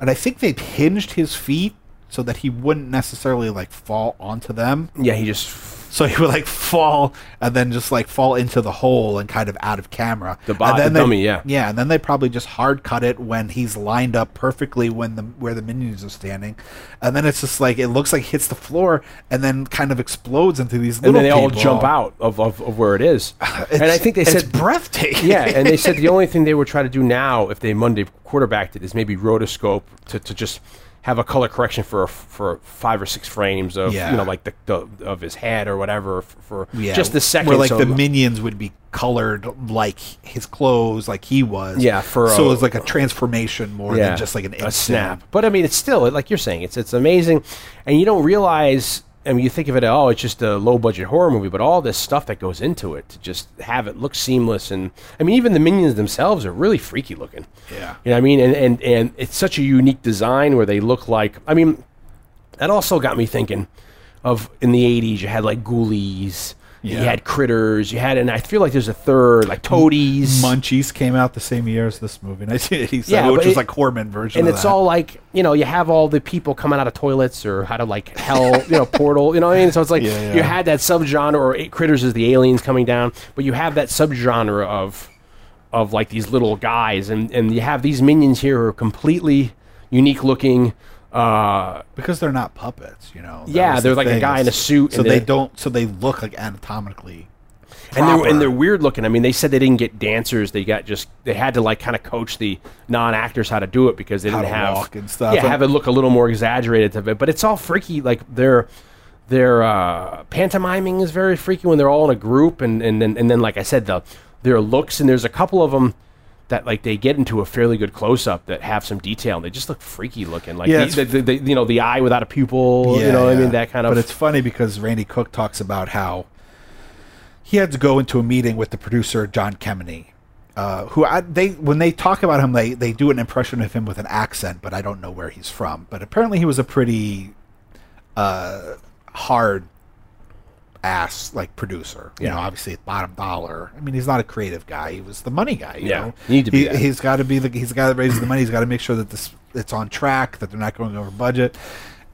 Speaker 4: and I think they hinged his feet so that he wouldn't necessarily like fall onto them.
Speaker 3: Yeah, he just
Speaker 4: So he would like fall and then just like fall into the hole and kind of out of camera.
Speaker 3: The
Speaker 4: And
Speaker 3: bo-
Speaker 4: then
Speaker 3: the
Speaker 4: they-
Speaker 3: dummy, yeah.
Speaker 4: Yeah, and then they probably just hard cut it when he's lined up perfectly when the where the minions are standing, and then it's just like it looks like hits the floor and then kind of explodes into these
Speaker 3: and
Speaker 4: little.
Speaker 3: then they all jump out of, of, of where it is. and I think they
Speaker 4: it's
Speaker 3: said
Speaker 4: breathtaking.
Speaker 3: yeah, and they said the only thing they would try to do now, if they Monday quarterbacked it, is maybe rotoscope to, to just have a color correction for for five or six frames of
Speaker 4: Yeah.
Speaker 3: you know like the, the of his head or whatever for, for
Speaker 4: Yeah,
Speaker 3: just the second.
Speaker 4: Where like
Speaker 3: so-
Speaker 4: the minions would be colored like his clothes, like he was.
Speaker 3: Yeah, for
Speaker 4: so
Speaker 3: a-
Speaker 4: it's like a transformation more than just like an
Speaker 3: a snap. But I mean, it's still like you're saying, it's it's amazing, and you don't realize. I mean, you think of it, oh, it's just a low budget horror movie, but all this stuff that goes into it to just have it look seamless, and I mean, even the minions themselves are really freaky looking.
Speaker 4: Yeah.
Speaker 3: you know what I mean, and and and it's such a unique design where they look like. I mean, that also got me thinking of in the '80s, you had like ghoulies. You had critters. You had, and I feel like there's a third, like toadies.
Speaker 4: Munchies came out the same year as this movie, 1987,
Speaker 3: Yeah,
Speaker 4: which was
Speaker 3: it-
Speaker 4: like Corman version.
Speaker 3: and it's
Speaker 4: that.
Speaker 3: all like you know you have all the people coming out of toilets or how to like hell you know portal you know what I mean so it's like
Speaker 4: Yeah, yeah.
Speaker 3: you had that subgenre or critters is the aliens coming down but you have that subgenre of of like these little guys and and you have these minions here who are completely unique looking uh
Speaker 4: because they're not puppets, you know. That
Speaker 3: Yeah,
Speaker 4: was
Speaker 3: they're like a
Speaker 4: thing,
Speaker 3: guy in a suit
Speaker 4: so
Speaker 3: and
Speaker 4: they don't. So they look like anatomically.
Speaker 3: and they're and they're weird looking. I mean, they said they didn't get dancers. They got just they had to like kind of coach the non actors how to do it because they
Speaker 4: How
Speaker 3: didn't
Speaker 4: to
Speaker 3: have
Speaker 4: walk and stuff.
Speaker 3: Yeah, have it look a little more exaggerated to it. But it's all freaky. Like their their uh, pantomiming is very freaky when they're all in a group, and and then and then like I said, the their looks and there's a couple of them. That like they get into a fairly good close up that have some detail and they just look freaky looking. Like
Speaker 4: Yeah,
Speaker 3: the, the, the, you know the eye without a pupil yeah, you know what I mean? That kind of
Speaker 4: But it's funny because Randy Cook talks about how he had to go into a meeting with the producer John Kemeny, uh, who I, they when they talk about him, they they do an impression of him with an accent, but I don't know where he's from. But apparently, he was a pretty uh, hard ass like producer. You
Speaker 3: Yeah.
Speaker 4: know, obviously at bottom dollar. I mean, he's not a creative guy. He was the money guy. You
Speaker 3: Yeah,
Speaker 4: know,
Speaker 3: need to be
Speaker 4: He, he's got to be the he's got to raise the money. He's got to make sure that this it's on track, that they're not going over budget,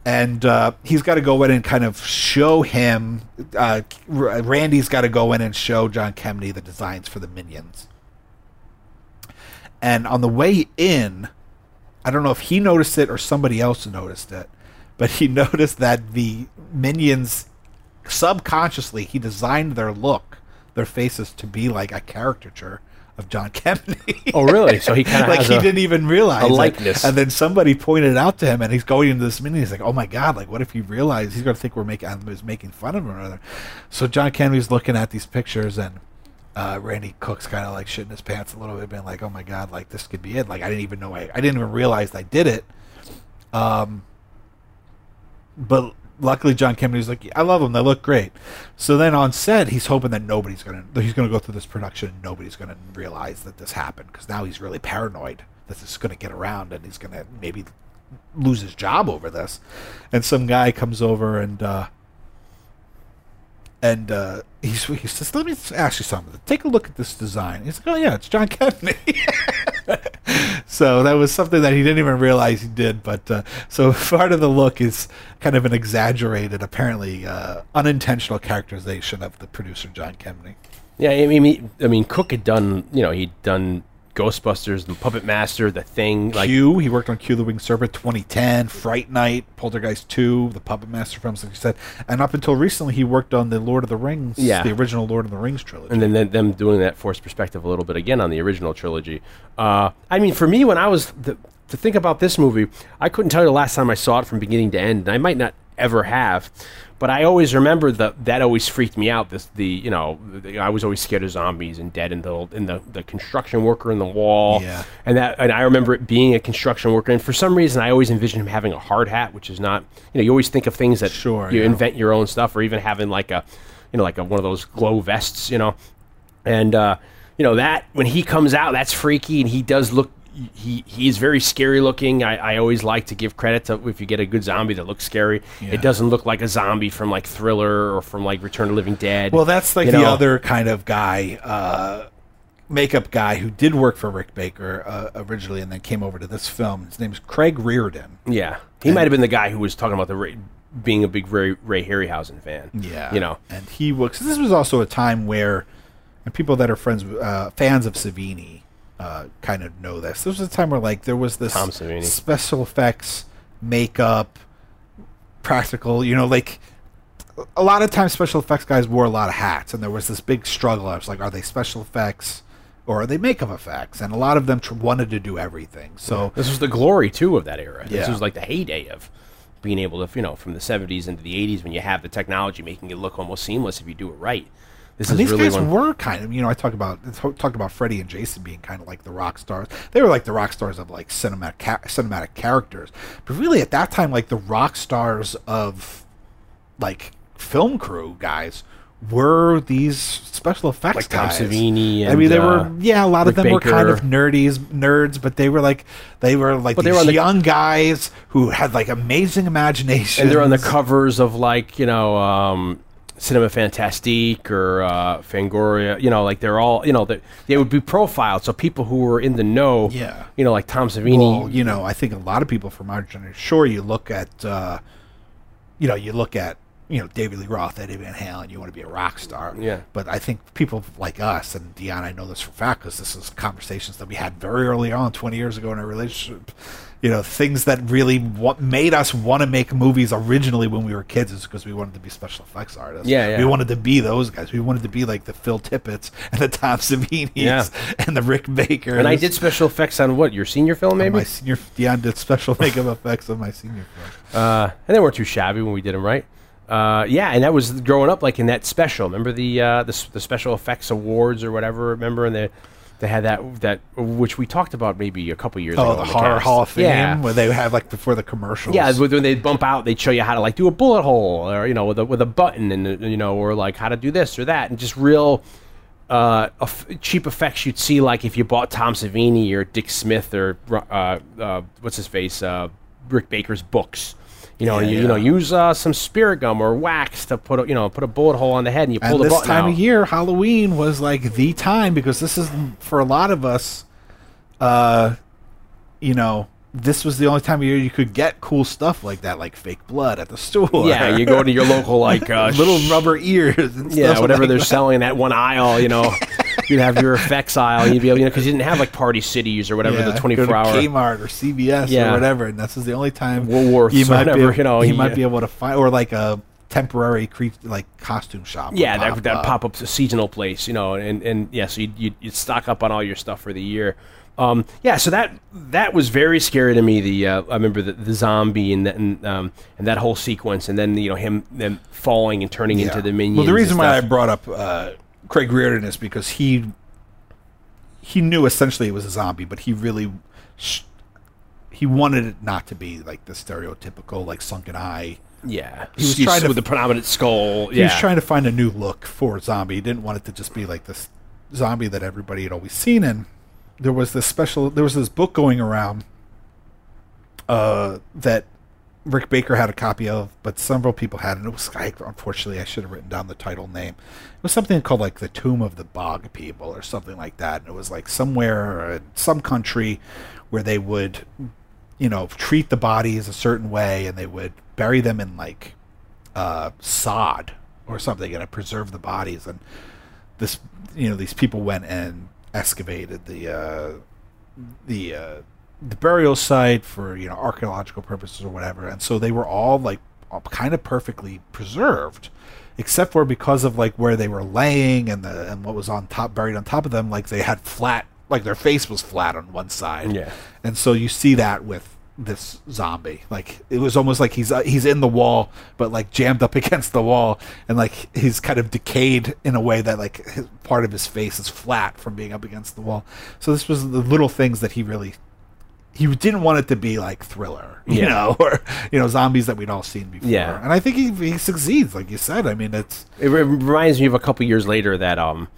Speaker 4: and uh, he's got to go in and kind of show him. Uh, Randy's got to go in and show John Kemeny the designs for the minions. And on the way in, I don't know if he noticed it or somebody else noticed it, but he noticed that the minions subconsciously he designed their look, their faces to be like a caricature of John Kemeny.
Speaker 3: Oh, really? So he kind of
Speaker 4: like he
Speaker 3: a,
Speaker 4: didn't even realize
Speaker 3: a
Speaker 4: it.
Speaker 3: likeness.
Speaker 4: And then somebody pointed it out to him, and he's going into this meeting. He's like, "Oh my god! Like, what if he realized he's going to think we're making I was making fun of him or other?" So John Kemeny's looking at these pictures, and uh, Randy Cook's kind of like shitting his pants a little bit, being like, "Oh my god! Like this could be it! Like I didn't even know I, I didn't even realize I did it." Um, but luckily John Kemeny's like, I love them. They look great. So then on set, he's hoping that nobody's gonna he's gonna go through this production and nobody's gonna realize that this happened because now he's really paranoid that this is gonna get around and he's gonna maybe lose his job over this. And some guy comes over and uh, and uh, he's, he says, "Let me ask you something. Take a look at this design." He's like, "Oh yeah, it's John Kemeny." so that was something that he didn't even realize he did. But uh, so part of the look is kind of an exaggerated, apparently uh, unintentional characterization of the producer John Kemeny.
Speaker 3: Yeah, I mean, I mean, Cook had done, you know, he'd done Ghostbusters, The Puppet Master, The Thing, like
Speaker 4: Q, he worked on Q the Winged Serpent 2010, Fright Night, Poltergeist 2, the Puppet Master films, like you said. And up until recently, he worked on the Lord of the Rings,
Speaker 3: Yeah.
Speaker 4: the original Lord of the Rings trilogy.
Speaker 3: and then them- them doing that forced perspective a little bit again on the original trilogy. Uh, I mean, for me, when I was the, to think about this movie, I couldn't tell you the last time I saw it from beginning to end, and I might not ever have. But I always remember that that always freaked me out. This the you know the, I was always scared of zombies and dead and the and the, the construction worker in the wall.
Speaker 4: Yeah.
Speaker 3: And that and I remember it being a construction worker. And for some reason, I always envisioned him having a hard hat, which is not you know you always think of things that
Speaker 4: Sure,
Speaker 3: you
Speaker 4: yeah.
Speaker 3: invent your own stuff, or even having like a you know like a, one of those glow vests, you know and uh, you know that when he comes out, that's freaky, and he does look. He he's very scary looking. I, I always like to give credit to if you get a good zombie that looks scary.
Speaker 4: Yeah.
Speaker 3: It doesn't look like a zombie from like Thriller or from like Return of Living Dead.
Speaker 4: Well, that's like
Speaker 3: You
Speaker 4: the
Speaker 3: know?
Speaker 4: other kind of guy, uh, makeup guy who did work for Rick Baker uh, originally and then came over to this film. His name's Craig Reardon.
Speaker 3: Yeah, he might have been the guy who was talking about the being a big Ray, Ray Harryhausen fan.
Speaker 4: Yeah,
Speaker 3: you know.
Speaker 4: and he works. This was also a time where, and people that are friends, uh, fans of Savini, uh, kind of know this. This was a time where like there was this special effects, makeup, practical. You know, like a lot of times special effects guys wore a lot of hats, and there was this big struggle. I was like, are they special effects? Or are they makeup effects? And a lot of them tr- wanted to do everything. So
Speaker 3: This was the glory too of that era. This
Speaker 4: Yeah.
Speaker 3: was like the heyday of being able to, you know, from the '70s into the '80s when you have the technology making it look almost seamless if you do it right. This
Speaker 4: And
Speaker 3: is
Speaker 4: these
Speaker 3: really
Speaker 4: guys
Speaker 3: one.
Speaker 4: were kind of, you know, I talk about talked about Freddie and Jason being kind of like the rock stars. They were like the rock stars of like cinematic ca- cinematic characters, but really at that time, like the rock stars of like film crew guys were these special effects
Speaker 3: Like Tom
Speaker 4: guys.
Speaker 3: Savini
Speaker 4: I mean, they
Speaker 3: uh,
Speaker 4: were yeah, a lot of
Speaker 3: Rick
Speaker 4: them were kind of
Speaker 3: Baker.
Speaker 4: nerdies nerds, but they were like they were like
Speaker 3: But they
Speaker 4: these
Speaker 3: were on the-
Speaker 4: young guys who had like amazing imagination.
Speaker 3: and they're on the covers of like you know um, Cinema Fantastique or uh, Fangoria. You know, like they're all you know they, they would be profiled, so people who were in the know,
Speaker 4: Yeah.
Speaker 3: you know, like Tom Savini.
Speaker 4: Well, you know, I think a lot of people from our generation. Sure, you look at, uh, you know, you look at, you know, David Lee Roth, Eddie Van Halen. You want to be a rock star.
Speaker 3: Yeah.
Speaker 4: But I think people like us and Dion, I know this for a fact because this is conversations that we had very early on, twenty years ago in our relationship. You know, things that really what made us want to make movies originally when we were kids is because we wanted to be special effects artists.
Speaker 3: Yeah, yeah.
Speaker 4: We wanted to be those guys. We wanted to be like the Phil Tippett's and the Tom Savinis
Speaker 3: Yeah.
Speaker 4: and the Rick Baker.
Speaker 3: and I did special effects on what your senior film, maybe.
Speaker 4: My senior, Dion did special makeup effects on my senior film.
Speaker 3: Uh, and they weren't too shabby when we did them, right? Uh, yeah, and that was growing up like in that special. Remember the uh, the, the special effects awards or whatever? Remember and they they had that that which we talked about maybe a couple years ago.
Speaker 4: Oh,
Speaker 3: on
Speaker 4: the Horror
Speaker 3: cast.
Speaker 4: Hall of Fame,
Speaker 3: Yeah.
Speaker 4: where they have like before the commercials.
Speaker 3: Yeah, when they bump out, they'd show you how to like do a bullet hole, or you know, with a with a button, and you know, or like how to do this or that, and just real uh, cheap effects you'd see, like if you bought Tom Savini or Dick Smith or uh, uh, what's his face, uh, Rick Baker's books. You know,
Speaker 4: Yeah,
Speaker 3: you, you know, use uh, some spirit gum or wax to put a, you know put a bullet hole on the head, and you pull
Speaker 4: and
Speaker 3: the
Speaker 4: this
Speaker 3: button
Speaker 4: time
Speaker 3: out.
Speaker 4: of year, Halloween was like the time because this is for a lot of us. Uh, you know, this was the only time of year you could get cool stuff like that, like fake blood at the store.
Speaker 3: Yeah, you go to your local like uh,
Speaker 4: little rubber ears. And
Speaker 3: yeah, whatever
Speaker 4: like
Speaker 3: they're
Speaker 4: that.
Speaker 3: selling in that one aisle, you know, you'd have your effects aisle, you'd be able, you know, because you didn't have like Party Cities or whatever
Speaker 4: Yeah,
Speaker 3: the 24 hour.
Speaker 4: Kmart or CVS
Speaker 3: Yeah.
Speaker 4: or whatever, and this is the only time
Speaker 3: Woolworths
Speaker 4: you might
Speaker 3: whatever,
Speaker 4: be,
Speaker 3: you know,
Speaker 4: you
Speaker 3: you-
Speaker 4: might be able to find or like a temporary cre- like costume shop.
Speaker 3: Yeah, that that pop up seasonal place, you know, and and yeah, so you you you stock up on all your stuff for the year. Um, yeah, so that that was very scary to me. The uh, I remember the, the zombie and that and, um, and that whole sequence, and then you know him them falling and turning into the minions.
Speaker 4: Well, the reason why I brought up uh, Craig Reardon is because he he knew essentially it was a zombie, but he really sh- he wanted it not to be like the stereotypical like sunken eye.
Speaker 3: yeah,
Speaker 4: he was trying to-
Speaker 3: with the prominent skull.
Speaker 4: He
Speaker 3: yeah,
Speaker 4: was trying to find a new look for a zombie. He didn't want it to just be like this zombie that everybody had always seen. And there was this special. There was this book going around uh, that Rick Baker had a copy of, but several people had, and it was I, unfortunately I should have written down the title name. It was something called like the Tomb of the Bog People or something like that, and it was like somewhere in some country where they would, you know, treat the bodies a certain way, and they would bury them in like uh, sod or something, and preserve the bodies. And this, you know, these people went and excavated the uh, the uh, the burial site for you know archaeological purposes or whatever, and so they were all like all kind of perfectly preserved, except for because of like where they were laying and the and what was on top buried on top of them, like they had flat, like their face was flat on one side,
Speaker 3: Yeah.
Speaker 4: and so you see that with this zombie. Like it was almost like he's uh, he's in the wall but like jammed up against the wall. And like he's kind of decayed in a way that like his, part of his face is flat from being up against the wall. So this was the little things that he really he didn't want it to be like thriller you
Speaker 3: Yeah.
Speaker 4: know or you know zombies that we'd all seen before
Speaker 3: Yeah.
Speaker 4: and i think he, he succeeds like you said i mean it's
Speaker 3: It reminds me of a couple years later that um,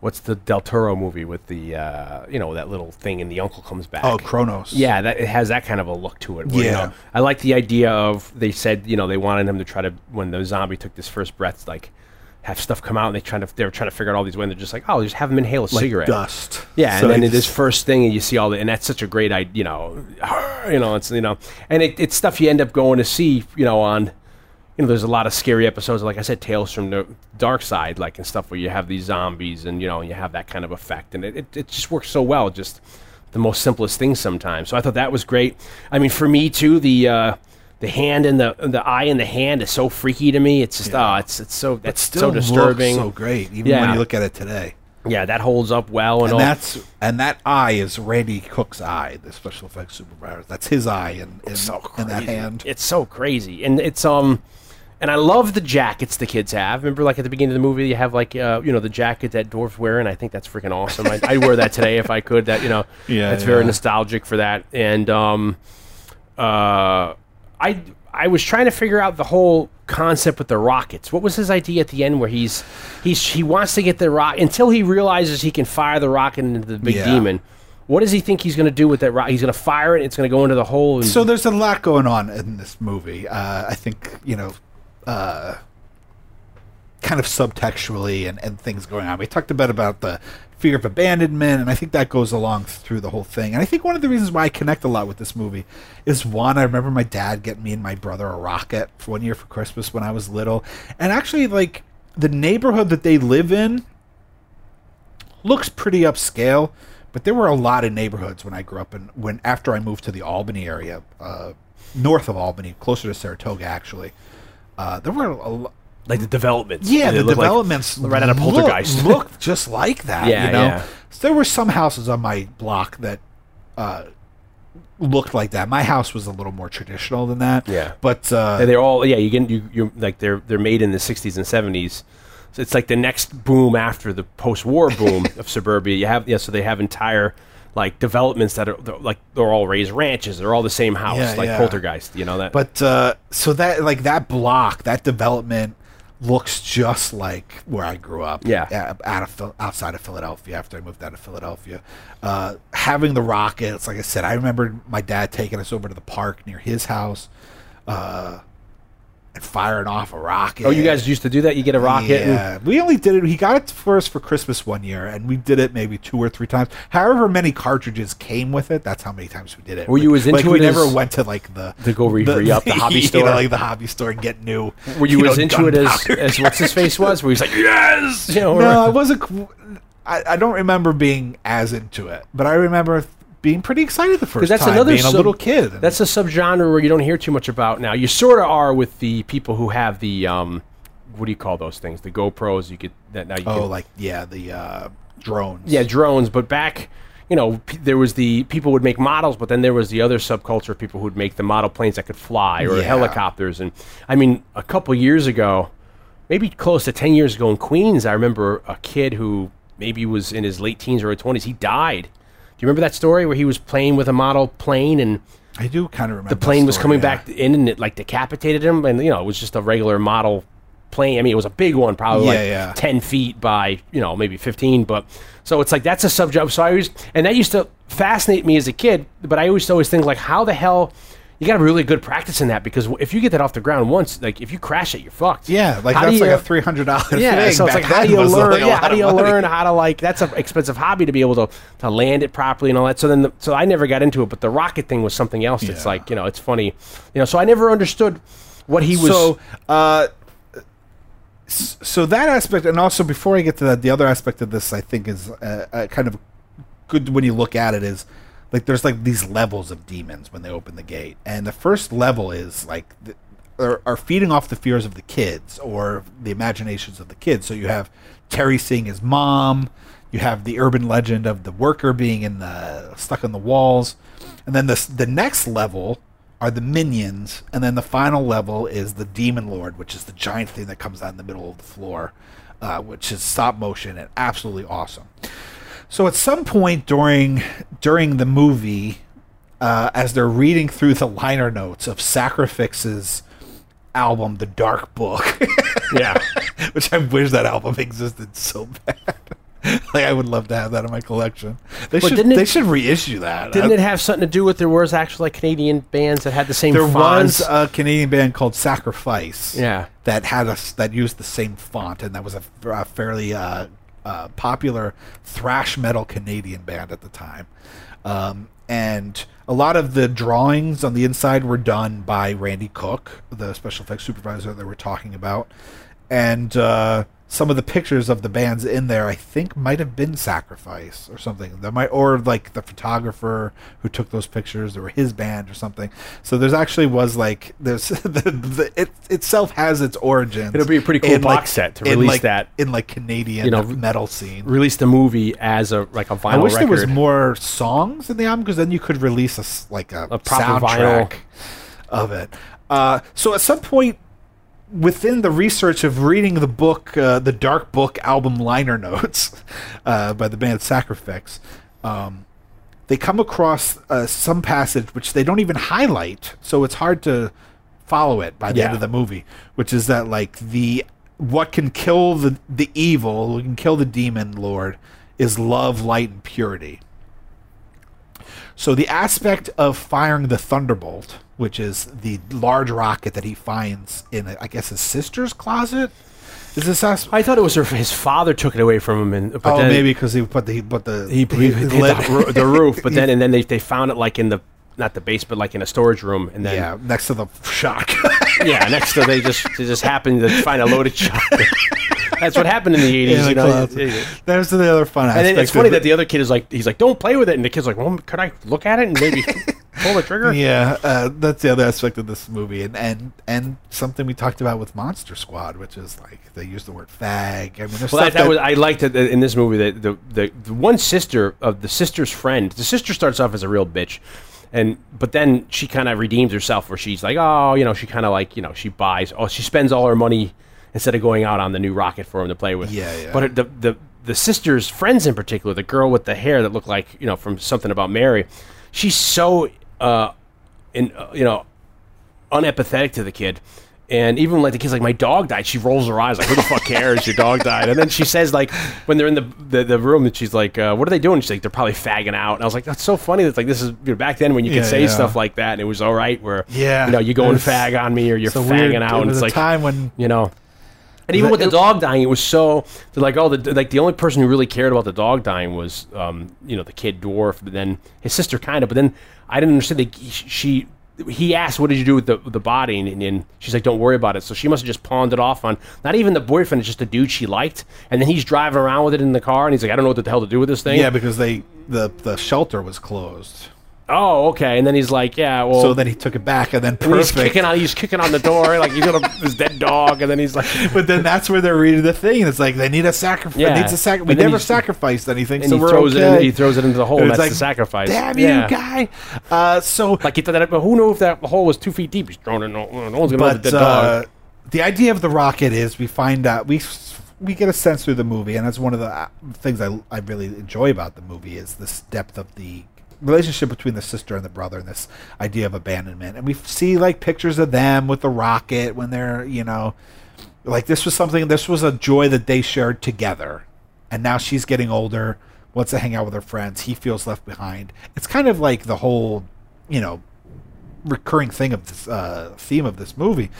Speaker 3: what's the Del Toro movie with the uh, you know that little thing and the uncle comes back.
Speaker 4: oh Cronos
Speaker 3: Yeah, that it has that kind of a look to it. Where, you
Speaker 4: Yeah.
Speaker 3: know, I like the idea of they said you know they wanted him to try to when the zombie took this first breath like have stuff come out and they trying to they're trying to figure out all these ways. And they're just like oh just have them inhale a
Speaker 4: like
Speaker 3: cigarette.
Speaker 4: dust
Speaker 3: Yeah,
Speaker 4: So
Speaker 3: and then this first thing, and you see all the, and that's such a great idea, you know, you know, it's you know, and it, it's stuff you end up going to see, you know, on, you know, there's a lot of scary episodes, like I said, Tales from the Dark Side, like and stuff where you have these zombies, and you know, you have that kind of effect, and it, it, it just works so well, just the most simplest things sometimes. So I thought that was great. I mean, for me too, the uh, the hand and the the eye in the hand is so freaky to me. It's just
Speaker 4: Yeah.
Speaker 3: oh, it's it's so that's
Speaker 4: still
Speaker 3: so
Speaker 4: looks
Speaker 3: disturbing.
Speaker 4: so great even
Speaker 3: Yeah.
Speaker 4: when you look at it today
Speaker 3: yeah, that holds up well, and,
Speaker 4: and
Speaker 3: all.
Speaker 4: that's and that eye is Randy Cook's eye, the special effects supervisor. That's his eye and in,
Speaker 3: so
Speaker 4: in that
Speaker 3: crazy.
Speaker 4: hand.
Speaker 3: It's so crazy, and it's um, and I love the jackets the kids have. Remember, like at the beginning of the movie, you have like uh, you know, the jacket that dwarves wear, and I think that's freaking awesome. I, I'd wear that today if I could. That you know,
Speaker 4: Yeah,
Speaker 3: it's very
Speaker 4: yeah.
Speaker 3: nostalgic for that. And um, uh, I I was trying to figure out the whole concept with the rockets. What was his idea at the end where he's he's he wants to get the rock until he realizes he can fire the rocket into the big
Speaker 4: Yeah.
Speaker 3: demon. What does he think he's going to do with that rock? He's going to fire it. It's going to go into the hole. And,
Speaker 4: So there's a lot going on in this movie. Uh, I think you know, uh, kind of subtextually and, and things going on. We talked a bit about the fear of abandonment, and I think that goes along through the whole thing. And I think one of the reasons why I connect a lot with this movie is one, I remember my dad getting me and my brother a rocket for one year for Christmas when I was little, and actually like the neighborhood that they live in looks pretty upscale, but there were a lot of neighborhoods when I grew up and when after I moved to the Albany area, uh, north of Albany, closer to Saratoga actually. Uh, there were a, lo-
Speaker 3: like the developments.
Speaker 4: yeah, the
Speaker 3: look like
Speaker 4: developments
Speaker 3: right out of
Speaker 4: look-
Speaker 3: Poltergeist.
Speaker 4: looked just like that.
Speaker 3: Yeah,
Speaker 4: you know,
Speaker 3: yeah.
Speaker 4: so there were some houses on my block that uh, looked like that. My house was a little more traditional than that.
Speaker 3: Yeah.
Speaker 4: but uh,
Speaker 3: And they're all yeah. You get you you like they're they're made in the '60s and '70s. So it's like the next boom after the post-war boom of suburbia. You have yeah. So they have entire like developments that are they're, like they're all raised ranches. They're all the same house,
Speaker 4: Yeah,
Speaker 3: like
Speaker 4: yeah.
Speaker 3: Poltergeist. You know that.
Speaker 4: But uh, so that like that block, that development looks just like where I grew up.
Speaker 3: Yeah.
Speaker 4: out of outside of Philadelphia. After I moved out of Philadelphia, uh, having the rockets, like I said, I remember my dad taking us over to the park near his house, uh, and firing off a rocket.
Speaker 3: oh, you guys used to do that? You get a rocket. and-
Speaker 4: Yeah, we only did it. He got it for us for Christmas one year, and we did it maybe two or three times. However many cartridges came with it, that's how many times we did it.
Speaker 3: Were you as
Speaker 4: like
Speaker 3: into
Speaker 4: we
Speaker 3: it
Speaker 4: never went to like the
Speaker 3: To go re- re-up the hobby
Speaker 4: you know,
Speaker 3: store?
Speaker 4: like the hobby store, and get new.
Speaker 3: Were you,
Speaker 4: know,
Speaker 3: as into it as, as what's his face was? Where he's like, yes, you know,
Speaker 4: no,
Speaker 3: or-
Speaker 4: I wasn't. I, I don't remember being as into it, but I remember being pretty excited the first
Speaker 3: Because that's
Speaker 4: time,
Speaker 3: another
Speaker 4: being a little kid.
Speaker 3: That's a subgenre where you don't hear too much about now. You sort of are with the people who have the um, what do you call those things? The GoPros. You get that now. You
Speaker 4: oh,
Speaker 3: can,
Speaker 4: like yeah, the uh, drones.
Speaker 3: yeah, drones. But back, you know, p- there was the people would make models, but then there was the other subculture of people who would make the model planes that could fly or
Speaker 4: Yeah.
Speaker 3: helicopters. And I mean, a couple years ago, maybe close to ten years ago in Queens, I remember a kid who maybe was in his late teens or early twenties. He died. You remember that story where he was playing with a model plane and
Speaker 4: I do kind of remember.
Speaker 3: the plane was coming
Speaker 4: yeah.
Speaker 3: back in and it like decapitated him and you know it was just a regular model plane i mean it was a big one probably
Speaker 4: Yeah,
Speaker 3: like
Speaker 4: yeah.
Speaker 3: 10 feet by you know maybe 15 but so it's like that's a subject so i always and that used to fascinate me as a kid but i always always think like how the hell you got to really good practice in that because if you get that off the ground once like if you crash it you're fucked
Speaker 4: Yeah, like
Speaker 3: How
Speaker 4: that's like
Speaker 3: you-
Speaker 4: a three hundred dollar
Speaker 3: yeah,
Speaker 4: thing.
Speaker 3: so it's like how do you learn?
Speaker 4: like,
Speaker 3: yeah, how do you learn how to like? That's an expensive hobby to be able to to land it properly and all that. So then, the, so I never got into it. But the rocket thing was something else. It's
Speaker 4: Yeah.
Speaker 3: like you know, it's funny, you know. So I never understood what he was.
Speaker 4: So, uh, so that aspect, and also before I get to that, the other aspect of this, I think, is uh, uh, kind of good when you look at it. Is like there's like these levels of demons when they open the gate, and the first level is like the, are, are feeding off the fears of the kids or the imaginations of the kids. So you have Terry seeing his mom. You have the urban legend of the worker being in the stuck on the walls, and then the the next level are the minions, and then the final level is the demon lord, which is the giant thing that comes out in the middle of the floor, uh, which is stop motion and absolutely awesome. So at some point during during the movie, uh, as they're reading through the liner notes of Sacrifix's album, The Dark Book,
Speaker 3: yeah,
Speaker 4: which I wish that album existed so bad. like I would love to have that in my collection. They should
Speaker 3: it-
Speaker 4: they should reissue that.
Speaker 3: didn't
Speaker 4: I-
Speaker 3: it have something to do with there was actually like Canadian bands that had the same
Speaker 4: there
Speaker 3: fonts?
Speaker 4: was a Canadian band called Sacrifice.
Speaker 3: Yeah.
Speaker 4: that had us that used the same font, and that was a fairly uh, uh, popular thrash metal Canadian band at the time. Um, and a lot of the drawings on the inside were done by Randy Cook, the special effects supervisor that we're talking about, and uh, some of the pictures of the bands in there, I think, might have been Sacrifice or something. That might, or like the photographer who took those pictures, or his band or something. So there's actually was like there's the, the it itself has its origins.
Speaker 3: It'll be a pretty cool box
Speaker 4: like-
Speaker 3: set to release
Speaker 4: like-
Speaker 3: that.
Speaker 4: in like Canadian
Speaker 3: You know,
Speaker 4: metal scene.
Speaker 3: release the movie as a like a vinyl
Speaker 4: I wish there was more songs in the album because then you could release a like a,
Speaker 3: A proper
Speaker 4: soundtrack
Speaker 3: vinyl.
Speaker 4: of it. Uh, so at some point within the research of reading the book, uh, the Dark Book album liner notes uh, by the band Sacrifix, um, they come across uh, some passage which they don't even highlight, so it's hard to follow it by the end of the movie, which is that like the what can kill the the evil, what can kill the demon lord, is love, light, and purity. So the aspect of firing the thunderbolt, which is the large rocket that he finds in, I guess, his sister's closet, is this?
Speaker 3: I thought it was her, his father took it away from him, and but
Speaker 4: oh,
Speaker 3: then
Speaker 4: maybe because he put the he put the
Speaker 3: he, he,
Speaker 4: lit-
Speaker 3: the, the roof, but then and then they, they found it like in the not the base, but like in a storage room, and then
Speaker 4: yeah next to the shock.
Speaker 3: yeah, next to they just they just happened to find a loaded shotgun. That's what happened in the eighties, you know.
Speaker 4: closet.
Speaker 3: Yeah.
Speaker 4: The other fun
Speaker 3: And
Speaker 4: aspect.
Speaker 3: it's funny that the other kid is like, he's like, "Don't play with it," and the kid's like, "Well, could I look at it and maybe pull the trigger?"
Speaker 4: yeah, uh, that's the other aspect of this movie, and and and something we talked about with Monster Squad, which is like they use the word fag. I mean, there's
Speaker 3: Well, that, that was I liked it in this movie that the, the the one sister of the sister's friend. The sister starts off as a real bitch, and but then she kind of redeems herself, where she's like, oh, you know, she kind of like you know she buys, oh, she spends all her money instead of going out on the new rocket for him to play with.
Speaker 4: Yeah, yeah.
Speaker 3: But it- the the the sister's friends in particular, the girl with the hair that looked like you know from something about Mary, she's so uh, in uh, you know unempathetic to the kid. And even like the kid's like, my dog died. She rolls her eyes like, who the fuck cares? Your dog died. And then she says like, when they're in the the, the room, and she's like, uh, what are they doing? She's like, they're probably fagging out. And I was like, that's so funny. That's like this is you know, back then when you
Speaker 4: Yeah,
Speaker 3: could say
Speaker 4: yeah.
Speaker 3: stuff like that, and it was all right. Where
Speaker 4: Yeah,
Speaker 3: you know, you go and
Speaker 4: it's-
Speaker 3: fag on me, or you're
Speaker 4: it's a
Speaker 3: fagging
Speaker 4: weird-
Speaker 3: out,
Speaker 4: It
Speaker 3: and
Speaker 4: was
Speaker 3: it's
Speaker 4: a
Speaker 3: like
Speaker 4: time when
Speaker 3: you know. And even with the dog dying, it was so like, oh, the, like the only person who really cared about the dog dying was, um, you know, the kid dwarf. But then his sister kind of. But then I didn't understand. that she, he asked, "What did you do with the the body?" And, and she's like, "Don't worry about it." So she must have just pawned it off on not even the boyfriend, it's just a dude she liked. And then he's driving around with it in the car, and he's like, "I don't know what the hell to do with this thing."
Speaker 4: Yeah, because they the the shelter was closed.
Speaker 3: Oh, okay. And then he's like, "Yeah, well."
Speaker 4: So then he took it back, and then
Speaker 3: and he's kicking on. He's kicking on the door like he's gonna his dead dog, and then he's like,
Speaker 4: But then that's where they're reading the thing. and It's like they need a sacrifice.
Speaker 3: Yeah.
Speaker 4: Needs a sac- We never sacrificed anything,
Speaker 3: and
Speaker 4: so
Speaker 3: he
Speaker 4: we're
Speaker 3: throws it.
Speaker 4: okay.
Speaker 3: In, he throws it into the hole.
Speaker 4: And
Speaker 3: And that's
Speaker 4: like,
Speaker 3: the sacrifice.
Speaker 4: Damn
Speaker 3: yeah.
Speaker 4: you, guy! Uh, so,
Speaker 3: Like he thought that, but who knew if that hole was two feet deep? He's throwing it. No, no one's gonna know the dead
Speaker 4: uh,
Speaker 3: dog.
Speaker 4: the idea of the rocket is we find out we we get a sense through the movie, and that's one of the uh, things I I really enjoy about the movie is this depth of the relationship between the sister and the brother and this idea of abandonment. And we see like pictures of them with the rocket when they're you know like this was something this was a joy that they shared together. And now she's getting older wants to hang out with her friends. He feels left behind. It's kind of like the whole you know recurring thing of this uh, theme of this movie.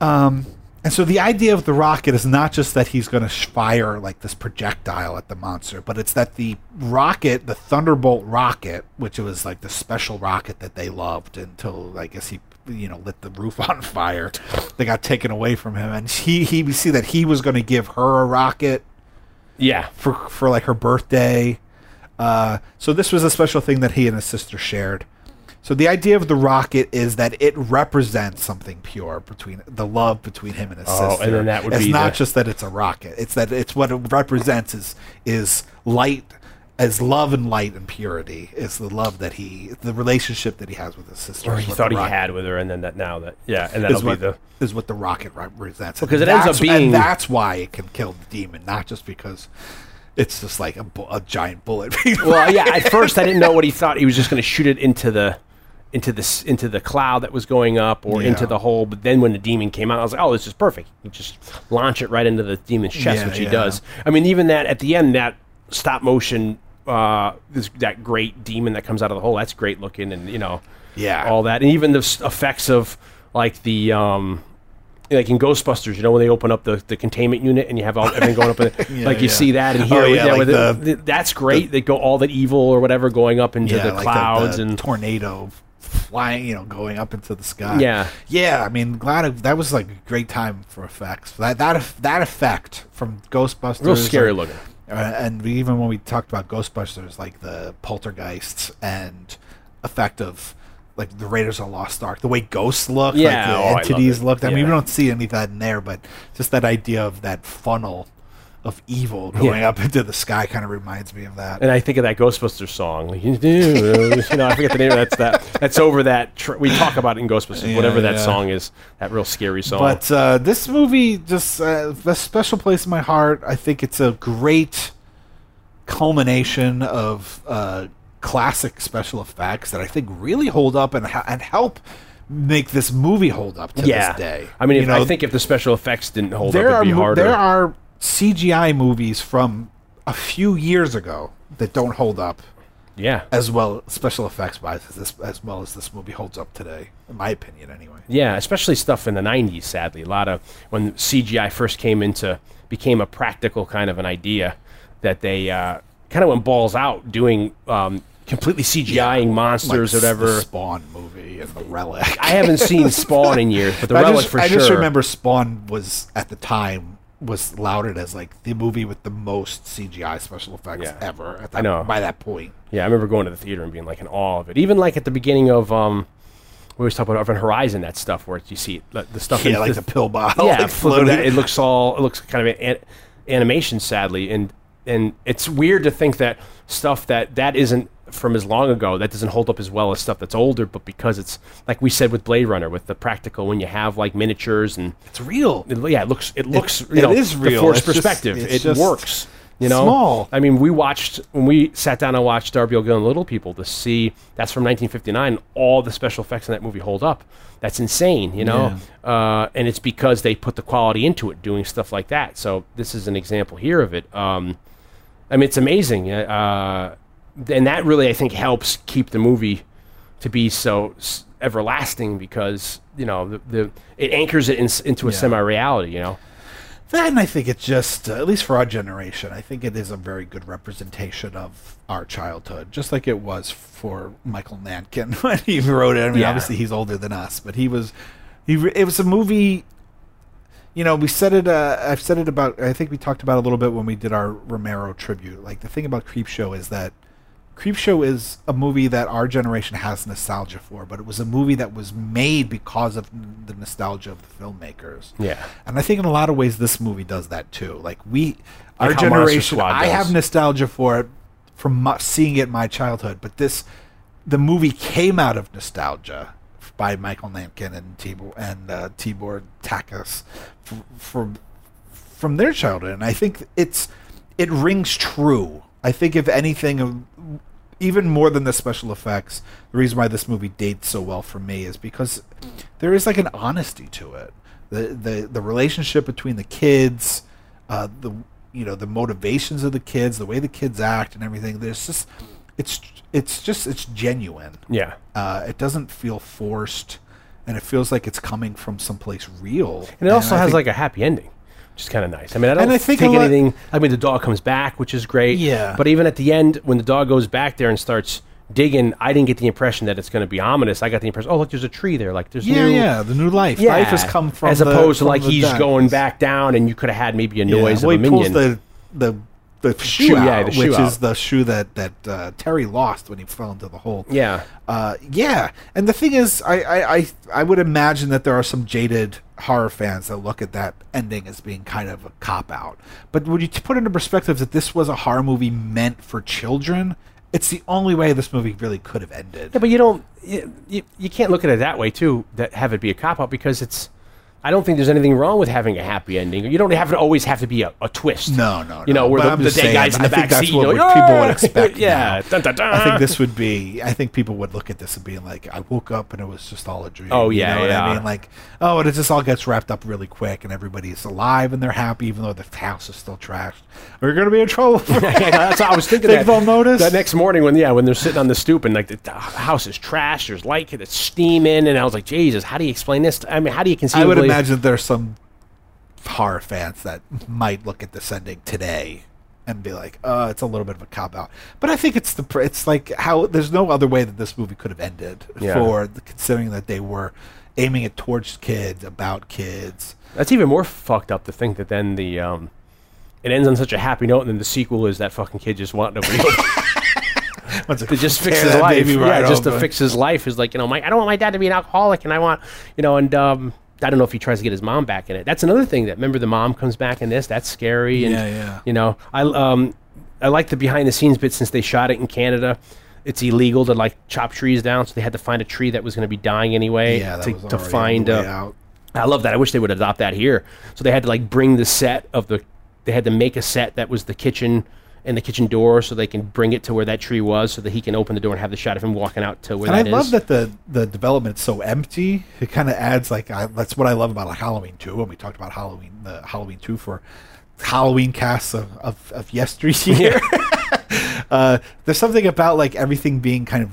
Speaker 4: Um and so the idea of the rocket is not just that he's going to fire like this projectile at the monster, but it's that the rocket, the Thunderbolt rocket, which was like the special rocket that they loved until I guess he, you know, lit the roof on fire. They got taken away from him, and he he we see that he was going to give her a rocket
Speaker 3: yeah,
Speaker 4: for for like her birthday. Uh, so this was a special thing that he and his sister shared. So the idea of the rocket is that it represents something pure between the love between him and his sister.
Speaker 3: Oh,
Speaker 4: sister.
Speaker 3: and then that would
Speaker 4: it's
Speaker 3: be
Speaker 4: not
Speaker 3: the-
Speaker 4: just that it's a rocket. It's that it's what it represents is is light as love and light and purity is the love that he the relationship that he has with his sister.
Speaker 3: or he thought he
Speaker 4: rocket-
Speaker 3: had with her, and then that now that yeah, and that'll
Speaker 4: is
Speaker 3: be
Speaker 4: what,
Speaker 3: the
Speaker 4: is what the rocket represents.
Speaker 3: Because
Speaker 4: And
Speaker 3: it ends up being-
Speaker 4: and that's why it can kill the demon, not just because it's just like a, bu- a giant bullet.
Speaker 3: well, yeah. At first, I didn't know what he thought. He was just going to shoot it into the into the s- into the cloud that was going up or
Speaker 4: Yeah.
Speaker 3: into the hole. But then when the demon came out, I was like, oh, this is perfect. You just launch it right into the demon's chest,
Speaker 4: Yeah,
Speaker 3: which he
Speaker 4: yeah.
Speaker 3: does. I mean, even that at the end, that stop motion. Uh, this that great demon that comes out of the hole. That's great looking, and you know,
Speaker 4: Yeah.
Speaker 3: all that, and even the effects of like the um, like in Ghostbusters, you know, when they open up the, the containment unit and you have all everything going up, in
Speaker 4: Yeah,
Speaker 3: like you
Speaker 4: yeah.
Speaker 3: see that and
Speaker 4: Oh,
Speaker 3: here, with,
Speaker 4: yeah,
Speaker 3: that
Speaker 4: like
Speaker 3: it,
Speaker 4: the-
Speaker 3: th- that's great. they go all that evil or whatever going up into the
Speaker 4: like
Speaker 3: clouds
Speaker 4: the
Speaker 3: and
Speaker 4: tornado flying, you know, going up into the sky.
Speaker 3: Yeah.
Speaker 4: yeah. I mean, glad that was like a great time for effects. That that that effect from Ghostbusters,
Speaker 3: real scary
Speaker 4: or-
Speaker 3: looking.
Speaker 4: Uh, and we, even when we talked about Ghostbusters, like the poltergeists and effect of like the Raiders of the Lost Ark, the way ghosts look,
Speaker 3: Yeah,
Speaker 4: like
Speaker 3: oh,
Speaker 4: the
Speaker 3: love
Speaker 4: entities
Speaker 3: it.
Speaker 4: look. I mean, we don't see any of that in there, but just that idea of that funnel of evil going
Speaker 3: Yeah.
Speaker 4: up into the sky kind of reminds me of that.
Speaker 3: And I think of that Ghostbusters song. Like, you know, I forget the name of that. That's that. That's over that. Tr- we talk about it in Ghostbusters.
Speaker 4: Yeah,
Speaker 3: whatever that
Speaker 4: yeah.
Speaker 3: song is, that real scary song.
Speaker 4: But uh, this movie just uh, a special place in my heart. I think it's a great culmination of uh, classic special effects that I think really hold up and ha- and help make this movie hold up to
Speaker 3: yeah,
Speaker 4: this day.
Speaker 3: I mean, if,
Speaker 4: know,
Speaker 3: I think if the special effects didn't hold
Speaker 4: there
Speaker 3: up,
Speaker 4: are
Speaker 3: it'd be harder.
Speaker 4: there are CGI movies from a few years ago that don't hold up
Speaker 3: yeah,
Speaker 4: as well special effects wise as this as well as this movie holds up today, in my opinion, anyway.
Speaker 3: Yeah, especially stuff in the '90s. Sadly, a lot of when CGI first came into became a practical kind of an idea that they uh, kind of went balls out doing um, completely CGIing monsters
Speaker 4: Like
Speaker 3: or
Speaker 4: s- the
Speaker 3: whatever.
Speaker 4: Spawn movie and the Relic.
Speaker 3: I haven't seen Spawn in years, but the
Speaker 4: I
Speaker 3: Relic
Speaker 4: just,
Speaker 3: for
Speaker 4: I
Speaker 3: sure.
Speaker 4: I just remember Spawn was at the time was lauded as like the movie with the most CGI special effects
Speaker 3: Yeah.
Speaker 4: ever. At that,
Speaker 3: I know.
Speaker 4: by that point.
Speaker 3: Yeah, I remember going to the theater and being like in awe of it. Even like at the beginning of um, we always talk about Event Horizon, that stuff where you see the, the stuff. in
Speaker 4: Yeah, like the pill bottle.
Speaker 3: yeah,
Speaker 4: like, floating.
Speaker 3: it looks all it looks kind of an, animation, sadly, and and it's weird to think that stuff that that isn't from as long ago that doesn't hold up as well as stuff that's older, but because it's like we said with Blade Runner, with the practical when you have like miniatures and
Speaker 4: it's real.
Speaker 3: it, yeah, it looks it looks
Speaker 4: it
Speaker 3: you know
Speaker 4: is
Speaker 3: the
Speaker 4: real.
Speaker 3: forced
Speaker 4: It's
Speaker 3: perspective.
Speaker 4: it's
Speaker 3: it
Speaker 4: just
Speaker 3: works. You know,
Speaker 4: small.
Speaker 3: I mean, we watched when we sat down and watched Darby O'Gill and Little People to see that's from 1959. All the special effects in that movie hold up. That's insane, you know. Uh, and it's because they put the quality into it, doing stuff like that. So this is an example here of it. Um, I mean, it's amazing, uh, and that really I think helps keep the movie to be so s- everlasting because you know the, the it anchors it in, into a
Speaker 4: Yeah.
Speaker 3: semi-reality. You know.
Speaker 4: Then I think it's just, uh, at least for our generation, I think it is a very good representation of our childhood, just like it was for Michael Nankin when he wrote it. I mean,
Speaker 3: Yeah.
Speaker 4: obviously he's older than us, but he was, he. re- It was a movie. You know, we said it. Uh, I've said it about. I think we talked about it a little bit when we did our Romero tribute. Like the thing about Creepshow is that Creepshow is a movie that our generation has nostalgia for, but it was a movie that was made because of the nostalgia of the filmmakers.
Speaker 3: Yeah.
Speaker 4: And I think in a lot of ways this movie does that too. Like we our
Speaker 3: Like Monster
Speaker 4: generation I have nostalgia for it from mu- seeing it in my childhood, but this the movie came out of nostalgia by Michael Nankin and Tibor and uh, Tibor Takács f- from from their childhood, and I think it's it rings true. I think if anything, even more than the special effects, the reason why this movie dates so well for me is because there is like an honesty to it. The the the relationship between the kids, uh, the you know the motivations of the kids, the way the kids act, and everything. There's just it's it's just it's genuine.
Speaker 3: Yeah.
Speaker 4: Uh, it doesn't feel forced, and it feels like it's coming from someplace real.
Speaker 3: And it also
Speaker 4: I
Speaker 3: has like a happy ending, which is kind of nice. I mean, I don't
Speaker 4: And I think
Speaker 3: take
Speaker 4: lot-
Speaker 3: anything. I mean, the dog comes back, which is great.
Speaker 4: Yeah.
Speaker 3: But even at the end, when the dog goes back there and starts digging, I didn't get the impression that it's going to be ominous. I got the impression, oh look, there's a tree there. Like there's
Speaker 4: yeah,
Speaker 3: new,
Speaker 4: yeah, the new life.
Speaker 3: Yeah,
Speaker 4: Life has come from
Speaker 3: as
Speaker 4: the-
Speaker 3: opposed to like he's
Speaker 4: dead.
Speaker 3: going back down, and you could have had maybe a
Speaker 4: Yeah,
Speaker 3: noise
Speaker 4: well,
Speaker 3: of a
Speaker 4: he pulls
Speaker 3: minion.
Speaker 4: the the the shoe,
Speaker 3: shoe, yeah,
Speaker 4: out,
Speaker 3: the shoe
Speaker 4: which
Speaker 3: out.
Speaker 4: is the shoe that that uh, Terry lost when he fell into the hole.
Speaker 3: yeah,
Speaker 4: Uh, yeah, and the thing is, I, I, I, I would imagine that there are some jaded horror fans that look at that ending as being kind of a cop out. But when you put into perspective that this was a horror movie meant for children, it's the only way this movie really could have ended.
Speaker 3: yeah, but you don't. You, you, you can't look at it that way too. That have it be a cop out because it's. I don't think there's anything wrong with having a happy ending. You don't have to always have to be a, a twist.
Speaker 4: No, no, no.
Speaker 3: You know, where
Speaker 4: But
Speaker 3: the, the dead guy's in the back seat. you know,
Speaker 4: people would
Speaker 3: "Ah!"
Speaker 4: expect
Speaker 3: yeah. Dun, dun, dun.
Speaker 4: I think this would be. I think people would look at this and be like, "I woke up and it was just all a dream."
Speaker 3: Oh,
Speaker 4: You
Speaker 3: yeah,
Speaker 4: know what I mean? Like, oh, and it just all gets wrapped up really quick, and everybody's alive and they're happy, even though the house is still trashed. We're gonna be in trouble.
Speaker 3: Yeah, that's what I was thinking.
Speaker 4: Think
Speaker 3: that,
Speaker 4: they'll notice?
Speaker 3: that next morning when yeah when they're sitting on the stoop and like the, the house is trashed, there's light, it's steaming, and I was like, Jesus, how do you explain this? I mean, how do you conceivably?
Speaker 4: Imagine there's some horror fans that might look at this ending today and be like, "Uh, it's a little bit of a cop out." But I think it's the pr- it's like how there's no other way that this movie could have ended
Speaker 3: Yeah.
Speaker 4: for the, considering that they were aiming it towards kids, about kids.
Speaker 3: That's even more fucked up to think that then the um, it ends on such a happy note, and then the sequel is that fucking kid just wanting to,
Speaker 4: Once
Speaker 3: to just fix his life.
Speaker 4: baby
Speaker 3: yeah,
Speaker 4: right
Speaker 3: just to fix his life is like you know, my I don't want my dad to be an alcoholic, and I want you know, and um, I don't know if he tries to get his mom back in it. That's another thing that remember the mom comes back in this. That's scary. And,
Speaker 4: Yeah, yeah.
Speaker 3: You know, I um, I like the behind the scenes bit since they shot it in Canada. It's illegal to like chop trees down, so they had to find a tree that was going to be dying anyway
Speaker 4: Yeah,
Speaker 3: to, to find uh,
Speaker 4: out.
Speaker 3: I love that. I wish they would adopt that here. So they had to like bring the set of the. They had to make a set that was the kitchen and the kitchen door, so they can bring it to where that tree was, so that he can open the door and have the shot of him walking out to where
Speaker 4: And I
Speaker 3: that
Speaker 4: love that the the development's so empty. It kind of adds like I, that's what I love about like Halloween two. When we talked about Halloween, the Halloween two for Halloween casts of of, of yesteryear. uh, there's something about like everything being kind of,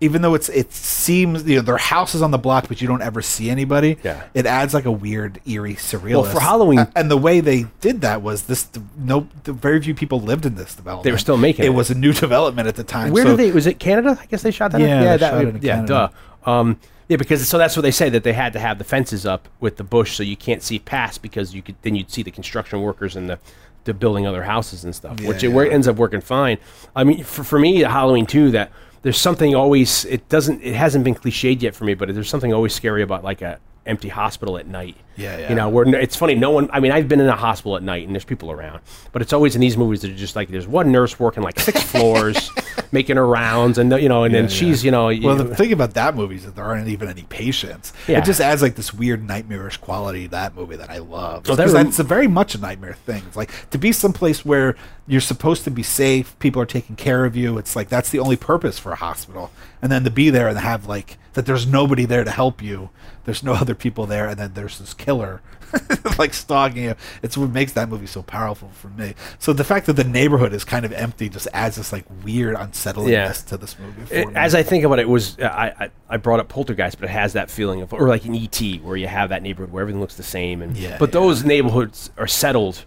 Speaker 4: even though it's it seems you know their house is on the block, but you don't ever see anybody.
Speaker 3: Yeah.
Speaker 4: it adds like a weird eerie surreal.
Speaker 3: Well, for Halloween-
Speaker 4: and the way they did that was this. No, the very few people lived in this development.
Speaker 3: They were still making
Speaker 4: it.
Speaker 3: it.
Speaker 4: was a new development at the time.
Speaker 3: Where
Speaker 4: so,
Speaker 3: did they? Was it Canada? I guess they shot that. in-
Speaker 4: Yeah,
Speaker 3: yeah, that,
Speaker 4: shot it in
Speaker 3: yeah, duh. Um, yeah, because so that's what they say that they had to have the fences up with the bush so you can't see past because you could then you'd see the construction workers and the the building other houses and stuff, which it
Speaker 4: yeah.
Speaker 3: ends up working fine. I mean, for, for me, Halloween too, that there's something always it doesn't it hasn't been cliched yet for me, but there's something always scary about like a empty hospital at night.
Speaker 4: Yeah, yeah.
Speaker 3: You know, where it's funny. No one. I mean, I've been in a hospital at night, and there's people around, but it's always in these movies that are just like there's one nurse working like six floors, making her rounds, and you know, and then
Speaker 4: Yeah,
Speaker 3: she's
Speaker 4: yeah.
Speaker 3: you know,
Speaker 4: Well,
Speaker 3: you-
Speaker 4: the thing about that movie is that there aren't even any patients.
Speaker 3: Yeah.
Speaker 4: It just adds like this weird nightmarish quality to that movie that I love.
Speaker 3: So that rem-
Speaker 4: that's a very much a nightmare thing. It's like to be someplace where you're supposed to be safe, people are taking care of you. It's like that's the only purpose for a hospital. and then to be there and have like that there's nobody there to help you there's no other people there and then there's this killer like stalking you it's what makes that movie so powerful for me so the fact that the neighborhood is kind of empty just adds this like weird unsettlingness
Speaker 3: Yeah.
Speaker 4: to this movie for
Speaker 3: It-
Speaker 4: me.
Speaker 3: as I think about it, it was uh, I, I I brought up Poltergeist, but it has that feeling of or like an ET where you have that neighborhood where everything looks the same, and
Speaker 4: Yeah,
Speaker 3: but
Speaker 4: yeah.
Speaker 3: those neighborhoods are settled.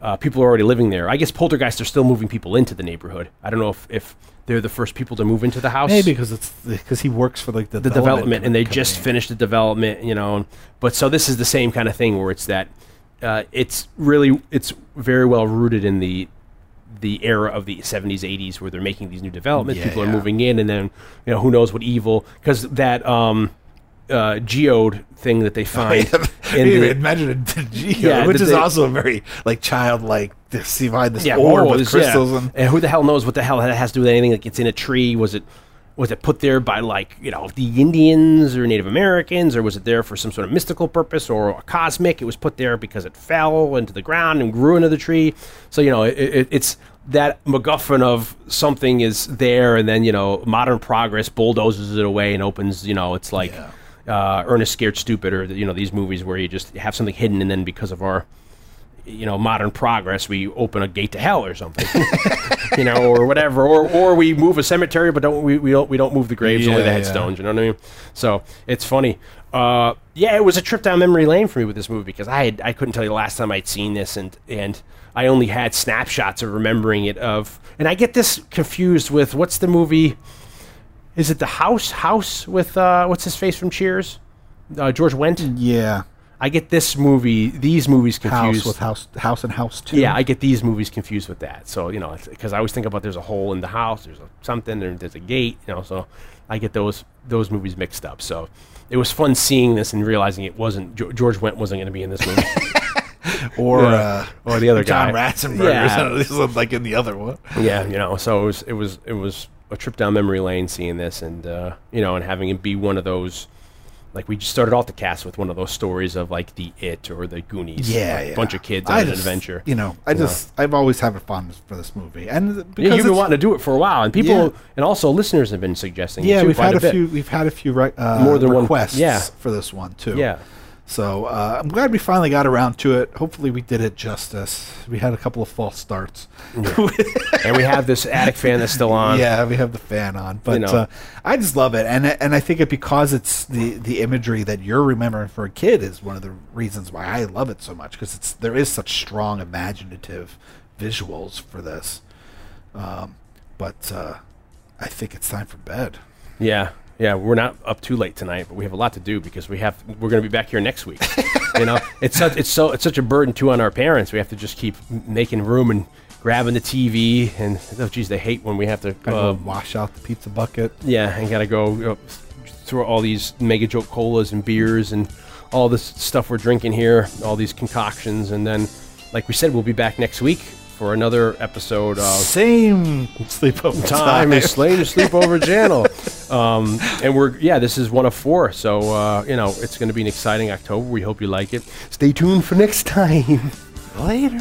Speaker 3: Uh, people are already living there. I guess poltergeists are still moving people into the neighborhood. I don't know if, if they're the first people to move into the house.
Speaker 4: maybe because it's because he works for like the,
Speaker 3: the development, and they
Speaker 4: company.
Speaker 3: just finished the development, you know. But so this is the same kind of thing where it's that uh, it's really it's very well rooted in the the era of the 70s 80s where they're making these new developments
Speaker 4: Yeah,
Speaker 3: people are moving in and then you know who knows what evil because that um uh geode thing that they find in the,
Speaker 4: imagine a Geo,
Speaker 3: Yeah,
Speaker 4: which is
Speaker 3: the-
Speaker 4: also a very like childlike. To see behind this
Speaker 3: yeah,
Speaker 4: orb with
Speaker 3: horrors, yeah.
Speaker 4: crystals and
Speaker 3: and who the hell knows what the hell that has to do with anything like it's in a tree. Was it was it put there by like you know the Indians or Native Americans? Or was it there for some sort of mystical purpose or a cosmic? It was put there because it fell into the ground and grew into the tree. So you know it, it, it's that MacGuffin of something is there and then you know modern progress bulldozes it away and opens you know it's like uh, Ernest Scared Stupid or you know these movies where you just have something hidden and then because of our you know modern progress we open a gate to hell or something you know or whatever. Or or we move a cemetery but don't we, we don't we don't move the graves only the
Speaker 4: Yeah, yeah.
Speaker 3: headstones you know what i mean? So it's funny. Uh yeah it was a trip down memory lane for me with this movie because i had i couldn't tell you the last time i'd seen this and and i only had snapshots of remembering it of and i get this confused with what's the movie is it the house house with uh what's his face from cheers uh, George Wendt
Speaker 4: yeah,
Speaker 3: I get this movie, these movies confused.
Speaker 4: house with house, house and house too.
Speaker 3: Yeah, I get these movies confused with that. So you know, because I always think about there's a hole in the house, there's a something, there, there's a gate. You know, so I get those those movies mixed up. So it was fun seeing this and realizing it wasn't George Wendt wasn't going to be in this movie,
Speaker 4: or
Speaker 3: Yeah.
Speaker 4: uh,
Speaker 3: or the other
Speaker 4: John
Speaker 3: guy.
Speaker 4: Ratzenberger.
Speaker 3: Yeah.
Speaker 4: or This is like in the other one.
Speaker 3: yeah, you know, so it was it was it was a trip down memory lane seeing this, and uh, you know, and having it be one of those. Like we just started off the cast with one of those stories of like the It or the Goonies,
Speaker 4: Yeah,
Speaker 3: like
Speaker 4: yeah.
Speaker 3: a bunch of kids
Speaker 4: I
Speaker 3: on an
Speaker 4: just-
Speaker 3: adventure.
Speaker 4: You know, I just I've always had a fondness for this movie, and
Speaker 3: Yeah,
Speaker 4: because
Speaker 3: you've been wanting to do it for a while, and people,
Speaker 4: Yeah.
Speaker 3: and also listeners have been suggesting. it
Speaker 4: Yeah, we've had a,
Speaker 3: bit.
Speaker 4: few. We've had a few re- uh,
Speaker 3: More than one-
Speaker 4: requests
Speaker 3: yeah.
Speaker 4: for this one too.
Speaker 3: Yeah,
Speaker 4: So uh, I'm glad we finally got around to it. Hopefully, we did it justice. We had a couple of false starts.
Speaker 3: and we have this attic fan that's still on.
Speaker 4: yeah, we have the fan on, but
Speaker 3: know.
Speaker 4: uh, I just love it, and and I think it because it's the the imagery that you're remembering for a kid is one of the reasons why I love it so much because it's there is such strong imaginative visuals for this. Um, but uh, I think it's time for bed.
Speaker 3: yeah, yeah. We're not up too late tonight, but we have a lot to do because we have we're going to be back here next week. you know, it's such it's so it's such a burden too on our parents. We have to just keep making room and grabbing the TV, and oh geez, they hate when we have to. Uh,
Speaker 4: wash out the pizza bucket.
Speaker 3: yeah, and gotta go you know, through all these mega joke colas and beers and all this stuff we're drinking here, all these concoctions, and then, like we said, we'll be back next week for another episode of
Speaker 4: Same sleepover
Speaker 3: Time is Slain to Sleepover Channel. Um, and we're yeah, this is one of four, so uh, you know it's going to be an exciting October. We hope you like it. Stay tuned for next time.
Speaker 4: Later.